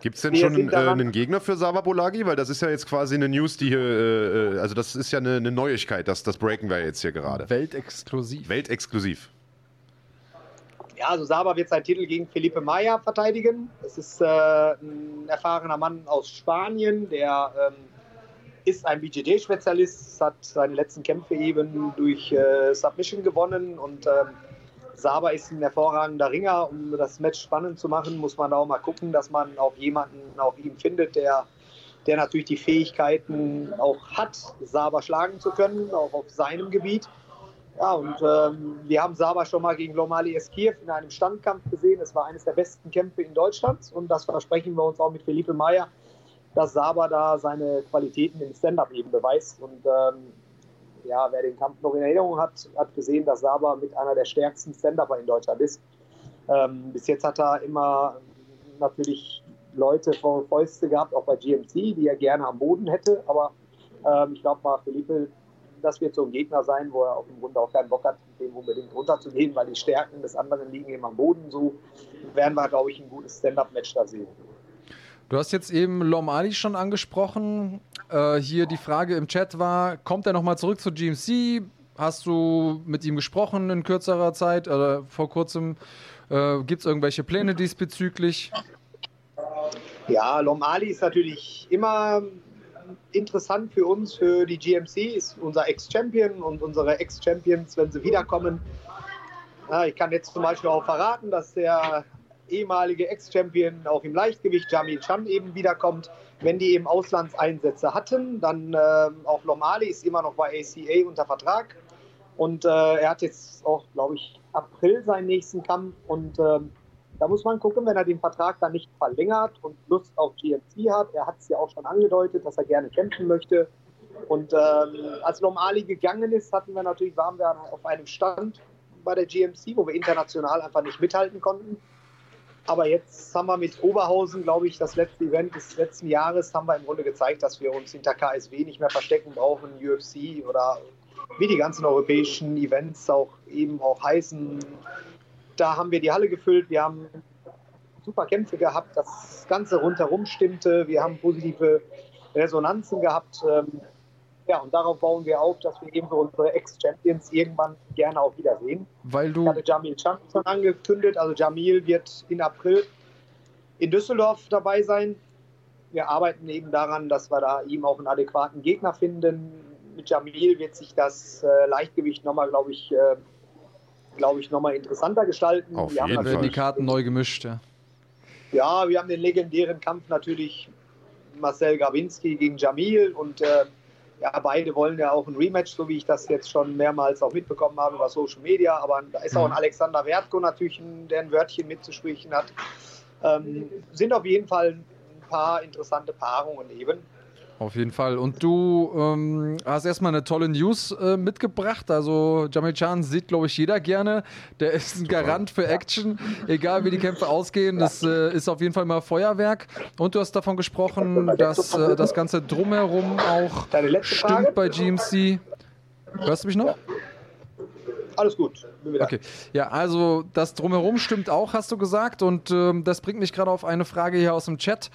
Gibt es denn Wir schon einen, äh, einen Gegner für Sava Bolagi? Weil das ist ja jetzt quasi eine News, die hier, äh, äh, also das ist ja eine, eine Neuigkeit, das, das breaken wir jetzt hier gerade. Weltexklusiv. Weltexklusiv. Ja, also Saba wird seinen Titel gegen Felipe Maya verteidigen. Das ist äh, ein erfahrener Mann aus Spanien, der ähm, ist ein BJJ-Spezialist, hat seine letzten Kämpfe eben durch äh, Submission gewonnen und ähm, Saba ist ein hervorragender Ringer. Um das Match spannend zu machen, muss man auch mal gucken, dass man auch jemanden auf ihn findet, der, der natürlich die Fähigkeiten auch hat, Saba schlagen zu können, auch auf seinem Gebiet. Ja, und ähm, wir haben Saba schon mal gegen Lomali Eskiev in einem Standkampf gesehen. Es war eines der besten Kämpfe in Deutschland und das versprechen wir uns auch mit Felipe Meyer, dass Saba da seine Qualitäten im Stand-Up eben beweist. Und ähm, ja, wer den Kampf noch in Erinnerung hat, hat gesehen, dass Saba mit einer der stärksten Stand-Upper in Deutschland ist. Ähm, bis jetzt hat er immer natürlich Leute vor Fäuste gehabt, auch bei GMC, die er gerne am Boden hätte. Aber ähm, ich glaube mal, Felipe, das wird so ein Gegner sein, wo er auch im Grunde auch keinen Bock hat, mit dem unbedingt runterzugehen, weil die Stärken des anderen liegen eben am Boden. So werden wir, glaube ich, ein gutes Stand-Up-Match da sehen. Du hast jetzt eben Lom Ali schon angesprochen. Äh, hier die Frage im Chat war, kommt er nochmal zurück zu GMC? Hast du mit ihm gesprochen in kürzerer Zeit oder vor kurzem? Äh, Gibt es irgendwelche Pläne diesbezüglich? Ja, Lom Ali ist natürlich immer interessant für uns, für die GMC, ist unser Ex-Champion und unsere Ex-Champions, wenn sie wiederkommen. Ich kann jetzt zum Beispiel auch verraten, dass der ehemalige Ex-Champion auch im Leichtgewicht, Jamil Chan, eben wiederkommt. Wenn die eben Auslandseinsätze hatten, dann äh, auch Lomali ist immer noch bei ACA unter Vertrag. Und äh, er hat jetzt auch, glaube ich, April seinen nächsten Kampf. Und ähm, da muss man gucken, wenn er den Vertrag dann nicht verlängert und Lust auf GMC hat. Er hat es ja auch schon angedeutet, dass er gerne kämpfen möchte. Und ähm, als Lomali gegangen ist, hatten wir natürlich, waren wir auf einem Stand bei der GMC, wo wir international einfach nicht mithalten konnten. Aber jetzt haben wir mit Oberhausen, glaube ich, das letzte Event des letzten Jahres, haben wir im Grunde gezeigt, dass wir uns hinter KSW nicht mehr verstecken brauchen, UFC oder wie die ganzen europäischen Events auch eben auch heißen. Da haben wir die Halle gefüllt, wir haben super Kämpfe gehabt, das Ganze rundherum stimmte, wir haben positive Resonanzen gehabt. Ähm, ja, und darauf bauen wir auf, dass wir eben für unsere Ex-Champions irgendwann gerne auch wiedersehen. Weil Ich du. hatte Jamil Chan schon angekündigt. Also Jamil wird in April in Düsseldorf dabei sein. Wir arbeiten eben daran, dass wir da ihm auch einen adäquaten Gegner finden. Mit Jamil wird sich das äh, Leichtgewicht nochmal, glaube ich, äh, glaube ich, nochmal interessanter gestalten. Auf wir haben jeden werden die natürlich- Karten neu gemischt, ja. ja, wir haben den legendären Kampf natürlich Marcel Gawinski gegen Jamil und äh, ja, beide wollen ja auch ein Rematch, so wie ich das jetzt schon mehrmals auch mitbekommen habe über Social Media. Aber da ist auch ein Alexander Wertko natürlich, ein, der ein Wörtchen mitzusprechen hat. Ähm, sind auf jeden Fall ein paar interessante Paarungen eben. Auf jeden Fall. Und du ähm, hast erstmal eine tolle News äh, mitgebracht. Also Jamil Chan sieht, glaube ich, jeder gerne. Der ist ein Garant für Action. Egal wie die Kämpfe ausgehen, das äh, ist auf jeden Fall mal Feuerwerk. Und du hast davon gesprochen, dass äh, das Ganze drumherum auch stimmt bei GMC. Hörst du mich noch? Alles gut. Okay. Ja, also das drumherum stimmt auch, hast du gesagt. Und ähm, das bringt mich gerade auf eine Frage hier aus dem Chat.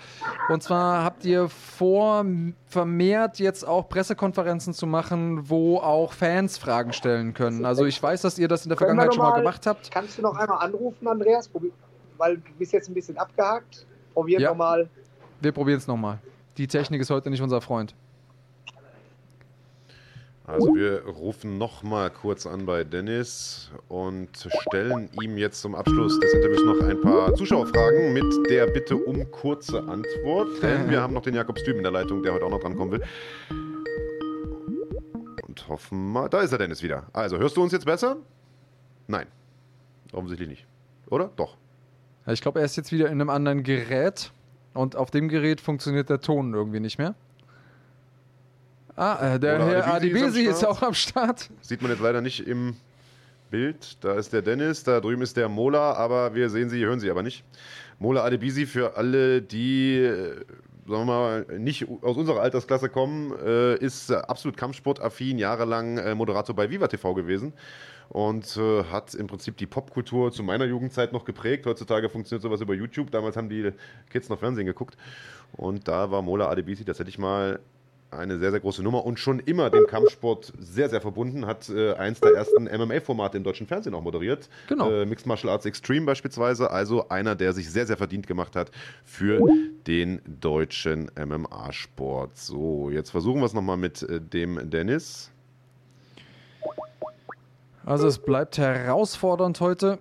Und zwar habt ihr vor, vermehrt jetzt auch Pressekonferenzen zu machen, wo auch Fans Fragen stellen können. Also ich weiß, dass ihr das in der Vergangenheit schon mal gemacht habt. Kannst du noch einmal anrufen, Andreas? Weil du bist jetzt ein bisschen abgehakt. Probier Ja. nochmal. Wir probieren es nochmal. Die Technik ist heute nicht unser Freund. Also wir rufen noch mal kurz an bei Dennis und stellen ihm jetzt zum Abschluss des Interviews noch ein paar Zuschauerfragen mit der Bitte um kurze Antwort. Denn wir haben noch den Jakob Stüben in der Leitung, der heute auch noch drankommen will. Und hoffen mal, da ist er Dennis wieder. Also, hörst du uns jetzt besser? Nein. Offensichtlich nicht. Oder? Doch. Ja, Ich glaube, er ist jetzt wieder in einem anderen Gerät. Und auf dem Gerät funktioniert der Ton irgendwie nicht mehr. Ah, äh, der Oder Herr Adibisi ist Adibisi ist auch am Start. Sieht man jetzt leider nicht im Bild. Da ist der Dennis, da drüben ist der Mola, aber wir sehen sie, hören sie aber nicht. Mola Adebisi für alle, die, äh, sagen wir mal, nicht aus unserer Altersklasse kommen, äh, ist absolut kampfsportaffin, jahrelang Moderator bei Viva TV gewesen und äh, hat im Prinzip die Popkultur zu meiner Jugendzeit noch geprägt. Heutzutage funktioniert sowas über YouTube. Damals haben die Kids noch Fernsehen geguckt und da war Mola Adebisi tatsächlich mal eine sehr, sehr große Nummer und schon immer dem Kampfsport sehr, sehr verbunden. Hat äh, eins der ersten MMA-Formate im deutschen Fernsehen auch moderiert. Genau. Äh, Mixed Martial Arts Extreme beispielsweise. Also einer, der sich sehr, sehr verdient gemacht hat für den deutschen MMA-Sport. So, jetzt versuchen wir es nochmal mit äh, dem Dennis. Also es bleibt herausfordernd heute.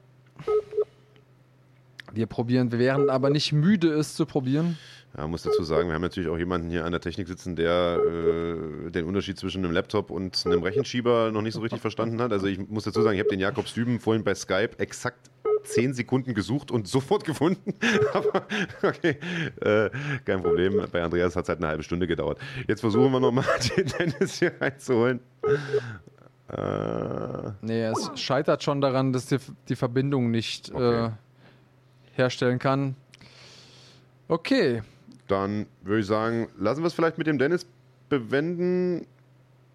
Wir probieren, wir wären aber nicht müde, es zu probieren. Ja, muss dazu sagen, wir haben natürlich auch jemanden hier an der Technik sitzen, der äh, den Unterschied zwischen einem Laptop und einem Rechenschieber noch nicht so richtig verstanden hat. Also ich muss dazu sagen, ich habe den Jakob Stüben vorhin bei Skype exakt 10 Sekunden gesucht und sofort gefunden. Aber okay, äh, kein Problem. Bei Andreas hat es halt eine halbe Stunde gedauert. Jetzt versuchen wir nochmal, den Dennis hier reinzuholen. Äh, Nee, es scheitert schon daran, dass die, die Verbindung nicht Okay. äh, herstellen kann. Okay, dann würde ich sagen, lassen wir es vielleicht mit dem Dennis bewenden,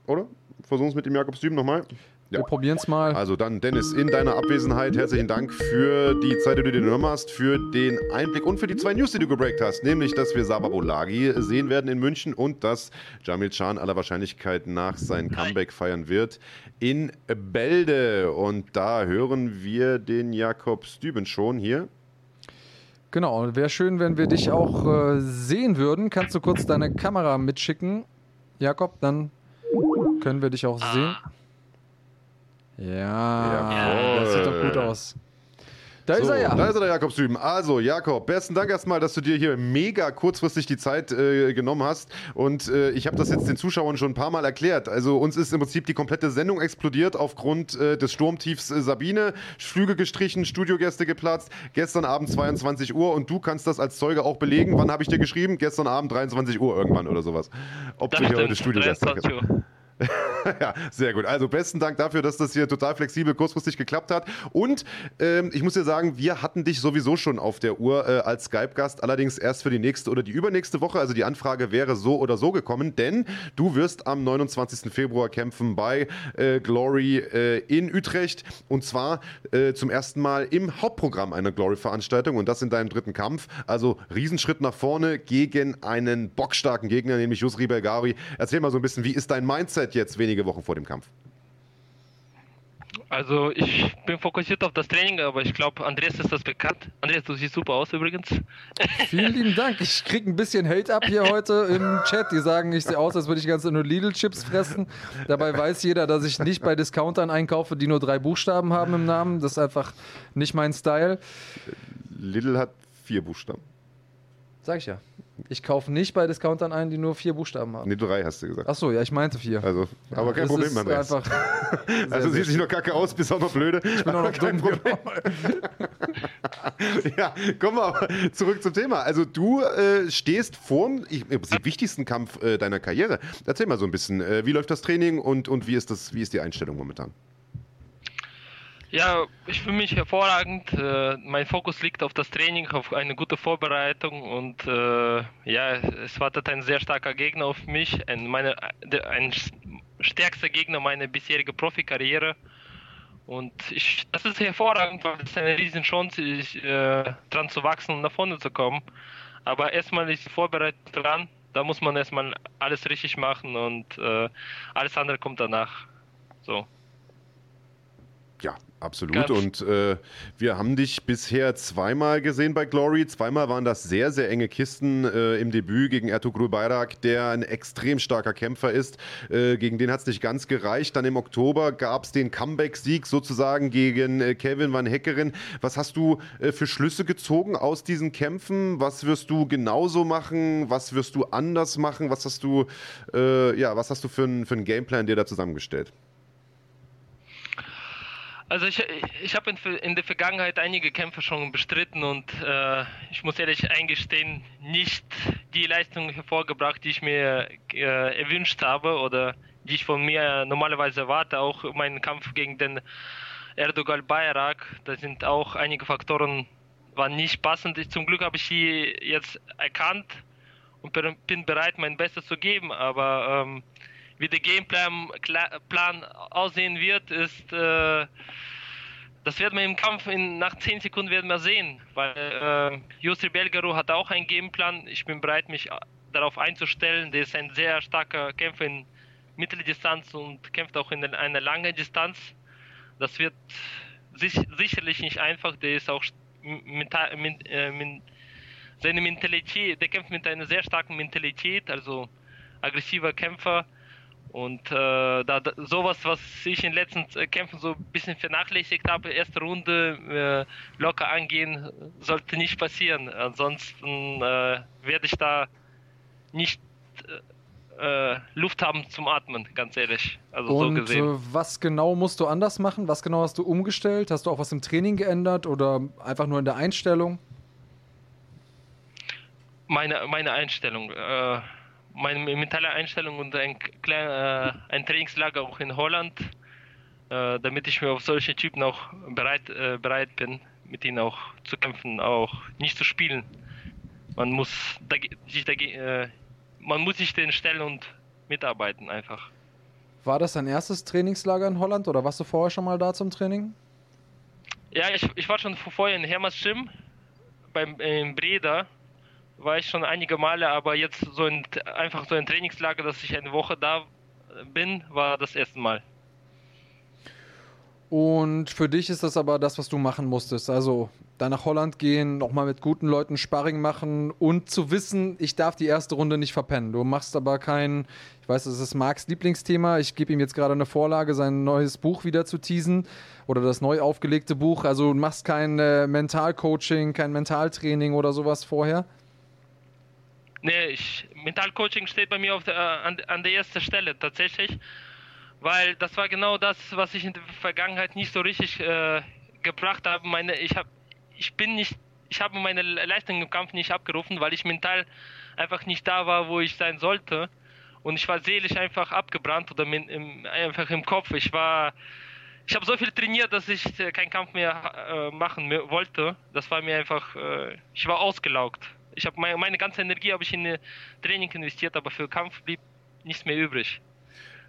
oder? Versuchen es mit dem Jakob Stüben nochmal. Wir probieren es mal. Also dann, Dennis, in deiner Abwesenheit herzlichen Dank für die Zeit, die du dir genommen hast, für den Einblick und für die zwei News, die du gebreakt hast. Nämlich, dass wir Saba Bolagi sehen werden in München und dass Jamil Can aller Wahrscheinlichkeit nach sein Comeback feiern wird in Bälde. Und da hören wir den Jakob Stüben schon hier. Genau, wäre schön, wenn wir dich auch äh, sehen würden. Kannst du kurz deine Kamera mitschicken, Jakob? Dann können wir dich auch sehen. Ja, Jawohl. das sieht doch gut aus. Da ist So, er ja. Da ist er, der Jakob Süben. Also, Jakob, besten Dank erstmal, dass du dir hier mega kurzfristig die Zeit äh, genommen hast. Und äh, ich habe das jetzt den Zuschauern schon ein paar Mal erklärt. Also, uns ist im Prinzip die komplette Sendung explodiert aufgrund äh, des Sturmtiefs äh, Sabine. Flüge gestrichen, Studiogäste geplatzt. Gestern Abend 22 Uhr und du kannst das als Zeuge auch belegen. Wann habe ich dir geschrieben? Gestern Abend 23 Uhr irgendwann oder sowas. Ob Das du hier heute Studiogäste 23 Uhr. ja, sehr gut. Also besten Dank dafür, dass das hier total flexibel kurzfristig geklappt hat. Und ähm, ich muss dir sagen, wir hatten dich sowieso schon auf der Uhr äh, als Skype-Gast, allerdings erst für die nächste oder die übernächste Woche. Also die Anfrage wäre so oder so gekommen, denn du wirst am 29. Februar kämpfen bei äh, Glory äh, in Utrecht und zwar äh, zum ersten Mal im Hauptprogramm einer Glory-Veranstaltung und das in deinem dritten Kampf. Also Riesenschritt nach vorne gegen einen bockstarken Gegner, nämlich Yusri Belgari. Erzähl mal so ein bisschen, wie ist dein Mindset jetzt wenige Wochen vor dem Kampf? Also ich bin fokussiert auf das Training, aber ich glaube, Andreas ist das bekannt. Andreas, du siehst super aus übrigens. Vielen lieben Dank. Ich krieg ein bisschen Hate ab hier heute im Chat. Die sagen, ich sehe aus, als würde ich ganz nur Lidl-Chips fressen. Dabei weiß jeder, dass ich nicht bei Discountern einkaufe, die nur drei Buchstaben haben im Namen. Das ist einfach nicht mein Style. Lidl hat vier Buchstaben. Sag ich ja. Ich kaufe nicht bei Discountern ein, die nur vier Buchstaben haben. Nee, drei hast du gesagt. Ach so, ja, ich meinte vier. Also, aber kein Problem, Andreas. einfach. Also sieht sich noch kacke aus, bist auch noch blöde. Ich bin auch noch Kein dumm. Problem. ja, kommen wir aber zurück zum Thema. Also du äh, stehst vor ich, im Prinzip wichtigsten Kampf äh, deiner Karriere. Erzähl mal so ein bisschen, äh, wie läuft das Training und, und wie, ist das, wie ist die Einstellung momentan? Ja, ich fühle mich hervorragend. Äh, mein Fokus liegt auf das Training, auf eine gute Vorbereitung und äh, ja, es wartet ein sehr starker Gegner auf mich, ein, meine, ein stärkster Gegner meiner bisherigen Profikarriere. Und ich, das ist hervorragend, weil es eine riesen Chance ist, äh, dran zu wachsen und nach vorne zu kommen. Aber erstmal ist die Vorbereitung dran. Da muss man erstmal alles richtig machen und äh, alles andere kommt danach. So. Ja, absolut. Ganz- Und äh, wir haben dich bisher zweimal gesehen bei Glory. Zweimal waren das sehr, sehr enge Kisten äh, im Debüt gegen Ertugrul Bayrak, der ein extrem starker Kämpfer ist. Äh, gegen den hat es nicht ganz gereicht. Dann im Oktober gab es den Comeback-Sieg sozusagen gegen äh, Kevin Van Heckeren. Was hast du äh, für Schlüsse gezogen aus diesen Kämpfen? Was wirst du genauso machen? Was wirst du anders machen? Was hast du, äh, ja, was hast du für einen für einen Gameplan dir da zusammengestellt? Also ich, ich habe in, in der Vergangenheit einige Kämpfe schon bestritten und äh, ich muss ehrlich eingestehen, nicht die Leistung hervorgebracht, die ich mir äh, erwünscht habe oder die ich von mir normalerweise erwarte. Auch mein Kampf gegen den Erdogan Bayrak, da sind auch einige Faktoren waren nicht passend. Ich, zum Glück habe ich sie jetzt erkannt und bin- bereit, mein Bestes zu geben. Aber ähm, wie der Gameplan Plan aussehen wird, ist äh, das werden wir im Kampf in, nach 10 Sekunden werden wir sehen, weil äh, Yusri Belgaru hat auch einen Gameplan. Ich bin bereit, mich a- darauf einzustellen. Der ist ein sehr starker Kämpfer in Mitteldistanz und kämpft auch in einer langen Distanz. Das wird sich, sicherlich nicht einfach. Der ist auch mental, men, äh, men, seine Mentalität, der kämpft mit einer sehr starken Mentalität, also aggressiver Kämpfer. Und äh, da, sowas, was ich in den letzten äh, Kämpfen so ein bisschen vernachlässigt habe, erste Runde äh, locker angehen, sollte nicht passieren. Ansonsten äh, werde ich da nicht äh, äh, Luft haben zum Atmen, ganz ehrlich. Also so Und gesehen. äh, was genau musst du anders machen? Was genau hast du umgestellt? Hast du auch was im Training geändert oder einfach nur in der Einstellung? meine, meine Einstellung, meine mentale Einstellung und ein, klein, äh, ein Trainingslager auch in Holland, äh, damit ich mir auf solche Typen auch bereit, äh, bereit bin, mit ihnen auch zu kämpfen, auch nicht zu spielen. Man muss sich dagegen, äh, man muss sich den stellen und mitarbeiten einfach. War das dein erstes Trainingslager in Holland oder warst du vorher schon mal da zum Training? Ja, ich, ich war schon vorher in Hermersschim, beim in Breda war ich schon einige Male, aber jetzt so ein, einfach so ein Trainingslager, dass ich eine Woche da bin, war das erste Mal. Und für dich ist das aber das, was du machen musstest. Also da nach Holland gehen, nochmal mit guten Leuten Sparring machen und zu wissen, ich darf die erste Runde nicht verpennen. Du machst aber kein, ich weiß, das ist Marks Lieblingsthema. Ich gebe ihm jetzt gerade eine Vorlage, sein neues Buch wieder zu teasen oder das neu aufgelegte Buch. Also du machst kein äh, Mentalcoaching, kein Mentaltraining oder sowas vorher. Nee, ich, Mentalcoaching steht bei mir auf der, äh, an, an der ersten Stelle tatsächlich weil das war genau das, was ich in der Vergangenheit nicht so richtig äh, gebracht habe. Meine, ich habe, ich bin nicht, ich habe meine Leistung im Kampf nicht abgerufen, weil ich mental einfach nicht da war, wo ich sein sollte. Und ich war seelisch einfach abgebrannt oder min, im, einfach im Kopf. Ich war, ich habe so viel trainiert, dass ich äh, keinen Kampf mehr äh, machen wollte. Das war mir einfach, äh, ich war ausgelaugt. Ich habe meine, meine ganze Energie habe ich in Training investiert, aber für Kampf blieb nichts mehr übrig.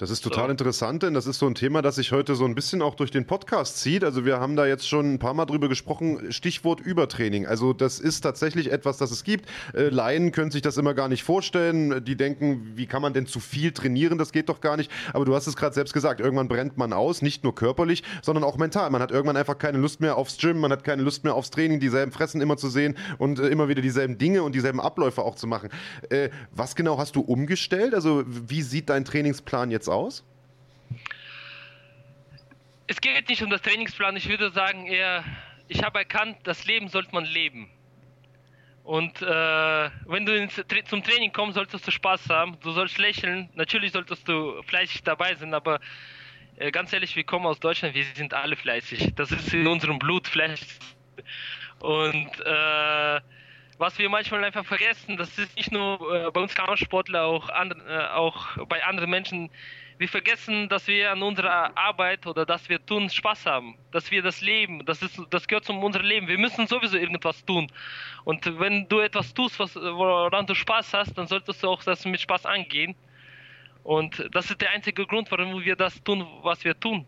Das ist total so. interessant, denn das ist so ein Thema, das sich heute so ein bisschen auch durch den Podcast zieht. Also wir haben da jetzt schon ein paar Mal drüber gesprochen, Stichwort Übertraining. Also das ist tatsächlich etwas, das es gibt. Äh, Laien können sich das immer gar nicht vorstellen. Die denken, wie kann man denn zu viel trainieren? Das geht doch gar nicht. Aber du hast es gerade selbst gesagt, irgendwann brennt man aus, nicht nur körperlich, sondern auch mental. Man hat irgendwann einfach keine Lust mehr aufs Gym, man hat keine Lust mehr aufs Training, dieselben Fressen immer zu sehen und äh, immer wieder dieselben Dinge und dieselben Abläufe auch zu machen. Äh, was genau hast du umgestellt? Also wie sieht dein Trainingsplan jetzt aus? Es geht nicht um das Trainingsplan, ich würde sagen eher, ich habe erkannt, das Leben sollte man leben. Und äh, wenn du ins, zum Training kommst, solltest du Spaß haben, du sollst lächeln, natürlich solltest du fleißig dabei sein, aber äh, ganz ehrlich, wir kommen aus Deutschland, wir sind alle fleißig. Das ist in unserem Blut fleißig. Und äh, was wir manchmal einfach vergessen, das ist nicht nur äh, bei uns Kampfsportler, auch, andre, äh, auch bei anderen Menschen, wir vergessen, dass wir an unserer Arbeit oder dass wir tun Spaß haben, dass wir das leben, das, ist, das gehört zu unserem Leben. Wir müssen sowieso irgendwas tun. Und wenn du etwas tust, was, woran du Spaß hast, dann solltest du auch das mit Spaß angehen. Und das ist der einzige Grund, warum wir das tun, was wir tun.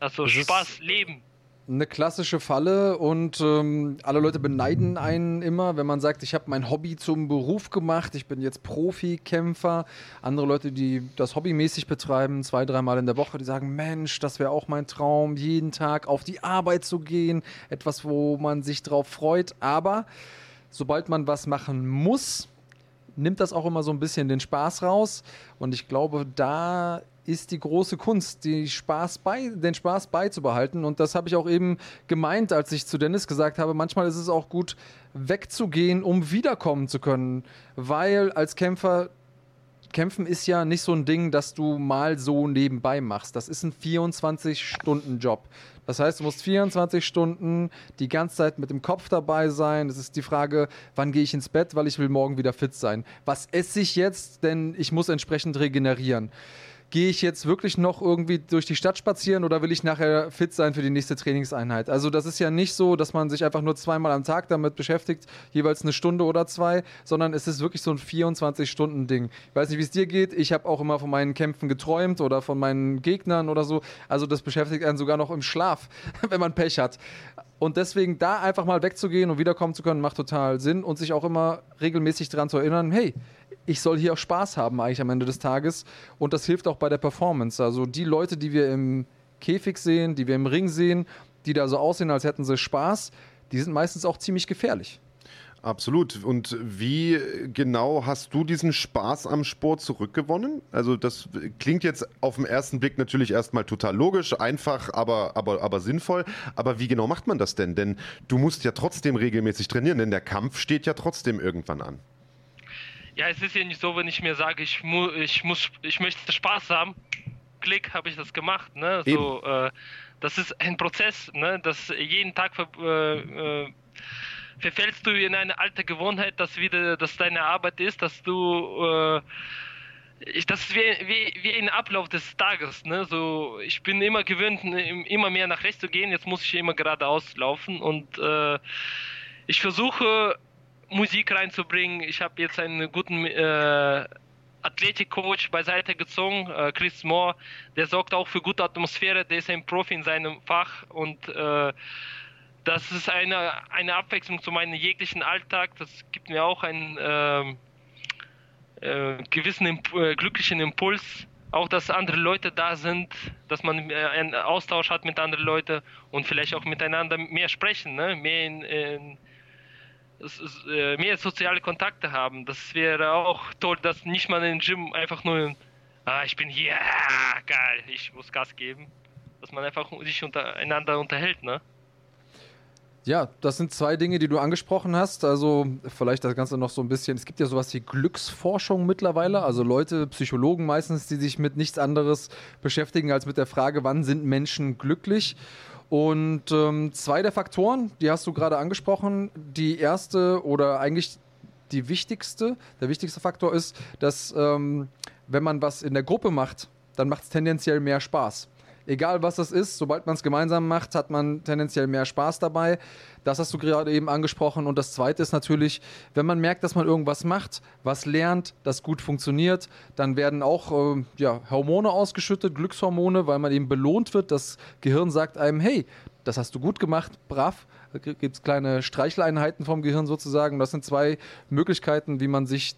Also das Spaß, Leben eine klassische Falle und ähm, alle Leute beneiden einen immer, wenn man sagt, ich habe mein Hobby zum Beruf gemacht, ich bin jetzt Profikämpfer. Andere Leute, die das hobbymäßig betreiben, zwei, dreimal in der Woche, die sagen, Mensch, das wäre auch mein Traum, jeden Tag auf die Arbeit zu gehen, etwas, wo man sich drauf freut. Aber sobald man was machen muss, nimmt das auch immer so ein bisschen den Spaß raus. Und ich glaube, da ist die große Kunst, die Spaß bei, den Spaß beizubehalten. Und das habe ich auch eben gemeint, als ich zu Dennis gesagt habe, manchmal ist es auch gut, wegzugehen, um wiederkommen zu können. Weil als Kämpfer Kämpfen ist ja nicht so ein Ding, das du mal so nebenbei machst. Das ist ein 24-Stunden-Job. Das heißt, du musst 24 Stunden die ganze Zeit mit dem Kopf dabei sein. Es ist die Frage, wann gehe ich ins Bett, weil ich will morgen wieder fit sein. Was esse ich jetzt, denn ich muss entsprechend regenerieren gehe ich jetzt wirklich noch irgendwie durch die Stadt spazieren oder will ich nachher fit sein für die nächste Trainingseinheit? Also das ist ja nicht so, dass man sich einfach nur zweimal am Tag damit beschäftigt, jeweils eine Stunde oder zwei, sondern es ist wirklich so ein 24-Stunden-Ding. Ich weiß nicht, wie es dir geht. Ich habe auch immer von meinen Kämpfen geträumt oder von meinen Gegnern oder so. Also das beschäftigt einen sogar noch im Schlaf, wenn man Pech hat. Und deswegen da einfach mal wegzugehen und wiederkommen zu können, macht total Sinn und sich auch immer regelmäßig daran zu erinnern, hey, ich soll hier auch Spaß haben eigentlich am Ende des Tages. Und das hilft auch bei der Performance. Also die Leute, die wir im Käfig sehen, die wir im Ring sehen, die da so aussehen, als hätten sie Spaß, die sind meistens auch ziemlich gefährlich. Absolut. Und wie genau hast du diesen Spaß am Sport zurückgewonnen? Also das klingt jetzt auf den ersten Blick natürlich erstmal total logisch, einfach, aber, aber, aber sinnvoll. Aber wie genau macht man das denn? Denn du musst ja trotzdem regelmäßig trainieren, denn der Kampf steht ja trotzdem irgendwann an. Ja, es ist ja nicht so, wenn ich mir sage, ich, mu ich, muss, ich möchte Spaß haben, Klick, habe ich das gemacht. Ne? So, äh, das ist ein Prozess, ne? das jeden Tag äh, äh, verfällst du in eine alte Gewohnheit, dass wieder, dass deine Arbeit ist, dass du äh, ich, das ist wie, wie, wie ein Ablauf des Tages. Ne? So, ich bin immer gewöhnt, immer mehr nach rechts zu gehen. Jetzt muss ich immer geradeaus laufen und äh, ich versuche Musik reinzubringen. Ich habe jetzt einen guten äh, Athletikcoach beiseite gezogen, äh, Chris Moore, der sorgt auch für gute Atmosphäre, der ist ein Profi in seinem Fach und äh, das ist eine, eine Abwechslung zu meinem jeglichen Alltag. Das gibt mir auch einen ähm, äh, gewissen Imp äh, glücklichen Impuls. Auch, dass andere Leute da sind, dass man äh, einen Austausch hat mit anderen Leuten und vielleicht auch miteinander mehr sprechen, ne? mehr, in, in, äh, mehr soziale Kontakte haben. Das wäre auch toll, dass nicht mal im Gym einfach nur, ah, ich bin hier, geil, ich muss Gas geben. Dass man einfach sich untereinander unterhält, ne? Ja, das sind zwei Dinge, die du angesprochen hast. Also vielleicht das Ganze noch so ein bisschen. Es gibt ja sowas wie Glücksforschung mittlerweile. Also Leute, Psychologen meistens, die sich mit nichts anderes beschäftigen als mit der Frage, wann sind Menschen glücklich. Und ähm, zwei der Faktoren, die hast du gerade angesprochen. Die erste oder eigentlich die wichtigste, der wichtigste Faktor ist, dass ähm, wenn man was in der Gruppe macht, dann macht es tendenziell mehr Spaß egal was das ist, sobald man es gemeinsam macht, hat man tendenziell mehr Spaß dabei. Das hast du gerade eben angesprochen. Und das Zweite ist natürlich, wenn man merkt, dass man irgendwas macht, was lernt, das gut funktioniert, dann werden auch äh, ja, Hormone ausgeschüttet, Glückshormone, weil man eben belohnt wird. Das Gehirn sagt einem, hey, das hast du gut gemacht, brav. Da gibt es kleine Streicheleinheiten vom Gehirn sozusagen. Das sind zwei Möglichkeiten, wie man sich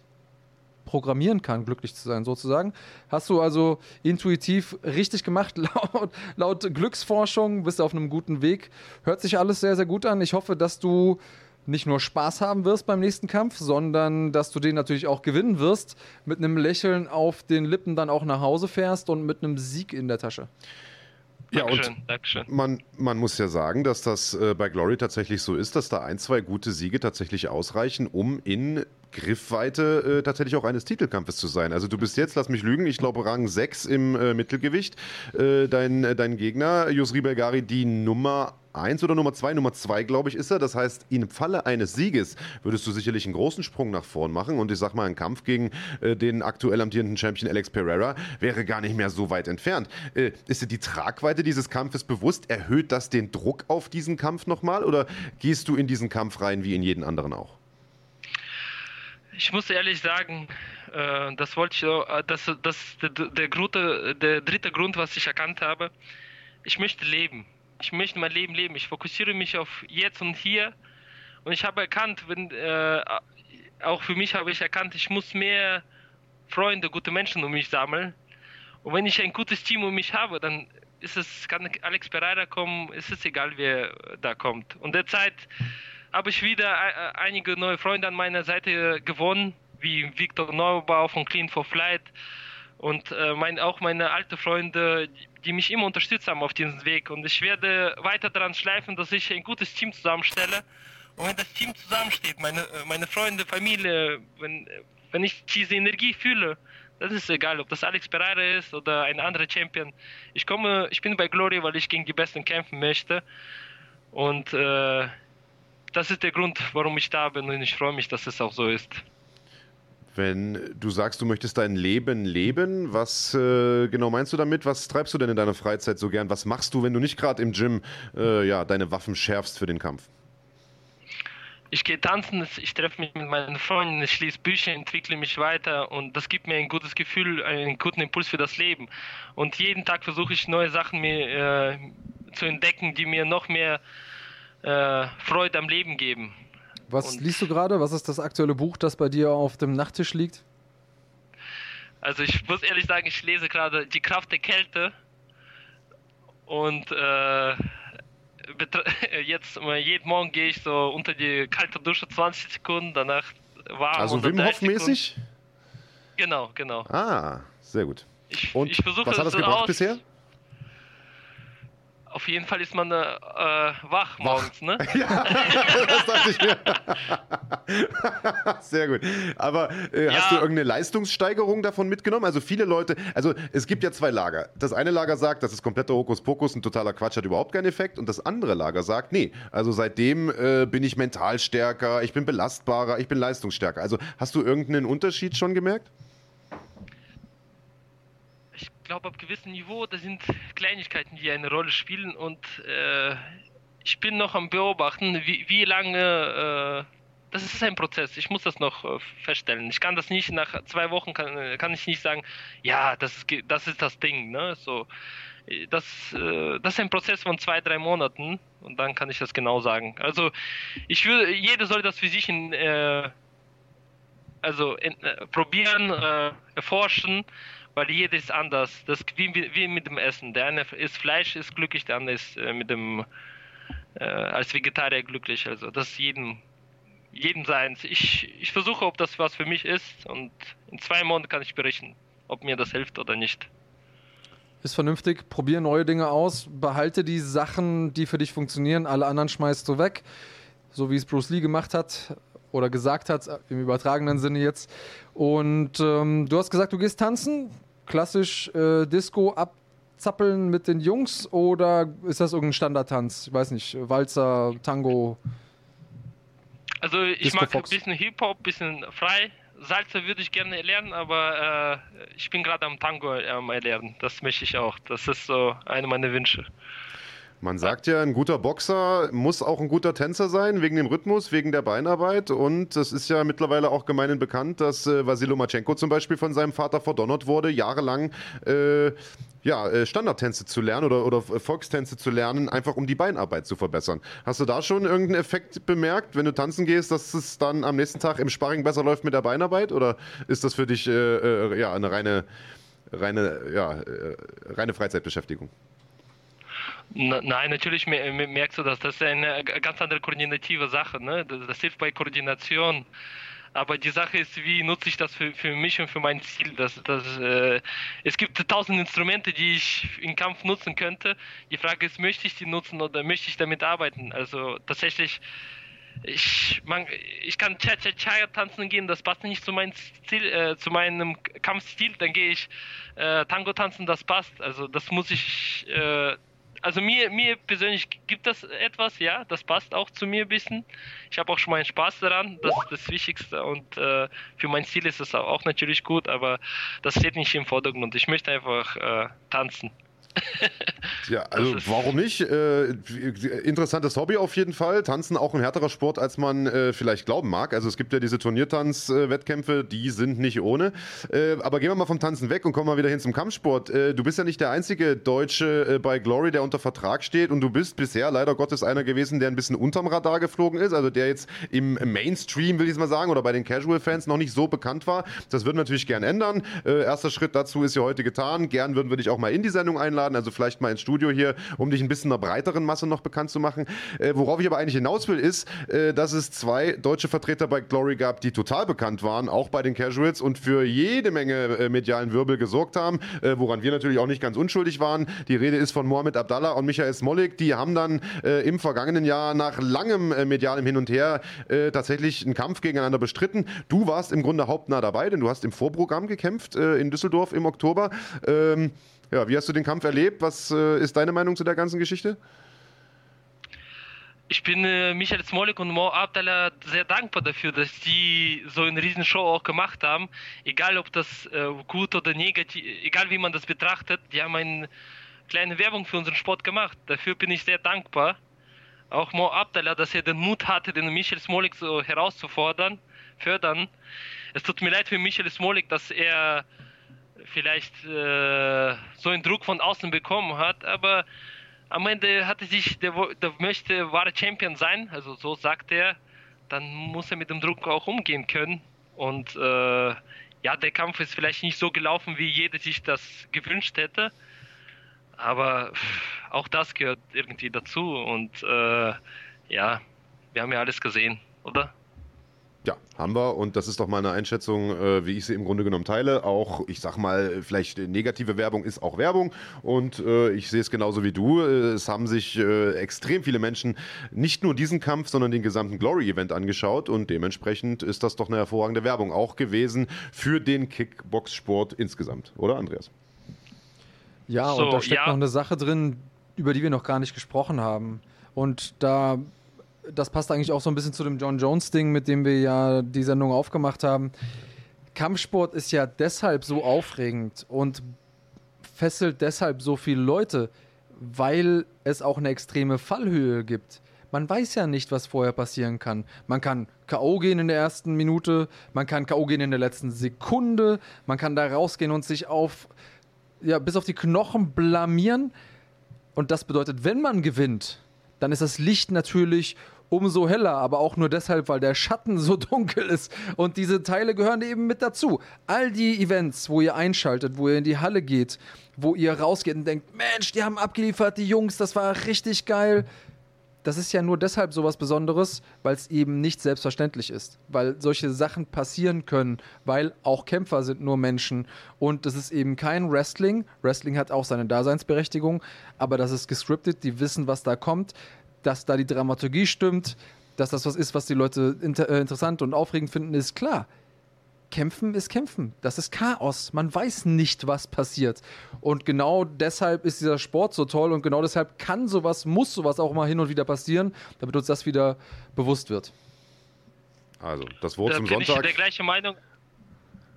programmieren kann, glücklich zu sein, sozusagen. Hast du also intuitiv richtig gemacht, laut, laut Glücksforschung, bist du auf einem guten Weg. Hört sich alles sehr, sehr gut an. Ich hoffe, dass du nicht nur Spaß haben wirst beim nächsten Kampf, sondern dass du den natürlich auch gewinnen wirst, mit einem Lächeln auf den Lippen dann auch nach Hause fährst und mit einem Sieg in der Tasche. Ja, Dankeschön, und Dankeschön. Man, man muss ja sagen, dass das äh, bei Glory tatsächlich so ist, dass da ein, zwei gute Siege tatsächlich ausreichen, um in Griffweite äh, tatsächlich auch eines Titelkampfes zu sein. Also du bist jetzt, lass mich lügen, ich glaube Rang 6 im äh, Mittelgewicht. Äh, dein, äh, dein Gegner, Yusri Belgari, die Nummer 1 oder Nummer 2, Nummer 2, glaube ich, ist er. Das heißt, im Falle eines Sieges würdest du sicherlich einen großen Sprung nach vorn machen. Und ich sag mal, ein Kampf gegen äh, den aktuell amtierenden Champion Alex Pereira wäre gar nicht mehr so weit entfernt. Äh, ist dir die Tragweite dieses Kampfes bewusst? Erhöht das den Druck auf diesen Kampf nochmal? Oder gehst du in diesen Kampf rein wie in jeden anderen auch? Ich muss ehrlich sagen, äh, das wollte ich, äh, das, das der, Grute, der dritte Grund, was ich erkannt habe. Ich möchte leben. Ich möchte mein Leben leben. Ich fokussiere mich auf jetzt und hier. Und ich habe erkannt, wenn, äh, auch für mich habe ich erkannt, ich muss mehr Freunde, gute Menschen um mich sammeln. Und wenn ich ein gutes Team um mich habe, dann ist es, kann Alex Pereira kommen, ist es egal, wer da kommt. Und derzeit habe ich wieder äh, einige neue Freunde an meiner Seite gewonnen, wie Viktor Neubau von Clean for Flight und äh, mein, auch meine alten Freunde, die mich immer unterstützt haben auf diesem Weg. Und ich werde weiter daran schleifen, dass ich ein gutes Team zusammenstelle. Und wenn das Team zusammensteht, meine, äh, meine Freunde, Familie, wenn, wenn ich diese Energie fühle, das ist egal, ob das Alex Pereira ist oder ein anderer Champion. Ich komme, ich bin bei Glory, weil ich gegen die Besten kämpfen möchte. Und äh, das ist der Grund, warum ich da bin und ich freue mich, dass es auch so ist. Wenn du sagst, du möchtest dein Leben leben, was äh, genau meinst du damit? Was treibst du denn in deiner Freizeit so gern? Was machst du, wenn du nicht gerade im Gym äh, ja, deine Waffen schärfst für den Kampf? Ich gehe tanzen, ich treffe mich mit meinen Freunden, ich lese Bücher, entwickle mich weiter und das gibt mir ein gutes Gefühl, einen guten Impuls für das Leben. Und jeden Tag versuche ich neue Sachen mir äh, zu entdecken, die mir noch mehr äh, Freude am Leben geben. Was und liest du gerade? Was ist das aktuelle Buch, das bei dir auf dem Nachttisch liegt? Also ich muss ehrlich sagen, ich lese gerade Die Kraft der Kälte und äh, jetzt jeden Morgen gehe ich so unter die kalte Dusche 20 Sekunden, danach warm. Also Wim Hof mäßig? Genau, genau. Ah, sehr gut. Ich, und ich was hat das gebracht aus, bisher? Auf jeden Fall ist man äh, wach morgens, ne? ja, das dachte ich mir. Sehr gut. Aber äh, ja. hast du irgendeine Leistungssteigerung davon mitgenommen? Also viele Leute, also es gibt ja zwei Lager. Das eine Lager sagt, das ist kompletter Hokuspokus, ein totaler Quatsch, hat überhaupt keinen Effekt. Und das andere Lager sagt, nee, also seitdem äh, bin ich mental stärker, ich bin belastbarer, ich bin leistungsstärker. Also hast du irgendeinen Unterschied schon gemerkt? Glaube, auf gewissem Niveau, das sind Kleinigkeiten, die eine Rolle spielen und äh, ich bin noch am Beobachten, wie, wie lange äh, das ist ein Prozess. Ich muss das noch äh, feststellen. Ich kann das nicht nach zwei Wochen kann, äh, kann ich nicht sagen, ja, das ist, das ist das Ding. Ne? So, äh, das, äh, das ist ein Prozess von zwei, drei Monaten und dann kann ich das genau sagen. Also ich würde, jeder soll das für sich in, äh, also in, äh, probieren, erforschen, weil jeder ist anders. Das wie, wie mit dem Essen. Der eine ist Fleisch, ist glücklich, der andere ist äh, mit dem äh, als Vegetarier glücklich. Also das ist jedem, jedem seins. Ich, ich versuche, ob das was für mich ist und in zwei Monaten kann ich berichten, ob mir das hilft oder nicht. Ist vernünftig, probier neue Dinge aus, behalte die Sachen, die für dich funktionieren, alle anderen schmeißt du weg, so wie es Bruce Lee gemacht hat oder gesagt hat, im übertragenen Sinne jetzt. Und ähm, du hast gesagt, du gehst tanzen, klassisch äh, Disco abzappeln mit den Jungs oder ist das irgendein Standardtanz? Ich weiß nicht, Walzer, Tango. Also ich Disco mag Fox. ein bisschen Hip-Hop, ein bisschen frei. Salsa würde ich gerne lernen, aber äh, ich bin gerade am Tango am erlernen. Das möchte ich auch. Das ist so einer meiner Wünsche. Man sagt ja, ein guter Boxer muss auch ein guter Tänzer sein, wegen dem Rhythmus, wegen der Beinarbeit. Und es ist ja mittlerweile auch gemeinhin bekannt, dass äh, Vasil Lomachenko zum Beispiel von seinem Vater verdonnert wurde, jahrelang äh, ja, äh, Standardtänze zu lernen oder, oder Volkstänze zu lernen, einfach um die Beinarbeit zu verbessern. Hast du da schon irgendeinen Effekt bemerkt, wenn du tanzen gehst, dass es dann am nächsten Tag im Sparring besser läuft mit der Beinarbeit? Oder ist das für dich äh, äh, ja, eine reine, reine, ja, äh, reine Freizeitbeschäftigung? Nein, natürlich mer- mer- merkst du das. Das ist eine ganz andere koordinative Sache. Ne? Das, hilft bei Koordination. Aber die Sache ist, wie nutze ich das für, für mich und für mein Ziel? Das, das, äh, es gibt tausend Instrumente, die ich im Kampf nutzen könnte. Die Frage ist, möchte ich die nutzen oder möchte ich damit arbeiten? Also tatsächlich, ich, man, ich kann Cha-Cha-Cha tanzen gehen, das passt nicht zu meinem Stil, äh, zu meinem Kampfstil. Dann gehe ich äh, Tango tanzen, das passt. Also das muss ich äh, also mir, mir persönlich gibt das etwas, ja, das passt auch zu mir ein bisschen. Ich habe auch schon meinen Spaß daran, das ist das Wichtigste und äh, für mein Ziel ist es auch natürlich gut, aber das steht nicht im Vordergrund. Ich möchte einfach äh, tanzen. Ja, also warum nicht? Äh, interessantes Hobby auf jeden Fall. Tanzen auch ein härterer Sport, als man äh, vielleicht glauben mag. Also es gibt ja diese Turniertanz-Wettkämpfe, die sind nicht ohne. Äh, aber gehen wir mal vom Tanzen weg und kommen mal wieder hin zum Kampfsport. Äh, du bist ja nicht der einzige Deutsche äh, bei Glory, der unter Vertrag steht und du bist bisher leider Gottes einer gewesen, der ein bisschen unterm Radar geflogen ist, also der jetzt im Mainstream, will ich mal sagen, oder bei den Casual-Fans noch nicht so bekannt war. Das würden wir natürlich gern ändern. Äh, erster Schritt dazu ist ja heute getan. Gern würden wir dich auch mal in die Sendung einladen, also vielleicht mal ins Studio hier, um dich ein bisschen einer breiteren Masse noch bekannt zu machen. Äh, worauf ich aber eigentlich hinaus will, ist, äh, dass es zwei deutsche Vertreter bei Glory gab, die total bekannt waren, auch bei den Casuals und für jede Menge äh, medialen Wirbel gesorgt haben, äh, woran wir natürlich auch nicht ganz unschuldig waren. Die Rede ist von Mohamed Abdallah und Michael Smolik. Die haben dann äh, im vergangenen Jahr nach langem äh, medialem Hin und Her tatsächlich einen Kampf gegeneinander bestritten. Du warst im Grunde hauptnah dabei, denn du hast im Vorprogramm gekämpft in Düsseldorf im Oktober. Ähm, ja, wie hast du den Kampf erlebt? Was äh, ist deine Meinung zu der ganzen Geschichte? Ich bin äh, Michael Smolik und Mo Abdallah sehr dankbar dafür, dass die so eine Riesenshow auch gemacht haben. Egal ob das äh, gut oder negativ, egal wie man das betrachtet, die haben eine kleine Werbung für unseren Sport gemacht. Dafür bin ich sehr dankbar. Auch Mo Abdallah, dass er den Mut hatte, den Michael Smolik so herauszufordern, fördern. Es tut mir leid für Michael Smolik, dass er vielleicht äh, so einen Druck von außen bekommen hat, aber am Ende hatte sich, der, der möchte wahre Champion sein, also so sagt er, dann muss er mit dem Druck auch umgehen können. Und äh, ja, der Kampf ist vielleicht nicht so gelaufen, wie jeder sich das gewünscht hätte. Aber pff, auch das gehört irgendwie dazu. Und äh, ja, wir haben ja alles gesehen, oder? Ja, haben wir und das ist doch mal eine Einschätzung, äh, wie ich sie im Grunde genommen teile. Auch, ich sag mal, vielleicht negative Werbung ist auch Werbung und äh, ich sehe es genauso wie du. Äh, Es haben sich äh, extrem viele Menschen nicht nur diesen Kampf, sondern den gesamten Glory-Event angeschaut und dementsprechend ist das doch eine hervorragende Werbung auch gewesen für den Kickbox-Sport insgesamt, oder Andreas? Ja, So, und da steckt ja. noch eine Sache drin, über die wir noch gar nicht gesprochen haben. Und da, das passt eigentlich auch so ein bisschen zu dem John Jones-Ding, mit dem wir ja die Sendung aufgemacht haben. Kampfsport ist ja deshalb so aufregend und fesselt deshalb so viele Leute, weil es auch eine extreme Fallhöhe gibt. man weiß ja nicht, was vorher passieren kann. Man kann K.O. gehen in der ersten Minute, man kann K.O. gehen in der letzten Sekunde, man kann da rausgehen und sich auf, ja, bis auf die Knochen blamieren. Und das bedeutet, wenn man gewinnt, dann ist das Licht natürlich umso heller, aber auch nur deshalb, weil der Schatten so dunkel ist. Und diese Teile gehören eben mit dazu. All die Events, wo ihr einschaltet, wo ihr in die Halle geht, wo ihr rausgeht und denkt, Mensch, die haben abgeliefert, die Jungs, das war richtig geil. Das ist ja nur deshalb so was Besonderes, weil es eben nicht selbstverständlich ist. Weil solche Sachen passieren können, weil auch Kämpfer sind nur Menschen. Und das ist eben kein Wrestling. Wrestling hat auch seine Daseinsberechtigung, aber das ist gescriptet, die wissen, was da kommt dass da die Dramaturgie stimmt, dass das was ist, was die Leute inter äh, interessant und aufregend finden, ist klar. Kämpfen ist Kämpfen. Das ist Chaos. Man weiß nicht, was passiert. Und genau deshalb ist dieser Sport so toll und genau deshalb kann sowas, muss sowas auch mal hin und wieder passieren, damit uns das wieder bewusst wird. Also, das Wort da zum bin Sonntag. Ich der gleiche Meinung.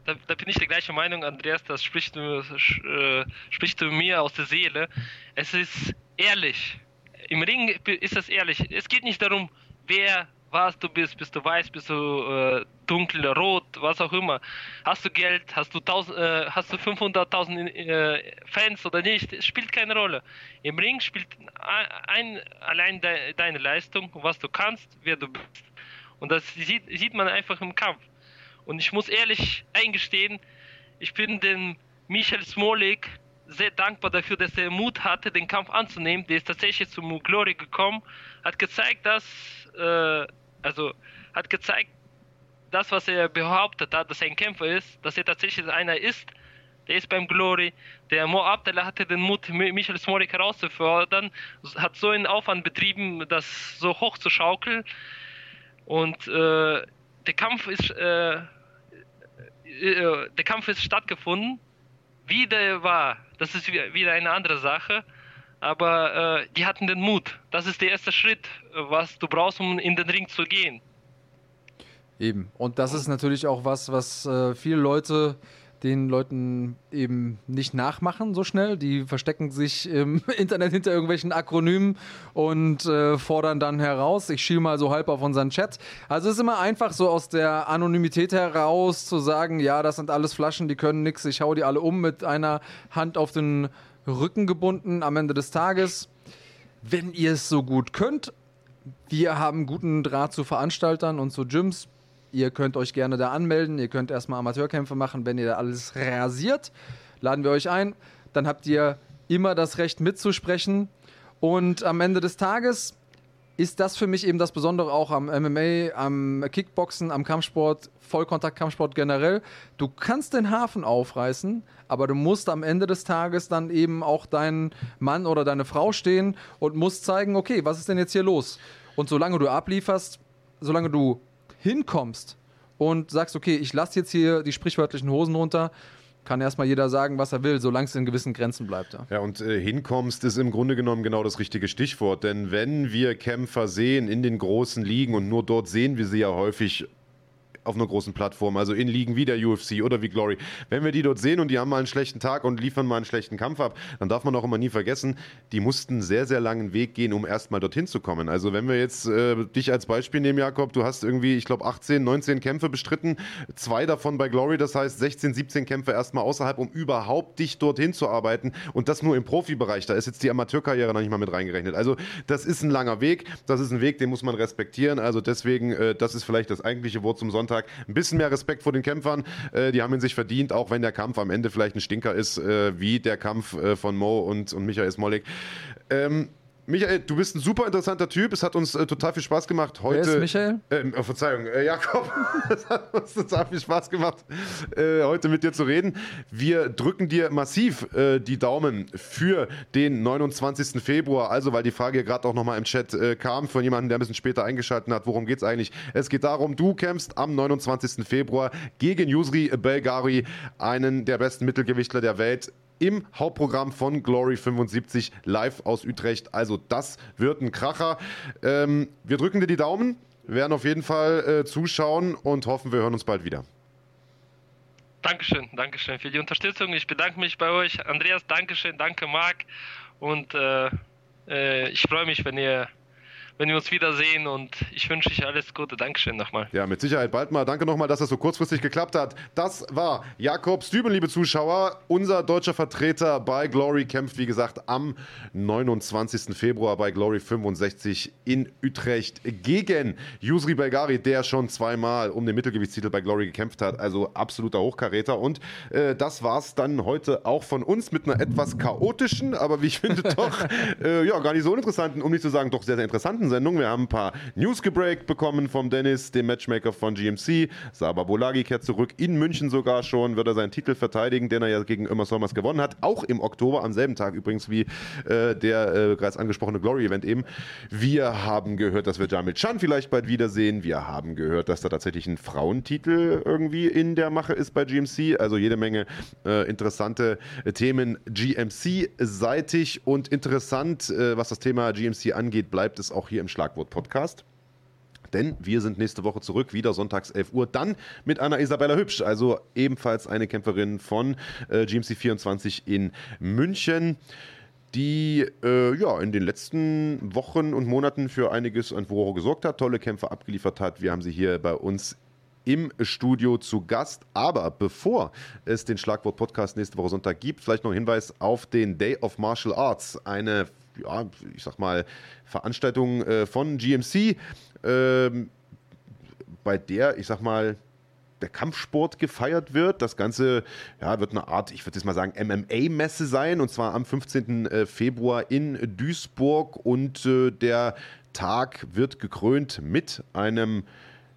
Da, da, bin ich der gleichen Meinung, Andreas, das spricht, äh, spricht mir aus der Seele. Es ist ehrlich im Ring ist das ehrlich. Es geht nicht darum, wer, was du bist. Bist du weiß, bist du äh, dunkel, rot, was auch immer. Hast du Geld, hast du, äh, hast du 500.000 äh, Fans oder nicht? Es spielt keine Rolle. Im Ring spielt ein, allein de, deine Leistung, was du kannst, wer du bist. Und das sieht, sieht man einfach im Kampf. Und ich muss ehrlich eingestehen, ich bin den Michael Smolik sehr dankbar dafür, dass er Mut hatte, den Kampf anzunehmen. Der ist tatsächlich zum Glory gekommen, hat gezeigt, dass, äh, also, hat gezeigt, das, was er behauptet hat, dass er ein Kämpfer ist, dass er tatsächlich einer ist, der ist beim Glory. Der Mo Abdallah hatte den Mut, Michael Smorik herauszufordern, hat so einen Aufwand betrieben, das so hoch zu schaukeln. Und äh, der Kampf ist, äh, äh, der Kampf ist stattgefunden. Wie der war, das ist wieder eine andere Sache. Aber äh, die hatten den Mut. Das ist der erste Schritt, was du brauchst, um in den Ring zu gehen. Eben. Und das ist natürlich auch was, was äh, viele Leute den Leuten eben nicht nachmachen so schnell. Die verstecken sich im Internet hinter irgendwelchen Akronymen und äh, fordern dann heraus. Ich schiel mal so halb auf unseren Chat. Also es ist immer einfach so aus der Anonymität heraus zu sagen, ja, das sind alles Flaschen, die können nichts. Ich hau die alle um mit einer Hand auf den Rücken gebunden am Ende des Tages. Wenn ihr es so gut könnt, wir haben guten Draht zu Veranstaltern und zu Gyms Ihr könnt euch gerne da anmelden. Ihr könnt erstmal Amateurkämpfe machen, wenn ihr da alles rasiert. Laden wir euch ein. Dann habt ihr immer das Recht mitzusprechen. Und am Ende des Tages ist das für mich eben das Besondere auch am MMA, am Kickboxen, am Kampfsport, Vollkontakt-Kampfsport generell. Du kannst den Hafen aufreißen, aber du musst am Ende des Tages dann eben auch deinen Mann oder deine Frau stehen und musst zeigen, okay, was ist denn jetzt hier los? Und solange du ablieferst, solange du hinkommst und sagst, okay, ich lasse jetzt hier die sprichwörtlichen Hosen runter, kann erstmal jeder sagen, was er will, solange es in gewissen Grenzen bleibt. Ja, ja und äh, hinkommst ist im Grunde genommen genau das richtige Stichwort. Denn wenn wir Kämpfer sehen in den großen Ligen und nur dort sehen wir sie ja häufig auf einer großen Plattform, also in Ligen wie der UFC oder wie Glory. Wenn wir die dort sehen und die haben mal einen schlechten Tag und liefern mal einen schlechten Kampf ab, dann darf man auch immer nie vergessen, die mussten sehr, sehr langen Weg gehen, um erstmal dorthin zu kommen. Also wenn wir jetzt äh, dich als Beispiel nehmen, Jakob, du hast irgendwie, ich glaube, 18, 19 Kämpfe bestritten, zwei davon bei Glory, das heißt 16, 17 Kämpfe erstmal außerhalb, um überhaupt dich dorthin zu arbeiten und das nur im Profibereich. Da ist jetzt die Amateurkarriere noch nicht mal mit reingerechnet. Also das ist ein langer Weg, das ist ein Weg, den muss man respektieren. Also deswegen, äh, das ist vielleicht das eigentliche Wort zum Sonntag. Sonntag. Ein bisschen mehr Respekt vor den Kämpfern. Äh, die haben ihn sich verdient, auch wenn der Kampf am Ende vielleicht ein Stinker ist, äh, wie der Kampf äh, von Mo und, und Michael Smolik. Ähm, Michael, du bist ein super interessanter Typ. Es hat uns äh, total viel Spaß gemacht heute. Wer ist Michael? Ähm, oh, Verzeihung, äh, Jakob. es hat uns total viel Spaß gemacht, äh, heute mit dir zu reden. Wir drücken dir massiv äh, die Daumen für den 29. Februar. Also, weil die Frage gerade auch nochmal im Chat äh, kam von jemandem, der ein bisschen später eingeschaltet hat. Worum geht es eigentlich? Es geht darum, du kämpfst am 29. Februar gegen Yusri Belgari, einen der besten Mittelgewichtler der Welt im Hauptprogramm von Glory 75 live aus Utrecht. Also das wird ein Kracher. Ähm, wir drücken dir die Daumen, werden auf jeden Fall äh, zuschauen und hoffen, wir hören uns bald wieder. Dankeschön, Dankeschön für die Unterstützung. Ich bedanke mich bei euch. Andreas, Dankeschön, danke Marc. Und äh, äh, ich freue mich, wenn ihr wenn wir uns wiedersehen und ich wünsche euch alles Gute. Dankeschön nochmal. Ja, mit Sicherheit bald mal. Danke nochmal, dass das so kurzfristig geklappt hat. Das war Jakob Stüben, liebe Zuschauer. Unser deutscher Vertreter bei Glory kämpft, wie gesagt, am 29. Februar bei Glory 65 in Utrecht gegen Yusri Belgari, der schon zweimal um den Mittelgewichtstitel bei Glory gekämpft hat. Also absoluter Hochkaräter. Und äh, das war's dann heute auch von uns mit einer etwas chaotischen, aber wie ich finde doch äh, ja, gar nicht so uninteressanten, um nicht zu sagen, doch sehr, sehr interessanten Sendung. Wir haben ein paar News gebreakt bekommen vom Dennis, dem Matchmaker von GMC. Saba Bolagi kehrt zurück, in München sogar schon, wird er seinen Titel verteidigen, den er ja gegen Ömer Solmers gewonnen hat. Auch im Oktober, am selben Tag übrigens wie äh, der äh, bereits angesprochene Glory-Event eben. Wir haben gehört, dass wir Jamil Chan vielleicht bald wiedersehen. Wir haben gehört, dass da tatsächlich ein Frauentitel irgendwie in der Mache ist bei GMC. Also jede Menge äh, interessante äh, Themen GMC-seitig und interessant, äh, was das Thema GMC angeht, bleibt es auch hier im Schlagwort-Podcast. Denn wir sind nächste Woche zurück, wieder sonntags 11 Uhr, dann mit einer Isabella Hübsch, also ebenfalls eine Kämpferin von äh, GMC 24 in München die äh, ja in den letzten Wochen und Monaten für einiges an Furore gesorgt hat, tolle Kämpfe abgeliefert hat. Wir haben sie hier bei uns im Studio zu Gast. Aber bevor es den Schlagwort-Podcast nächste Woche Sonntag gibt, vielleicht noch ein Hinweis auf den Day of Martial Arts. Eine, ja, ich sag mal, Veranstaltung äh, von GMC, ähm, bei der, ich sag mal, der Kampfsport gefeiert wird. Das Ganze ja, wird eine Art, ich würde jetzt mal sagen, MMA-Messe sein, und zwar am 15. äh, Februar in Duisburg. Und äh, der Tag wird gekrönt mit einem,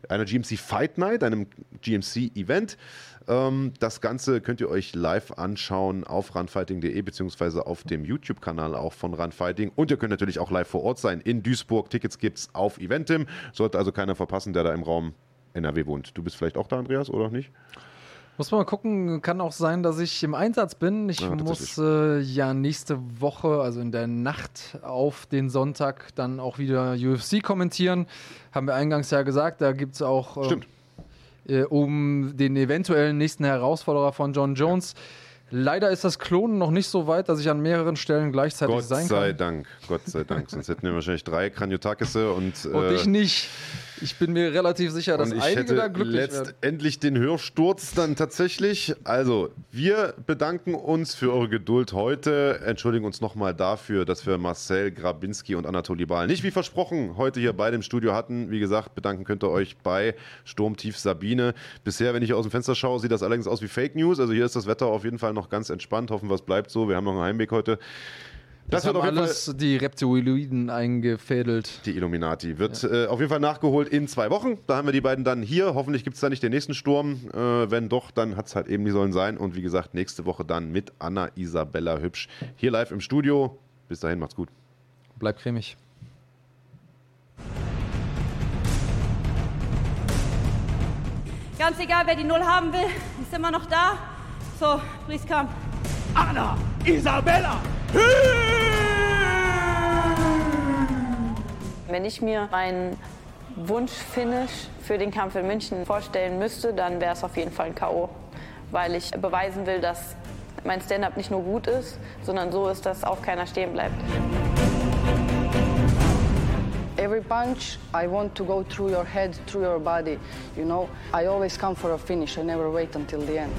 einer GMC Fight Night, einem GMC-Event. Ähm, das Ganze könnt ihr euch live anschauen auf runfighting.de beziehungsweise auf dem YouTube-Kanal auch von Runfighting. Und ihr könnt natürlich auch live vor Ort sein in Duisburg. Tickets gibt's auf Eventim. Sollte also keiner verpassen, der da im Raum NRW wohnt. Du bist vielleicht auch da, Andreas, oder nicht? Muss man mal gucken, kann auch sein, dass ich im Einsatz bin. Ich Ja, muss äh, ja nächste Woche, also in der Nacht auf den Sonntag, dann auch wieder UFC kommentieren. Haben wir eingangs ja gesagt, da gibt es auch äh, Stimmt. Äh, um den eventuellen nächsten Herausforderer von John Jones. Leider ist das Klonen noch nicht so weit, dass ich an mehreren Stellen gleichzeitig Gott sein sei kann. Dank, Gott sei Dank. Sonst hätten wir wahrscheinlich drei Kraniotakisse und, Und äh, ich nicht. Ich bin mir relativ sicher, dass und ich einige hätte da glücklich werden. letztendlich den Hörsturz dann tatsächlich. Also, wir bedanken uns für eure Geduld heute. Entschuldigen uns nochmal dafür, dass wir Marcel Grabinski und Anatoli Bahl nicht wie versprochen heute hier beide im Studio hatten. Wie gesagt, bedanken könnt ihr euch bei Sturmtief Sabine. Bisher, wenn ich hier aus dem Fenster schaue, sieht das allerdings aus wie Fake News. Also hier ist das Wetter auf jeden Fall noch ganz entspannt. Hoffen wir, es bleibt so. Wir haben noch einen Heimweg heute. Das, wird haben auf jeden Fall alles die Reptiloiden eingefädelt. die Illuminati. Wird äh, auf jeden Fall nachgeholt in zwei Wochen. Da haben wir die beiden dann hier. Hoffentlich gibt es da nicht den nächsten Sturm. Äh, wenn doch, dann hat es halt eben nicht sollen sein. Und wie gesagt, nächste Woche dann mit Anna Isabella Hübsch hier live im Studio. Bis dahin, macht's gut. Bleib cremig. Ganz egal, wer die Null haben will, ist immer noch da. So, please come. Anna Isabella Wenn ich mir meinen Wunsch-Finish für den Kampf in München vorstellen müsste, dann wäre es auf jeden Fall ein K.O. Weil ich beweisen will, dass mein Stand-up nicht nur gut ist, sondern so ist, dass auch keiner stehen bleibt. Every punch, I want to go through your head, through your body. You know, I always come for a finish. I never wait until the end.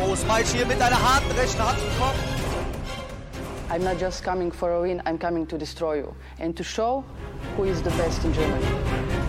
Oh, Smile hier mit einer harten rechten Hand zum I'm not just coming for a win, I'm coming to destroy you and to show who is the best in Germany.